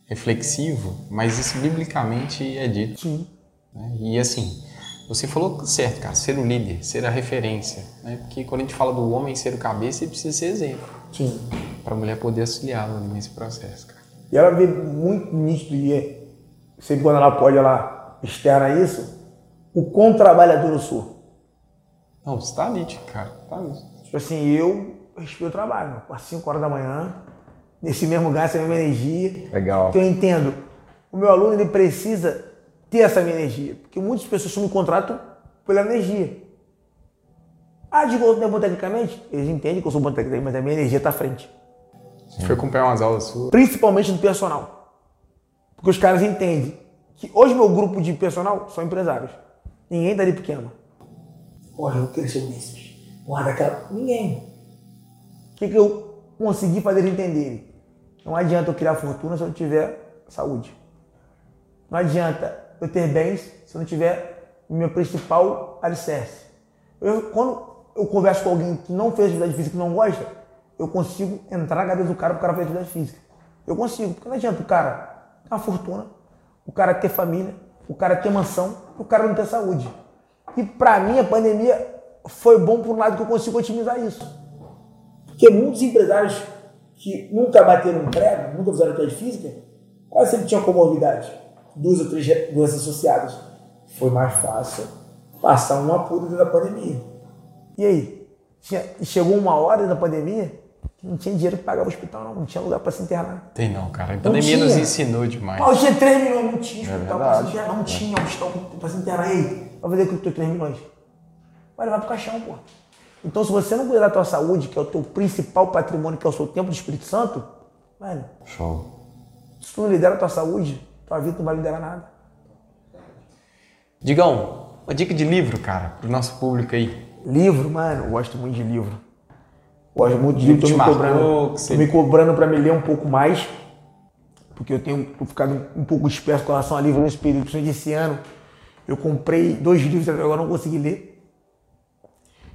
reflexivo, mas isso biblicamente é dito. Sim. né? E assim, você falou certo, cara, ser o líder, ser a referência. Né? Porque quando a gente fala do homem ser o cabeça, ele precisa ser exemplo Sim. para a mulher poder auxiliá-lo nesse processo, cara. E ela vê muito nítido e sempre quando ela pode, ela externa isso, o quão trabalhador eu sou. Não, você tá nítido, cara. Tá nítido. Tipo assim, eu respiro trabalho, meu. às 5 horas da manhã, nesse mesmo lugar, essa mesma energia. Legal. Então eu entendo, o meu aluno ele precisa ter essa minha energia, porque muitas pessoas me contratam pela energia. Ah, digo, eu não é bom tecnicamente? Eles entendem que eu sou bom tecnicamente, mas a minha energia tá à frente. Você foi acompanhar umas aulas suas. Principalmente no personal. Porque os caras entendem que hoje meu grupo de personal são empresários. Ninguém dali pequeno. Porra, eu quero ser desses. Porra, daquela. Ninguém. O que, que eu consegui fazer eles entenderem? Não adianta eu criar fortuna se eu não tiver saúde. Não adianta eu ter bens se eu não tiver meu principal alicerce. Eu, quando eu converso com alguém que não fez atividade física e não gosta, eu consigo entrar na cabeça do cara pro cara fazer atividade física. Eu consigo, porque não adianta o cara ter uma fortuna, o cara ter família, o cara ter mansão, o cara não ter saúde. E pra mim a pandemia foi bom por um lado que eu consigo otimizar isso. Porque muitos empresários que nunca bateram um prego, nunca fizeram atividade física, quase sempre tinham comorbidade, duas ou três doenças associadas. Foi mais fácil passar um apuro da pandemia. E aí? Chegou uma hora da pandemia não tinha dinheiro para pagar o hospital, não, não tinha lugar para se internar. Tem não, cara. A pandemia nos ensinou demais. Pau, tinha 3 milhões, não tinha hospital para se internar, não tinha hospital para se internar. E aí? Vai fazer o que com os 3 milhões? Vai levar pro caixão, pô. Então, se você não cuidar da tua saúde, que é o teu principal patrimônio, que é o seu tempo do Espírito Santo, velho, Show. se tu não lidera a tua saúde, tua vida não vai liderar nada. Digão, uma dica de livro, cara, pro nosso público aí. Livro, mano, eu gosto muito de livro. Gosto muito de tô me marcou, cobrando, você- tô me cobrando para me ler um pouco mais, porque eu tenho ficado um pouco disperso com relação a livro nesse período, principalmente esse ano. Eu comprei dois livros até agora não consegui ler.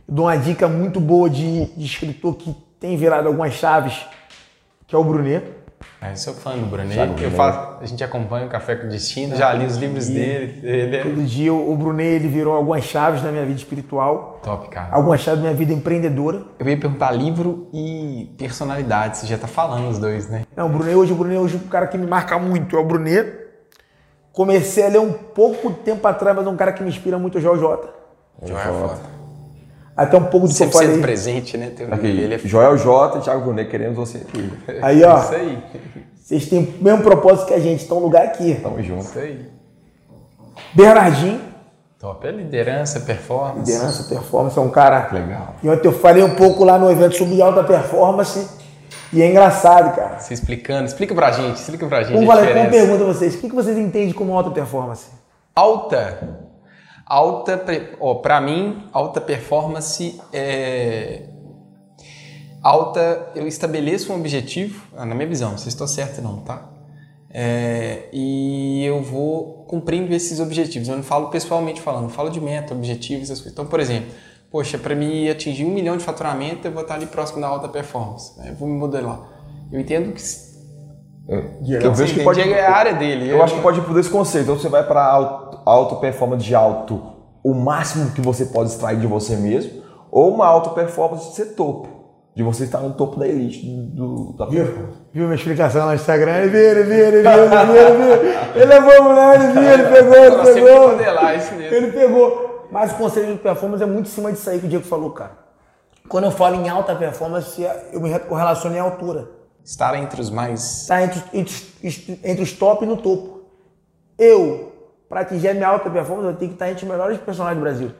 Eu dou uma dica muito boa de, de escritor que tem virado algumas chaves, que é o Brunet. É, eu sou fã do Brunet. Eu faço, a gente acompanha o Café com Destino, já li os livros dele. Ele é Todo dia o Brunet ele virou algumas chaves na minha vida espiritual, top, cara. algumas chaves da minha vida empreendedora. Eu ia perguntar livro e personalidade. Você já tá falando os dois, né? Não, o Brunet hoje, o Brunet hoje é um cara que me marca muito, é o Brunet. Comecei a ler um pouco tempo atrás, mas é um cara que me inspira muito, é o Joel J. Até um pouco do que eu 100% falei. presente, né? Teu Aqui, ele é Joel J e Thiago Brunet, queremos você. Aí, ó, Isso aí. vocês têm o mesmo propósito que a gente, estão no lugar aqui. Tamo junto. Isso aí. Bernardinho, Top. É liderança, performance. liderança, performance, é um cara. Legal. E ontem eu falei um pouco lá no evento sobre alta performance. E é engraçado, cara. Você explicando. Explica pra gente. Explica pra gente Como a como diferença. pergunta a vocês, o que que vocês entendem como alta performance? Alta. Alta, pra mim, alta performance é. Alta, eu estabeleço um objetivo, ah, na minha visão, não sei se estou certo não, tá? É, e eu vou cumprindo esses objetivos. Eu não falo pessoalmente falando, falo de meta, objetivos, essas coisas. Então, por exemplo, poxa, para mim atingir um milhão de faturamento, eu vou estar ali próximo da alta performance. né? Eu vou me modelar. Eu entendo que. Eu você vejo que pode. é a área dele. Eu acho que pode ir por esse conceito. Então você vai para auto, auto performance de alto, o máximo que você pode extrair de você mesmo, ou uma auto performance de ser topo, de você estar no topo da elite do, da performance. Viu minha explicação no Instagram? Ele viu, ele viu, ele viu, ele viu, ele viu. Ele levou mulher, ele viu, ele pegou, ele pegou. modelar isso mesmo. Ele pegou. Mas o conselho de performance é muito em cima disso aí que o Diego falou, cara. Quando eu falo em alta performance, eu me correlaciono em altura. Estar entre os mais. Está entre, entre, entre os top e no topo. Eu, para atingir a minha alta performance, eu tenho que estar entre os melhores personagens do Brasil.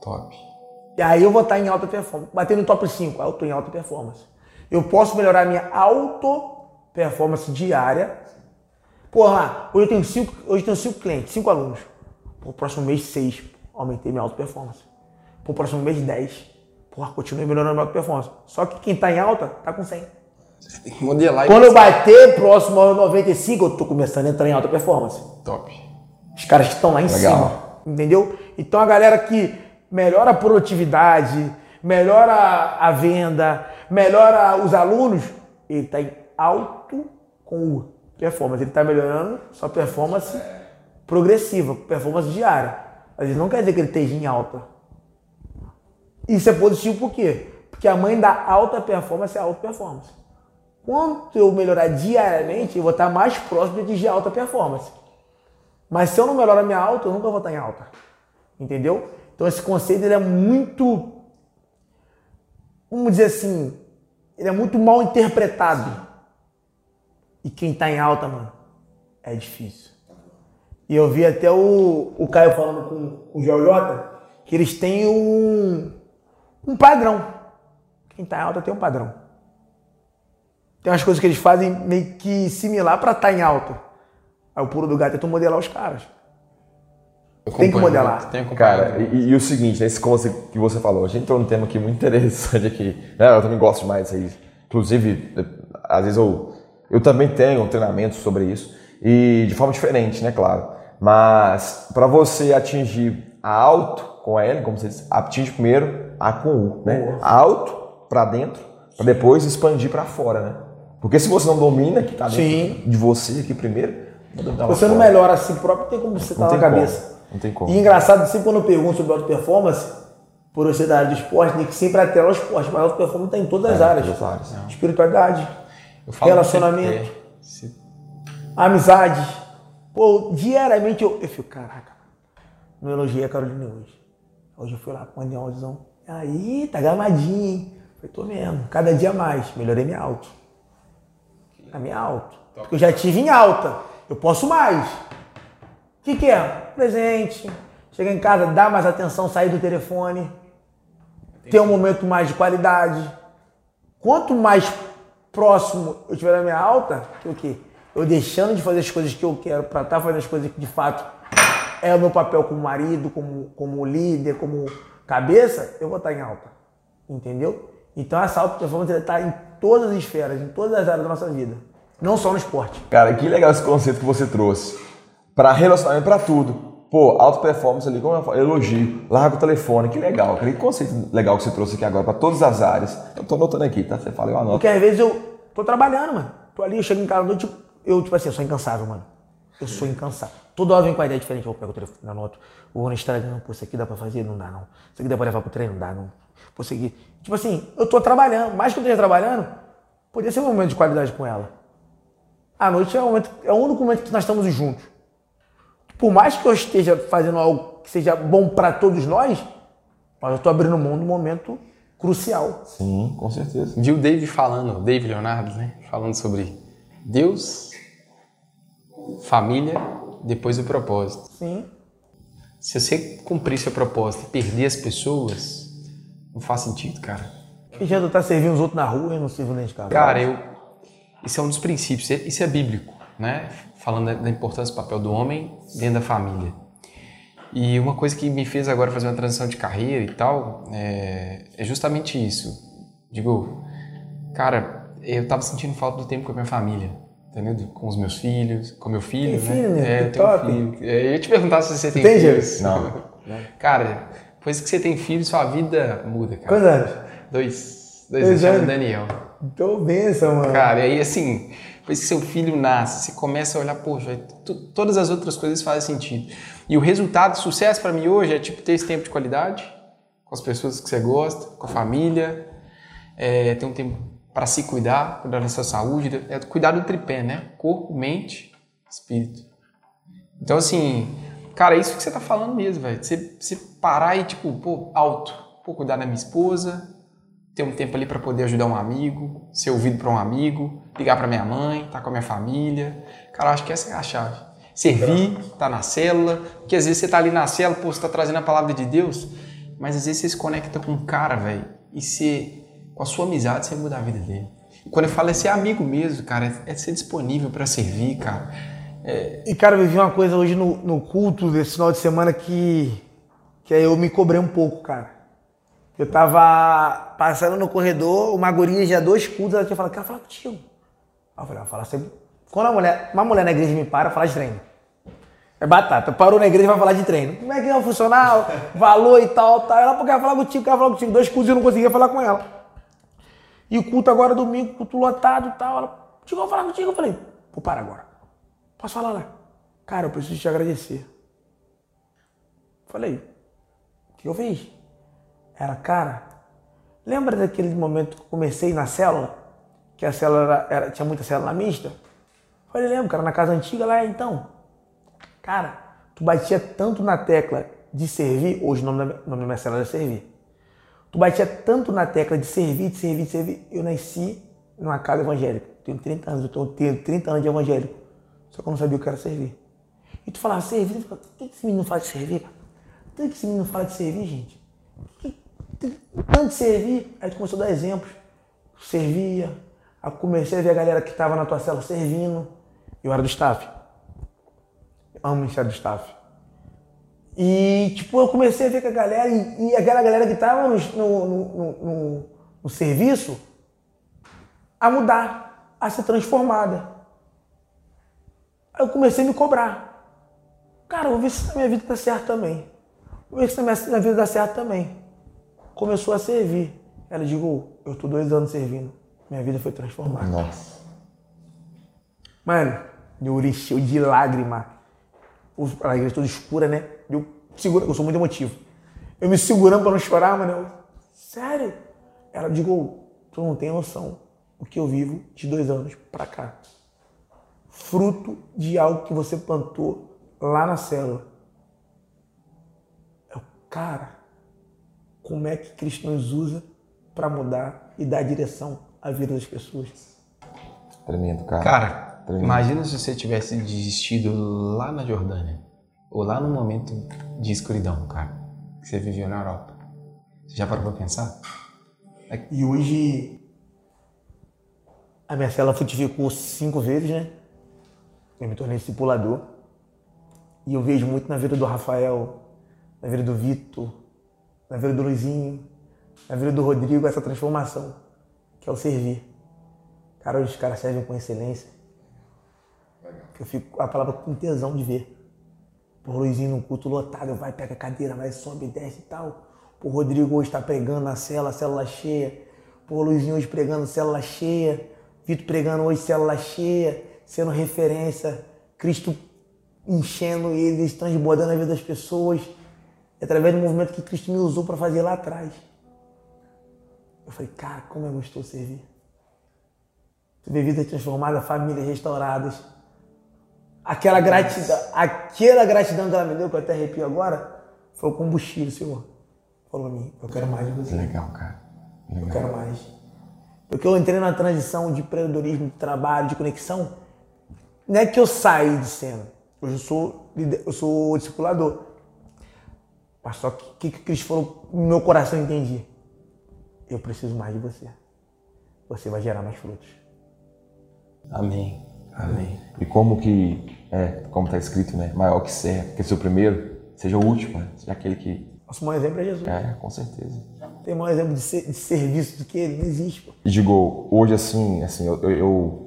Top. E aí eu vou estar em alta performance. Bater no top 5, aí eu estou em alta performance. Eu posso melhorar a minha auto performance diária. Porra, hoje eu tenho cinco, hoje eu tenho cinco clientes, cinco alunos. Pô, próximo mês, seis. Aumentei minha auto performance. Pô, próximo mês, 10. Porra, continuei melhorando a minha performance. Só que quem tá em alta, tá com 100. Tem que modelar Quando eu isso. bater próximo ao 95, eu tô começando a entrar em alta performance. Top. Os caras que estão lá em Legal. cima. Entendeu? Então a galera que melhora a produtividade, melhora a venda, melhora os alunos, ele está em alto com o performance. Ele está melhorando sua performance progressiva, performance diária. Às vezes não quer dizer que ele esteja em alta. Isso é positivo por quê? Porque a mãe da alta performance é alta performance. Quanto eu melhorar diariamente, eu vou estar mais próximo de alta performance. Mas se eu não melhorar minha alta, eu nunca vou estar em alta. Entendeu? Então esse conceito ele é muito, vamos dizer assim, ele é muito mal interpretado. E quem está em alta, mano, é difícil. E eu vi até o, o Caio falando com, o Joel que eles têm um, um padrão. Quem tá em alta tem um padrão. Tem umas coisas que eles fazem meio que similar pra estar em alta. Aí o pulo do gato é tu modelar os caras. Tem que modelar. acompanhado Cara, e, e o seguinte, nesse conceito que você falou, a gente entrou num tema aqui muito interessante aqui. né? Eu também gosto demais disso aí. Inclusive, às vezes eu, eu também tenho treinamentos sobre isso. E de forma diferente, né, claro. Mas para você atingir a alto com a L, como você disse, atinge primeiro a com U, né? Alto para dentro, para depois expandir para fora, né? Porque se você não domina que tá dentro Sim. de você aqui primeiro, Você não fora. melhora a si próprio, tem como você estar na tem como. cabeça. Não tem como. E engraçado, sempre quando eu pergunto sobre auto performance, por eu ser da área do esporte, tem que sempre atrela ao esporte, mas auto performance está em todas as áreas. todas as áreas. Espiritualidade, Eu falo relacionamento. é, se- amizade. Pô, diariamente eu, eu fico, caraca, não elogiei a Carolina hoje. Hoje eu fui lá, mandei um áudiozão. Aí, tá gamadinho, hein? Falei, tô mesmo, cada dia mais. Melhorei minha alta. A minha alta. Porque eu já tive em alta. Eu posso mais. O que, que é? Presente. Chegar em casa, dar mais atenção, sair do telefone. Ter um momento mais de qualidade. Quanto mais próximo eu tiver da minha alta, que o quê? Eu deixando de fazer as coisas que eu quero para estar fazendo as coisas que de fato é o meu papel como marido, como, como líder, como cabeça, eu vou estar em alta. Entendeu? Então essa alta performance está em todas as esferas, em todas as áreas da nossa vida. Não só no esporte. Cara, que legal esse conceito que você trouxe. Pra relacionamento, pra tudo. Pô, alta performance ali, como eu falo, elogio, larga o telefone, que legal. Que conceito legal que você trouxe aqui agora pra todas as áreas. Eu tô anotando aqui, tá? Você fala, eu anoto. Porque às vezes eu tô trabalhando, mano. Tô ali, eu chego em casa à noite, eu, tipo assim, eu sou incansável, mano. Eu sou incansável. Toda hora vem com a ideia diferente, eu pego o telefone, anoto. Vou no Instagram, pô, isso aqui dá pra fazer? Não dá, não. Isso aqui dá pra levar pro treino? Não dá, não. Pô, isso aqui... Tipo assim, eu tô trabalhando. Mais que eu esteja trabalhando, poderia ser um momento de qualidade com ela. A noite é o, momento, é o único momento que nós estamos juntos. Por mais que eu esteja fazendo algo que seja bom pra todos nós, mas eu tô abrindo mão de um momento crucial. Sim, com certeza. Viu o Dave falando, o Dave Leonardo, né? Falando sobre Deus, família, depois o propósito. Sim. Se você cumprir seu propósito e perder as pessoas, não faz sentido, cara. Que já tá servindo os outros na rua e não sirvo nem de casa. Cara, eu. Isso é um dos princípios, isso é bíblico, né? Falando da- da importância do papel do homem dentro da família. E uma coisa que me fez agora fazer uma transição de carreira e tal é, é justamente isso. Digo, cara, eu tava sentindo falta do tempo com a minha família, entendeu? Com os meus filhos, com meu filho, Tem né? filho, né? É, eu tenho um top. filho. É, eu ia te perguntar se você tem, tem, filhos. Não. Cara, depois que você tem filho, sua vida muda, cara. Quantos anos? Dois. Dois, Dois anos. Daniel. Tô benção, mano. Cara, e aí assim, depois que seu filho nasce, você começa a olhar, poxa, todas as outras coisas fazem sentido. E o resultado, sucesso pra mim hoje é tipo ter esse tempo de qualidade com as pessoas que você gosta, com a família, é, ter um tempo pra se cuidar, cuidar da sua saúde, é cuidar do tripé, né? Corpo, mente, espírito. Então assim, cara, é isso que você tá falando mesmo, velho. Você, você parar e tipo, pô, alto, pô, cuidar da minha esposa, ter um tempo ali para poder ajudar um amigo, ser ouvido para um amigo, ligar para minha mãe, estar com a minha família. Cara, acho que essa é a chave. Servir, estar na célula, porque às vezes você tá ali na célula, pô, você tá trazendo a palavra de Deus, mas às vezes você se conecta com um cara, velho, e você, com a sua amizade, você muda a vida dele. E quando eu falo é ser amigo mesmo, cara, é ser disponível para servir, cara. E, cara, eu vivi uma coisa hoje no, no culto desse final de semana que, que eu me cobrei um pouco, cara. Eu tava passando no corredor, uma guria já dois cultos, ela tinha falado, quero falar contigo. Aí eu falei, ah, falar sempre. Quando uma mulher, uma mulher na igreja me para, fala de treino. É batata. Parou na igreja e vai falar de treino. Como é que é o funcional, valor e tal, tal. Ela, pô, quero falar contigo, quero falar contigo. Dois cultos e eu não conseguia falar com ela. E o culto agora domingo, culto lotado e tal. Ela, chegou a falar contigo. Eu falei, pô, para agora. Posso falar lá? Cara, eu preciso te agradecer. Falei, o que eu fiz? Era, cara, lembra daquele momento que eu comecei na célula? Que a célula era, era- tinha muita célula mista? Falei, lembro, cara, na casa antiga lá, então. Cara, tu batia tanto na tecla de servir, hoje o nome da minha célula é servir. Tu batia tanto na tecla de servir, de servir, de servir. Eu nasci numa casa evangélica. Tenho 30 anos, eu tenho 30 anos de evangélico. Só que eu não sabia o que era servir. E tu falava, servir, tu ficava, o que esse menino faz de servir? cara? tanto que esse menino fala de servir, gente. Tanto de servir. Aí tu começou a dar exemplos. Servia. Aí comecei a ver a galera que estava na tua cela servindo. Eu era do staff. Eu amo o Ministério do Staff. E, tipo, eu comecei a ver com a galera, e, e aquela galera que estava no, no, no, no, serviço, a mudar, a ser transformada. Aí eu comecei a me cobrar. Cara, vou ver se na minha vida dá certo também. Vou ver se na minha, na vida dá certo também. Começou a servir. Ela digo, eu tô dois anos servindo. Minha vida foi transformada. Nossa. Mano, meu olho encheu de lágrima. A igreja toda escura, né? Eu segura, eu sou muito emotivo. Eu me segurando pra não chorar, mano. Eu, Sério? Ela digo, tu não tem noção o que eu vivo de dois anos pra cá. Fruto de algo que você plantou lá na célula. Eu, cara, como é que Cristo nos usa pra mudar e dar direção à vida das pessoas? Tremendo, cara. Cara, Tremendo. imagina se você tivesse desistido lá na Jordânia. Ou lá no momento de escuridão, cara. Que você viveu na Europa. Você já parou pra pensar? E hoje a minha cela frutificou cinco vezes, né? Eu me tornei discipulador. E eu vejo muito na vida do Rafael, na vida do Vitor, na vida do Luizinho, na vida do Rodrigo, essa transformação, que é o servir. Cara, hoje os caras servem com excelência. Eu fico com a palavra com tesão de ver. Por Luizinho num culto lotado, vai, pega a cadeira, vai, sobe, desce e tal. Por Rodrigo hoje está pregando na cela, célula cheia. Por Luizinho hoje pregando célula cheia. Vitor pregando hoje célula cheia, sendo referência. Cristo enchendo eles, transbordando a vida das pessoas. Através do movimento que Cristo me usou para fazer lá atrás. Eu falei, cara, como é gostoso servir. Tu vê vidas transformadas, famílias restauradas. Aquela gratidão, aquela gratidão que ela me deu, que eu até arrepio agora, foi o combustível, Senhor. Falou a mim, eu quero mais de você. Legal, cara. Eu quero mais. Porque eu entrei na transição de empreendedorismo, de trabalho, de conexão. Não é que eu saí de cena. Hoje eu sou, eu sou discipulador. Mas só que o que, que Cristo falou no meu coração eu entendi. Eu preciso mais de você. Você vai gerar mais frutos. Amém. Amém. E como que, é, como tá escrito, né? Maior que serve, que ser o primeiro, seja o último, né? Seja aquele que. Nosso maior exemplo é Jesus. É, com certeza. Tem maior exemplo de, ser- de serviço do que ele. Não existe, pô. E digo, hoje assim, assim, eu, eu- eu-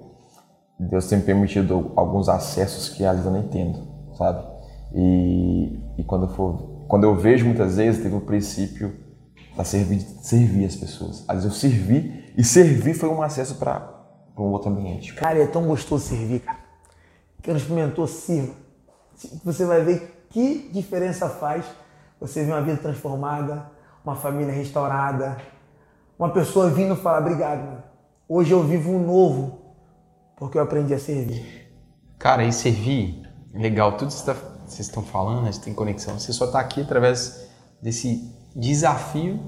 Deus tem me permitido alguns acessos que às vezes eu não entendo, sabe? E, e quando, eu for, quando eu vejo muitas vezes, teve o princípio da servir, de servir as pessoas. Às vezes eu servi, e servir foi um acesso para um outro ambiente. Cara, é tão gostoso servir, cara. Quem não experimentou, sirva. Você vai ver que diferença faz você ver uma vida transformada, uma família restaurada, uma pessoa vindo falar, obrigado, mano. Hoje eu vivo um novo, porque eu aprendi a servir. Cara, e servir, legal, tudo que você tá- vocês estão falando, gente tem conexão. Você só está aqui através desse desafio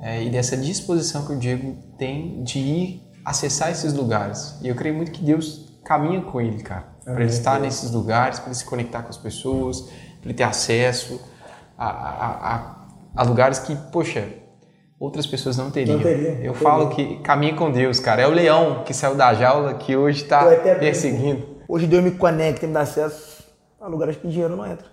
é, e dessa disposição que o Diego tem de ir acessar esses lugares. E eu creio muito que Deus caminha com ele, cara. Para ele estar nesses lugares, para ele se conectar com as pessoas, para ele ter acesso a, a- a- a lugares que, poxa, outras pessoas não teriam. Não teriam, eu não falo que caminha com Deus, cara. É o leão que saiu da jaula que hoje está perseguindo. Hoje Deus me conecta e me dá acesso a lugares que dinheiro não entra.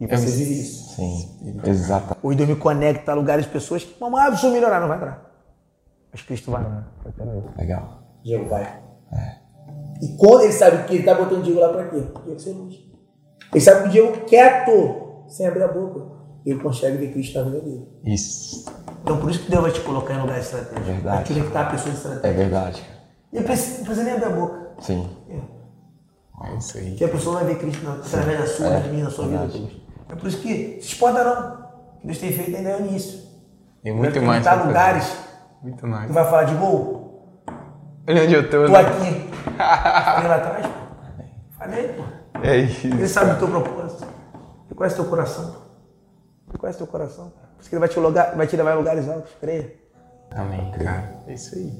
E você vive isso. Sim, exatamente. Hoje Deus me conecta a lugares, pessoas que, mamãe, eu sou milionário, não vai entrar. Mas Cristo vai. Ir. Legal. Diego vai. E quando ele sabe que ele tá botando o Diego lá pra quê? Diego ser luz. Ele sabe que o Diego quieto, sem abrir a boca, ele consegue ver Cristo na vida dele. Isso. Então por isso que Deus vai te colocar em lugares estratégicos. Verdade. Vai conectar pessoas É estratégicas. verdade. E ele precisa, não precisa nem abrir a boca. Sim. É isso aí. Que a pessoa vai ver Cristo na, através da sua, É, da minha, na sua vida. verdade. Deus. É por isso que se exporta não. Que Deus tem feito ainda é o início. Tem Vai muito mais. pra fazer. Muito mais. Tu vai falar de gol? Olha onde eu tô, Tô né? aqui. Falei lá atrás, pô. Falei, pô. É isso. Ele sabe do teu propósito. Ele conhece teu coração. Ele conhece teu coração. Por isso que ele vai te, lugar, vai te levar em lugares altos, creia. Amém, cara. É isso aí.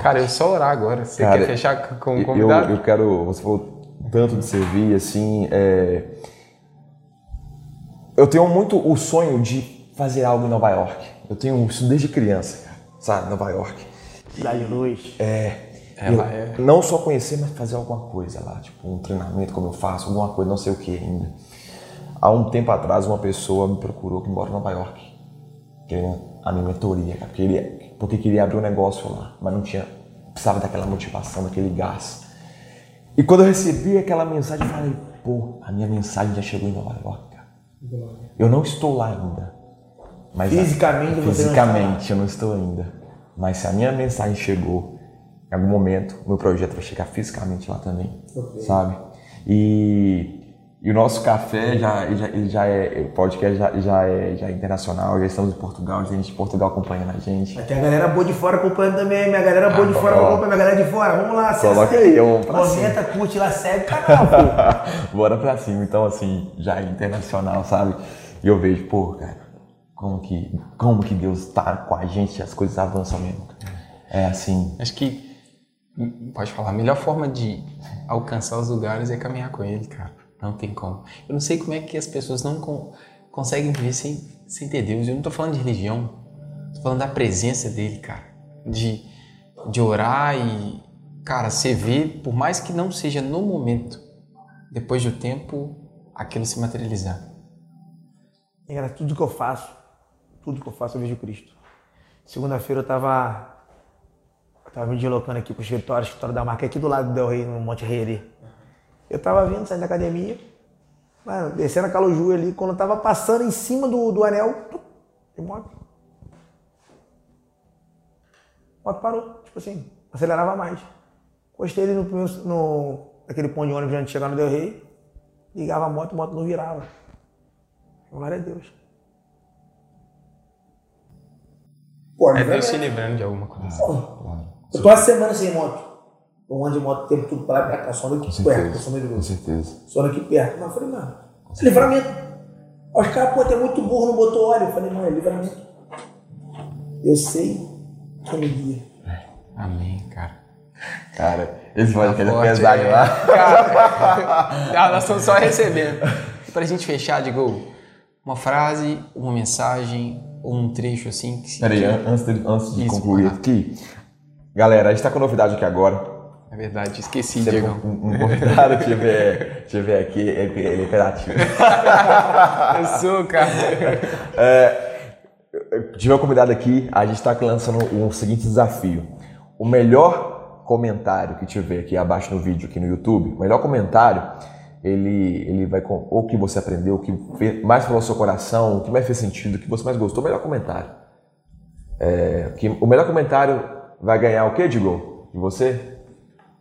Cara, eu só orar agora. Você Cara, quer fechar com o Eu, convidado? eu quero, você falou tanto de servir, assim, é, eu tenho muito o sonho de fazer algo em Nova York. Eu tenho isso desde criança, sabe? Nova York. Cidade de Luz. É. Ela eu é. Não só conhecer, mas fazer alguma coisa lá, tipo um treinamento como eu faço, alguma coisa, não sei o que ainda. Há um tempo atrás, uma pessoa me procurou que mora em Nova York, querendo a minha mentoria, cara, porque, ele, porque queria abrir um negócio lá, mas não tinha, precisava daquela motivação, daquele gás. E quando eu recebi aquela mensagem, eu falei, pô, a minha mensagem já chegou em Nova York, cara. Eu não estou lá ainda. Mas Fisicamente você não Fisicamente eu não estou ainda. Mas se a minha mensagem chegou, em algum momento, meu projeto vai chegar fisicamente lá também. Sabe? E, e o nosso café já, já, ele já é. O podcast já, já, é, já é internacional, já estamos em Portugal, gente de Portugal acompanhando a gente. Tem a galera boa de fora acompanhando também, minha galera boa de fora ó. acompanhando, minha galera de fora. Vamos lá, Coloca aí, vamos pra Comenta, curte lá, segue o canal, pô. Bora pra cima. Então, assim, já é internacional, sabe? E eu vejo, pô, cara, como que, como que Deus tá com a gente e as coisas avançam mesmo. É assim. Acho que, pode falar, a melhor forma de alcançar os lugares é caminhar com ele, cara. Não tem como. Eu não sei como é que as pessoas não con- conseguem viver sem, sem ter Deus. Eu não tô falando de religião. Tô falando da presença dele, cara. De, de orar e, cara, você vê, por mais que não seja no momento, depois do tempo, aquilo se materializar. E, Cara, tudo que eu faço, tudo que eu faço eu vejo Cristo. Segunda-feira eu tava. Eu tava me deslocando aqui pro escritório, escritório da marca aqui do lado do Del Rey, no Monte Reire. Eu tava vindo, saindo da academia, mano, descendo a Caluju ali, quando eu tava passando em cima do, do anel, de moto. Moto parou, tipo assim, acelerava mais. Encostei ele no primeiro, no, naquele ponto de ônibus antes de chegar no Del Rey, ligava a moto, a moto não virava. Glória a Deus. Pô, É Deus livramento. se livrando de alguma coisa. Eu tô uma semana sem moto. Eu ando de moto o tempo todo pra lá e pra cá, só ando aqui perto, eu sou meio Com certeza. Só ando aqui perto. Mas eu falei, mano, é livramento. Aí Os caras, pô, tem muito burro, não botou óleo. Eu falei, não, é livramento. Eu sei que me guia. Amém, cara. Cara, esse podcast é Forte, pesado é. lá. Ah, nós estamos só recebendo. Pra gente fechar, Diego, uma frase, uma mensagem um trecho assim que se. Peraí, an- antes de, antes de Isso, concluir aqui, galera, a gente tá com novidade aqui agora. É verdade, esqueci, Se Diego. um, um convidado tiver, tiver aqui, ele, ele é imperativo. Eu sou, cara. tiver um convidado aqui, a gente está lançando um seguinte desafio. O melhor comentário que tiver aqui abaixo no vídeo, aqui no YouTube, o melhor comentário, ele, ele vai com o que você aprendeu, o que mais falou ao seu coração, o que mais fez sentido, o que você mais gostou, o melhor comentário. É, que, o melhor comentário vai ganhar o quê, Digo? De você?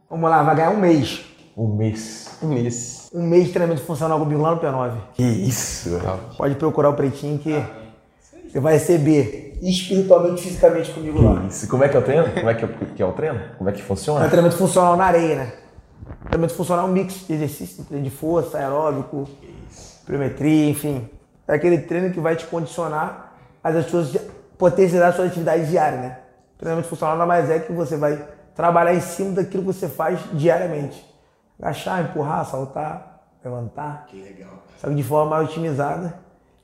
Vamos lá, vai ganhar um mês. Um mês. Um mês. Um mês de treinamento funcional comigo lá no P9. Que isso? Pode procurar o Pretinho que você vai receber espiritualmente e fisicamente comigo lá. Que isso? Como é que é o treino? Como é que é, que é o treino? Como é que É um funciona? treinamento funcional na areia, né? Treinamento funcional é um mix de exercício, treino de força, aeróbico, pliometria, enfim. É aquele treino que vai te condicionar às suas potencializar suas atividades diárias, né? Treinamento funcional nada mais é que você vai trabalhar em cima daquilo que você faz diariamente. Agachar, empurrar, saltar, levantar. Que legal. Só que de forma mais otimizada,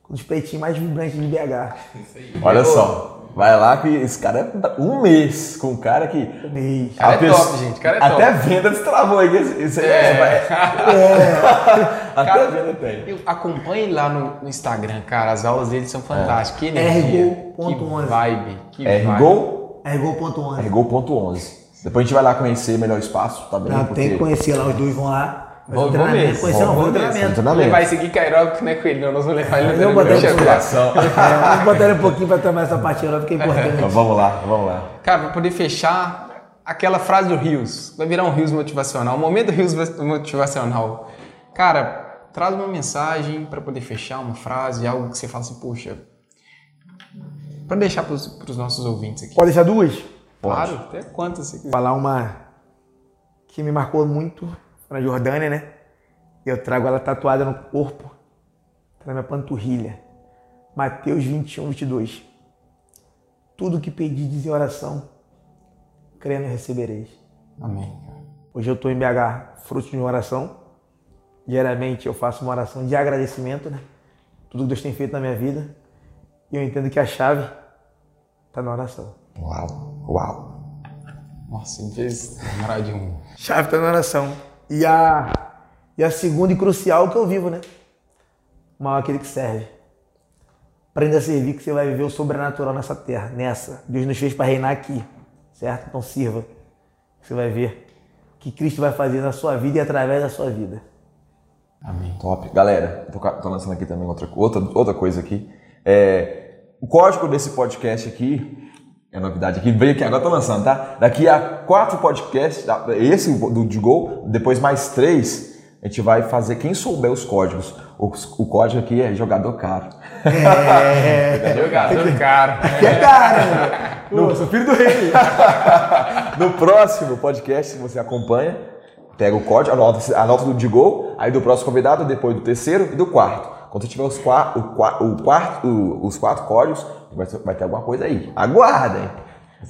com os peitinhos mais vibrantes de BH. Olha só, vai lá que esse cara é um mês com um cara que. Mês. Cara A é pessoa- top, gente. Cara é Até top. venda destravou aí. Esse, esse, É. Até Cara, venda tem. eu- Acompanhe lá no, no Instagram, cara. As aulas dele são fantásticas. Que energia. Que Ergo.11. vibe. Que É vibe. Rigol, Ergol.11. Rigol.11. Depois a gente vai lá conhecer melhor o espaço, tá bem? Não, Porque- tem que conhecer lá, os dois vão lá. Vou- vou treinamento, mesmo, conhecer não, vou fazer o mesmo. treinamento. Treinamento. Ele vai seguir com aeróbico, não é com ele, não. Nós vamos levar ele Eu no musculação. É, vamos botar ele um pouquinho pra tomar essa parte aeróbica, é importante. Então, vamos lá, vamos lá. Cara, pra poder fechar, aquela frase do Rios. Vai virar um Rios motivacional. O momento do Rios motivacional. Cara, traz uma mensagem pra poder fechar, uma frase, algo que você fala assim, poxa. Pra deixar pros, pros nossos ouvintes aqui. Pode deixar duas? Claro, até quantas você quiser. Falar uma que me marcou muito, na Jordânia, né? Eu trago ela tatuada no corpo, tá na minha panturrilha. Mateus 21, 22. Tudo que pedis em oração, crendo recebereis. Amém. Hoje eu estou em BH, fruto de uma oração. Diariamente eu faço uma oração de agradecimento, né? tudo que Deus tem feito na minha vida. E eu entendo que a chave está na oração. Uau, uau. Nossa, lembrar de um. Chave está na oração. E a, e a segunda e crucial que eu vivo, né? O maior é aquele que serve. Aprenda a servir que você vai viver o sobrenatural nessa terra, nessa. Deus nos fez para reinar aqui, certo? Então sirva. Você vai ver o que Cristo vai fazer na sua vida e através da sua vida. Amém. Top. Galera, tô, tô lançando aqui também outra, outra, outra coisa aqui. É, o código desse podcast aqui, é novidade aqui, veio aqui, agora tô lançando, tá? Daqui a quatro podcasts, esse do de Gol, depois mais três, a gente vai fazer, quem souber os códigos, o, o código aqui é jogador caro. É, Jogador cara. que é cara, Eu sou filho do rei. No próximo podcast, se você acompanha, pega o código, anota, anota do de gol, aí do próximo convidado, depois do terceiro e do quarto. Quando você tiver os, qua- o, qua- o quarto, o- os quatro códigos, vai, ter- vai ter alguma coisa aí. Aguardem.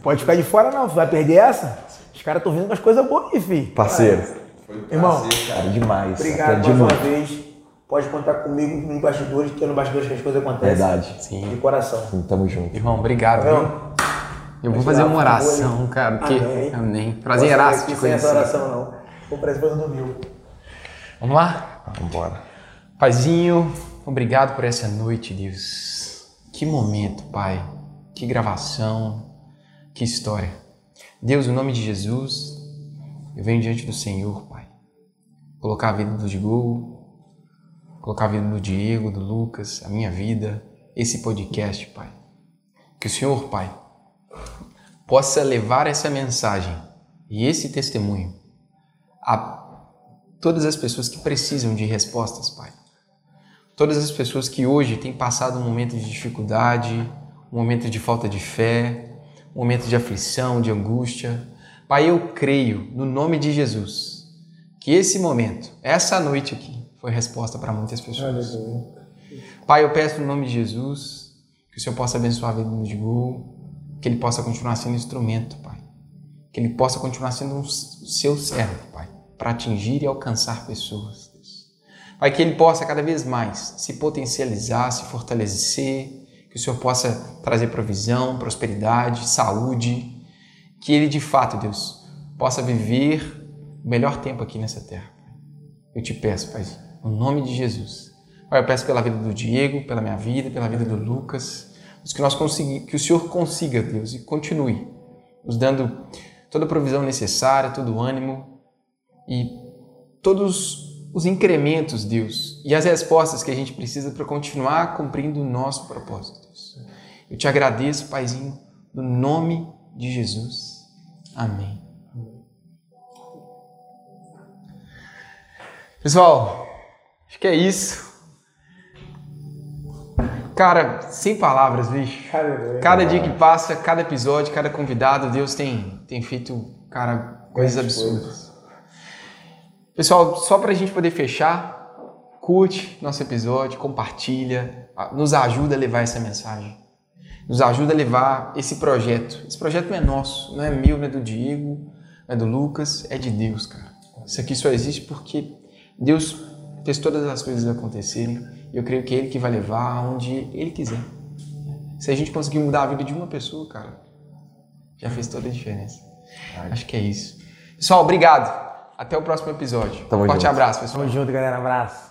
Pode ficar de fora não, você vai perder essa? Os caras estão vindo com as coisas boas aí, filho. Parceiro, Irmão, cara, demais. obrigado Aprendi mais uma vez. Pode contar comigo nos bastidores, que é no bastidores que as coisas acontecem. Verdade. De Sim. coração. Tamo junto. Irmão, obrigado. Tá viu? Eu vou fazer uma oração, cara. Porque... Amém. Amém. Prazeraço te conhecer. oração, não. Vou para depois do mil. Vamos lá? Vambora. Paizinho, obrigado por essa noite, Deus. Que momento, Pai. Que gravação. Que história. Deus, em nome de Jesus, eu venho diante do Senhor, Pai. Colocar a vida do Digol, colocar a vida do Diego, do Lucas, a minha vida, esse podcast, Pai. Que o Senhor, Pai, possa levar essa mensagem e esse testemunho a todas as pessoas que precisam de respostas, Pai. Todas as pessoas que hoje têm passado um momento de dificuldade, um momento de falta de fé, um momento de aflição, de angústia. Pai, eu creio, no nome de Jesus, que esse momento, essa noite aqui, foi resposta para muitas pessoas. Pai, eu peço no nome de Jesus que o Senhor possa abençoar a vida do Digu, que ele possa continuar sendo instrumento, Pai. Que ele possa continuar sendo um seu servo, Pai, para atingir e alcançar pessoas. Pai, que ele possa cada vez mais se potencializar, se fortalecer, que o Senhor possa trazer provisão, prosperidade, saúde, que ele de fato, Deus, possa viver o melhor tempo aqui nessa terra. Eu te peço, Pai, no nome de Jesus. Pai, eu peço pela vida do Diego, pela minha vida, pela vida do Lucas, que nós que o Senhor consiga, Deus, e continue nos dando toda a provisão necessária, todo o ânimo e todos os incrementos, Deus, e as respostas que a gente precisa para continuar cumprindo o nosso propósito, Deus. Eu te agradeço, Paizinho, no nome de Jesus. Amém. Pessoal, acho que é isso. Cara, sem palavras, bicho. Aleluia. Cada dia que passa, cada episódio, cada convidado, Deus tem, tem feito, cara, coisas absurdas. Pessoal, só pra gente poder fechar, curte nosso episódio, compartilha, nos ajuda a levar essa mensagem. Nos ajuda a levar esse projeto. Esse projeto não é nosso, não é meu, não é do Diego, não é do Lucas, é de Deus, cara. Isso aqui só existe porque Deus fez todas as coisas acontecerem e eu creio que é Ele que vai levar aonde Ele quiser. Se a gente conseguir mudar a vida de uma pessoa, cara, já fez toda a diferença. Acho que é isso. Pessoal, obrigado. Até o próximo episódio. Tamo Forte junto. abraço, pessoal. Tamo junto, galera. Abraço.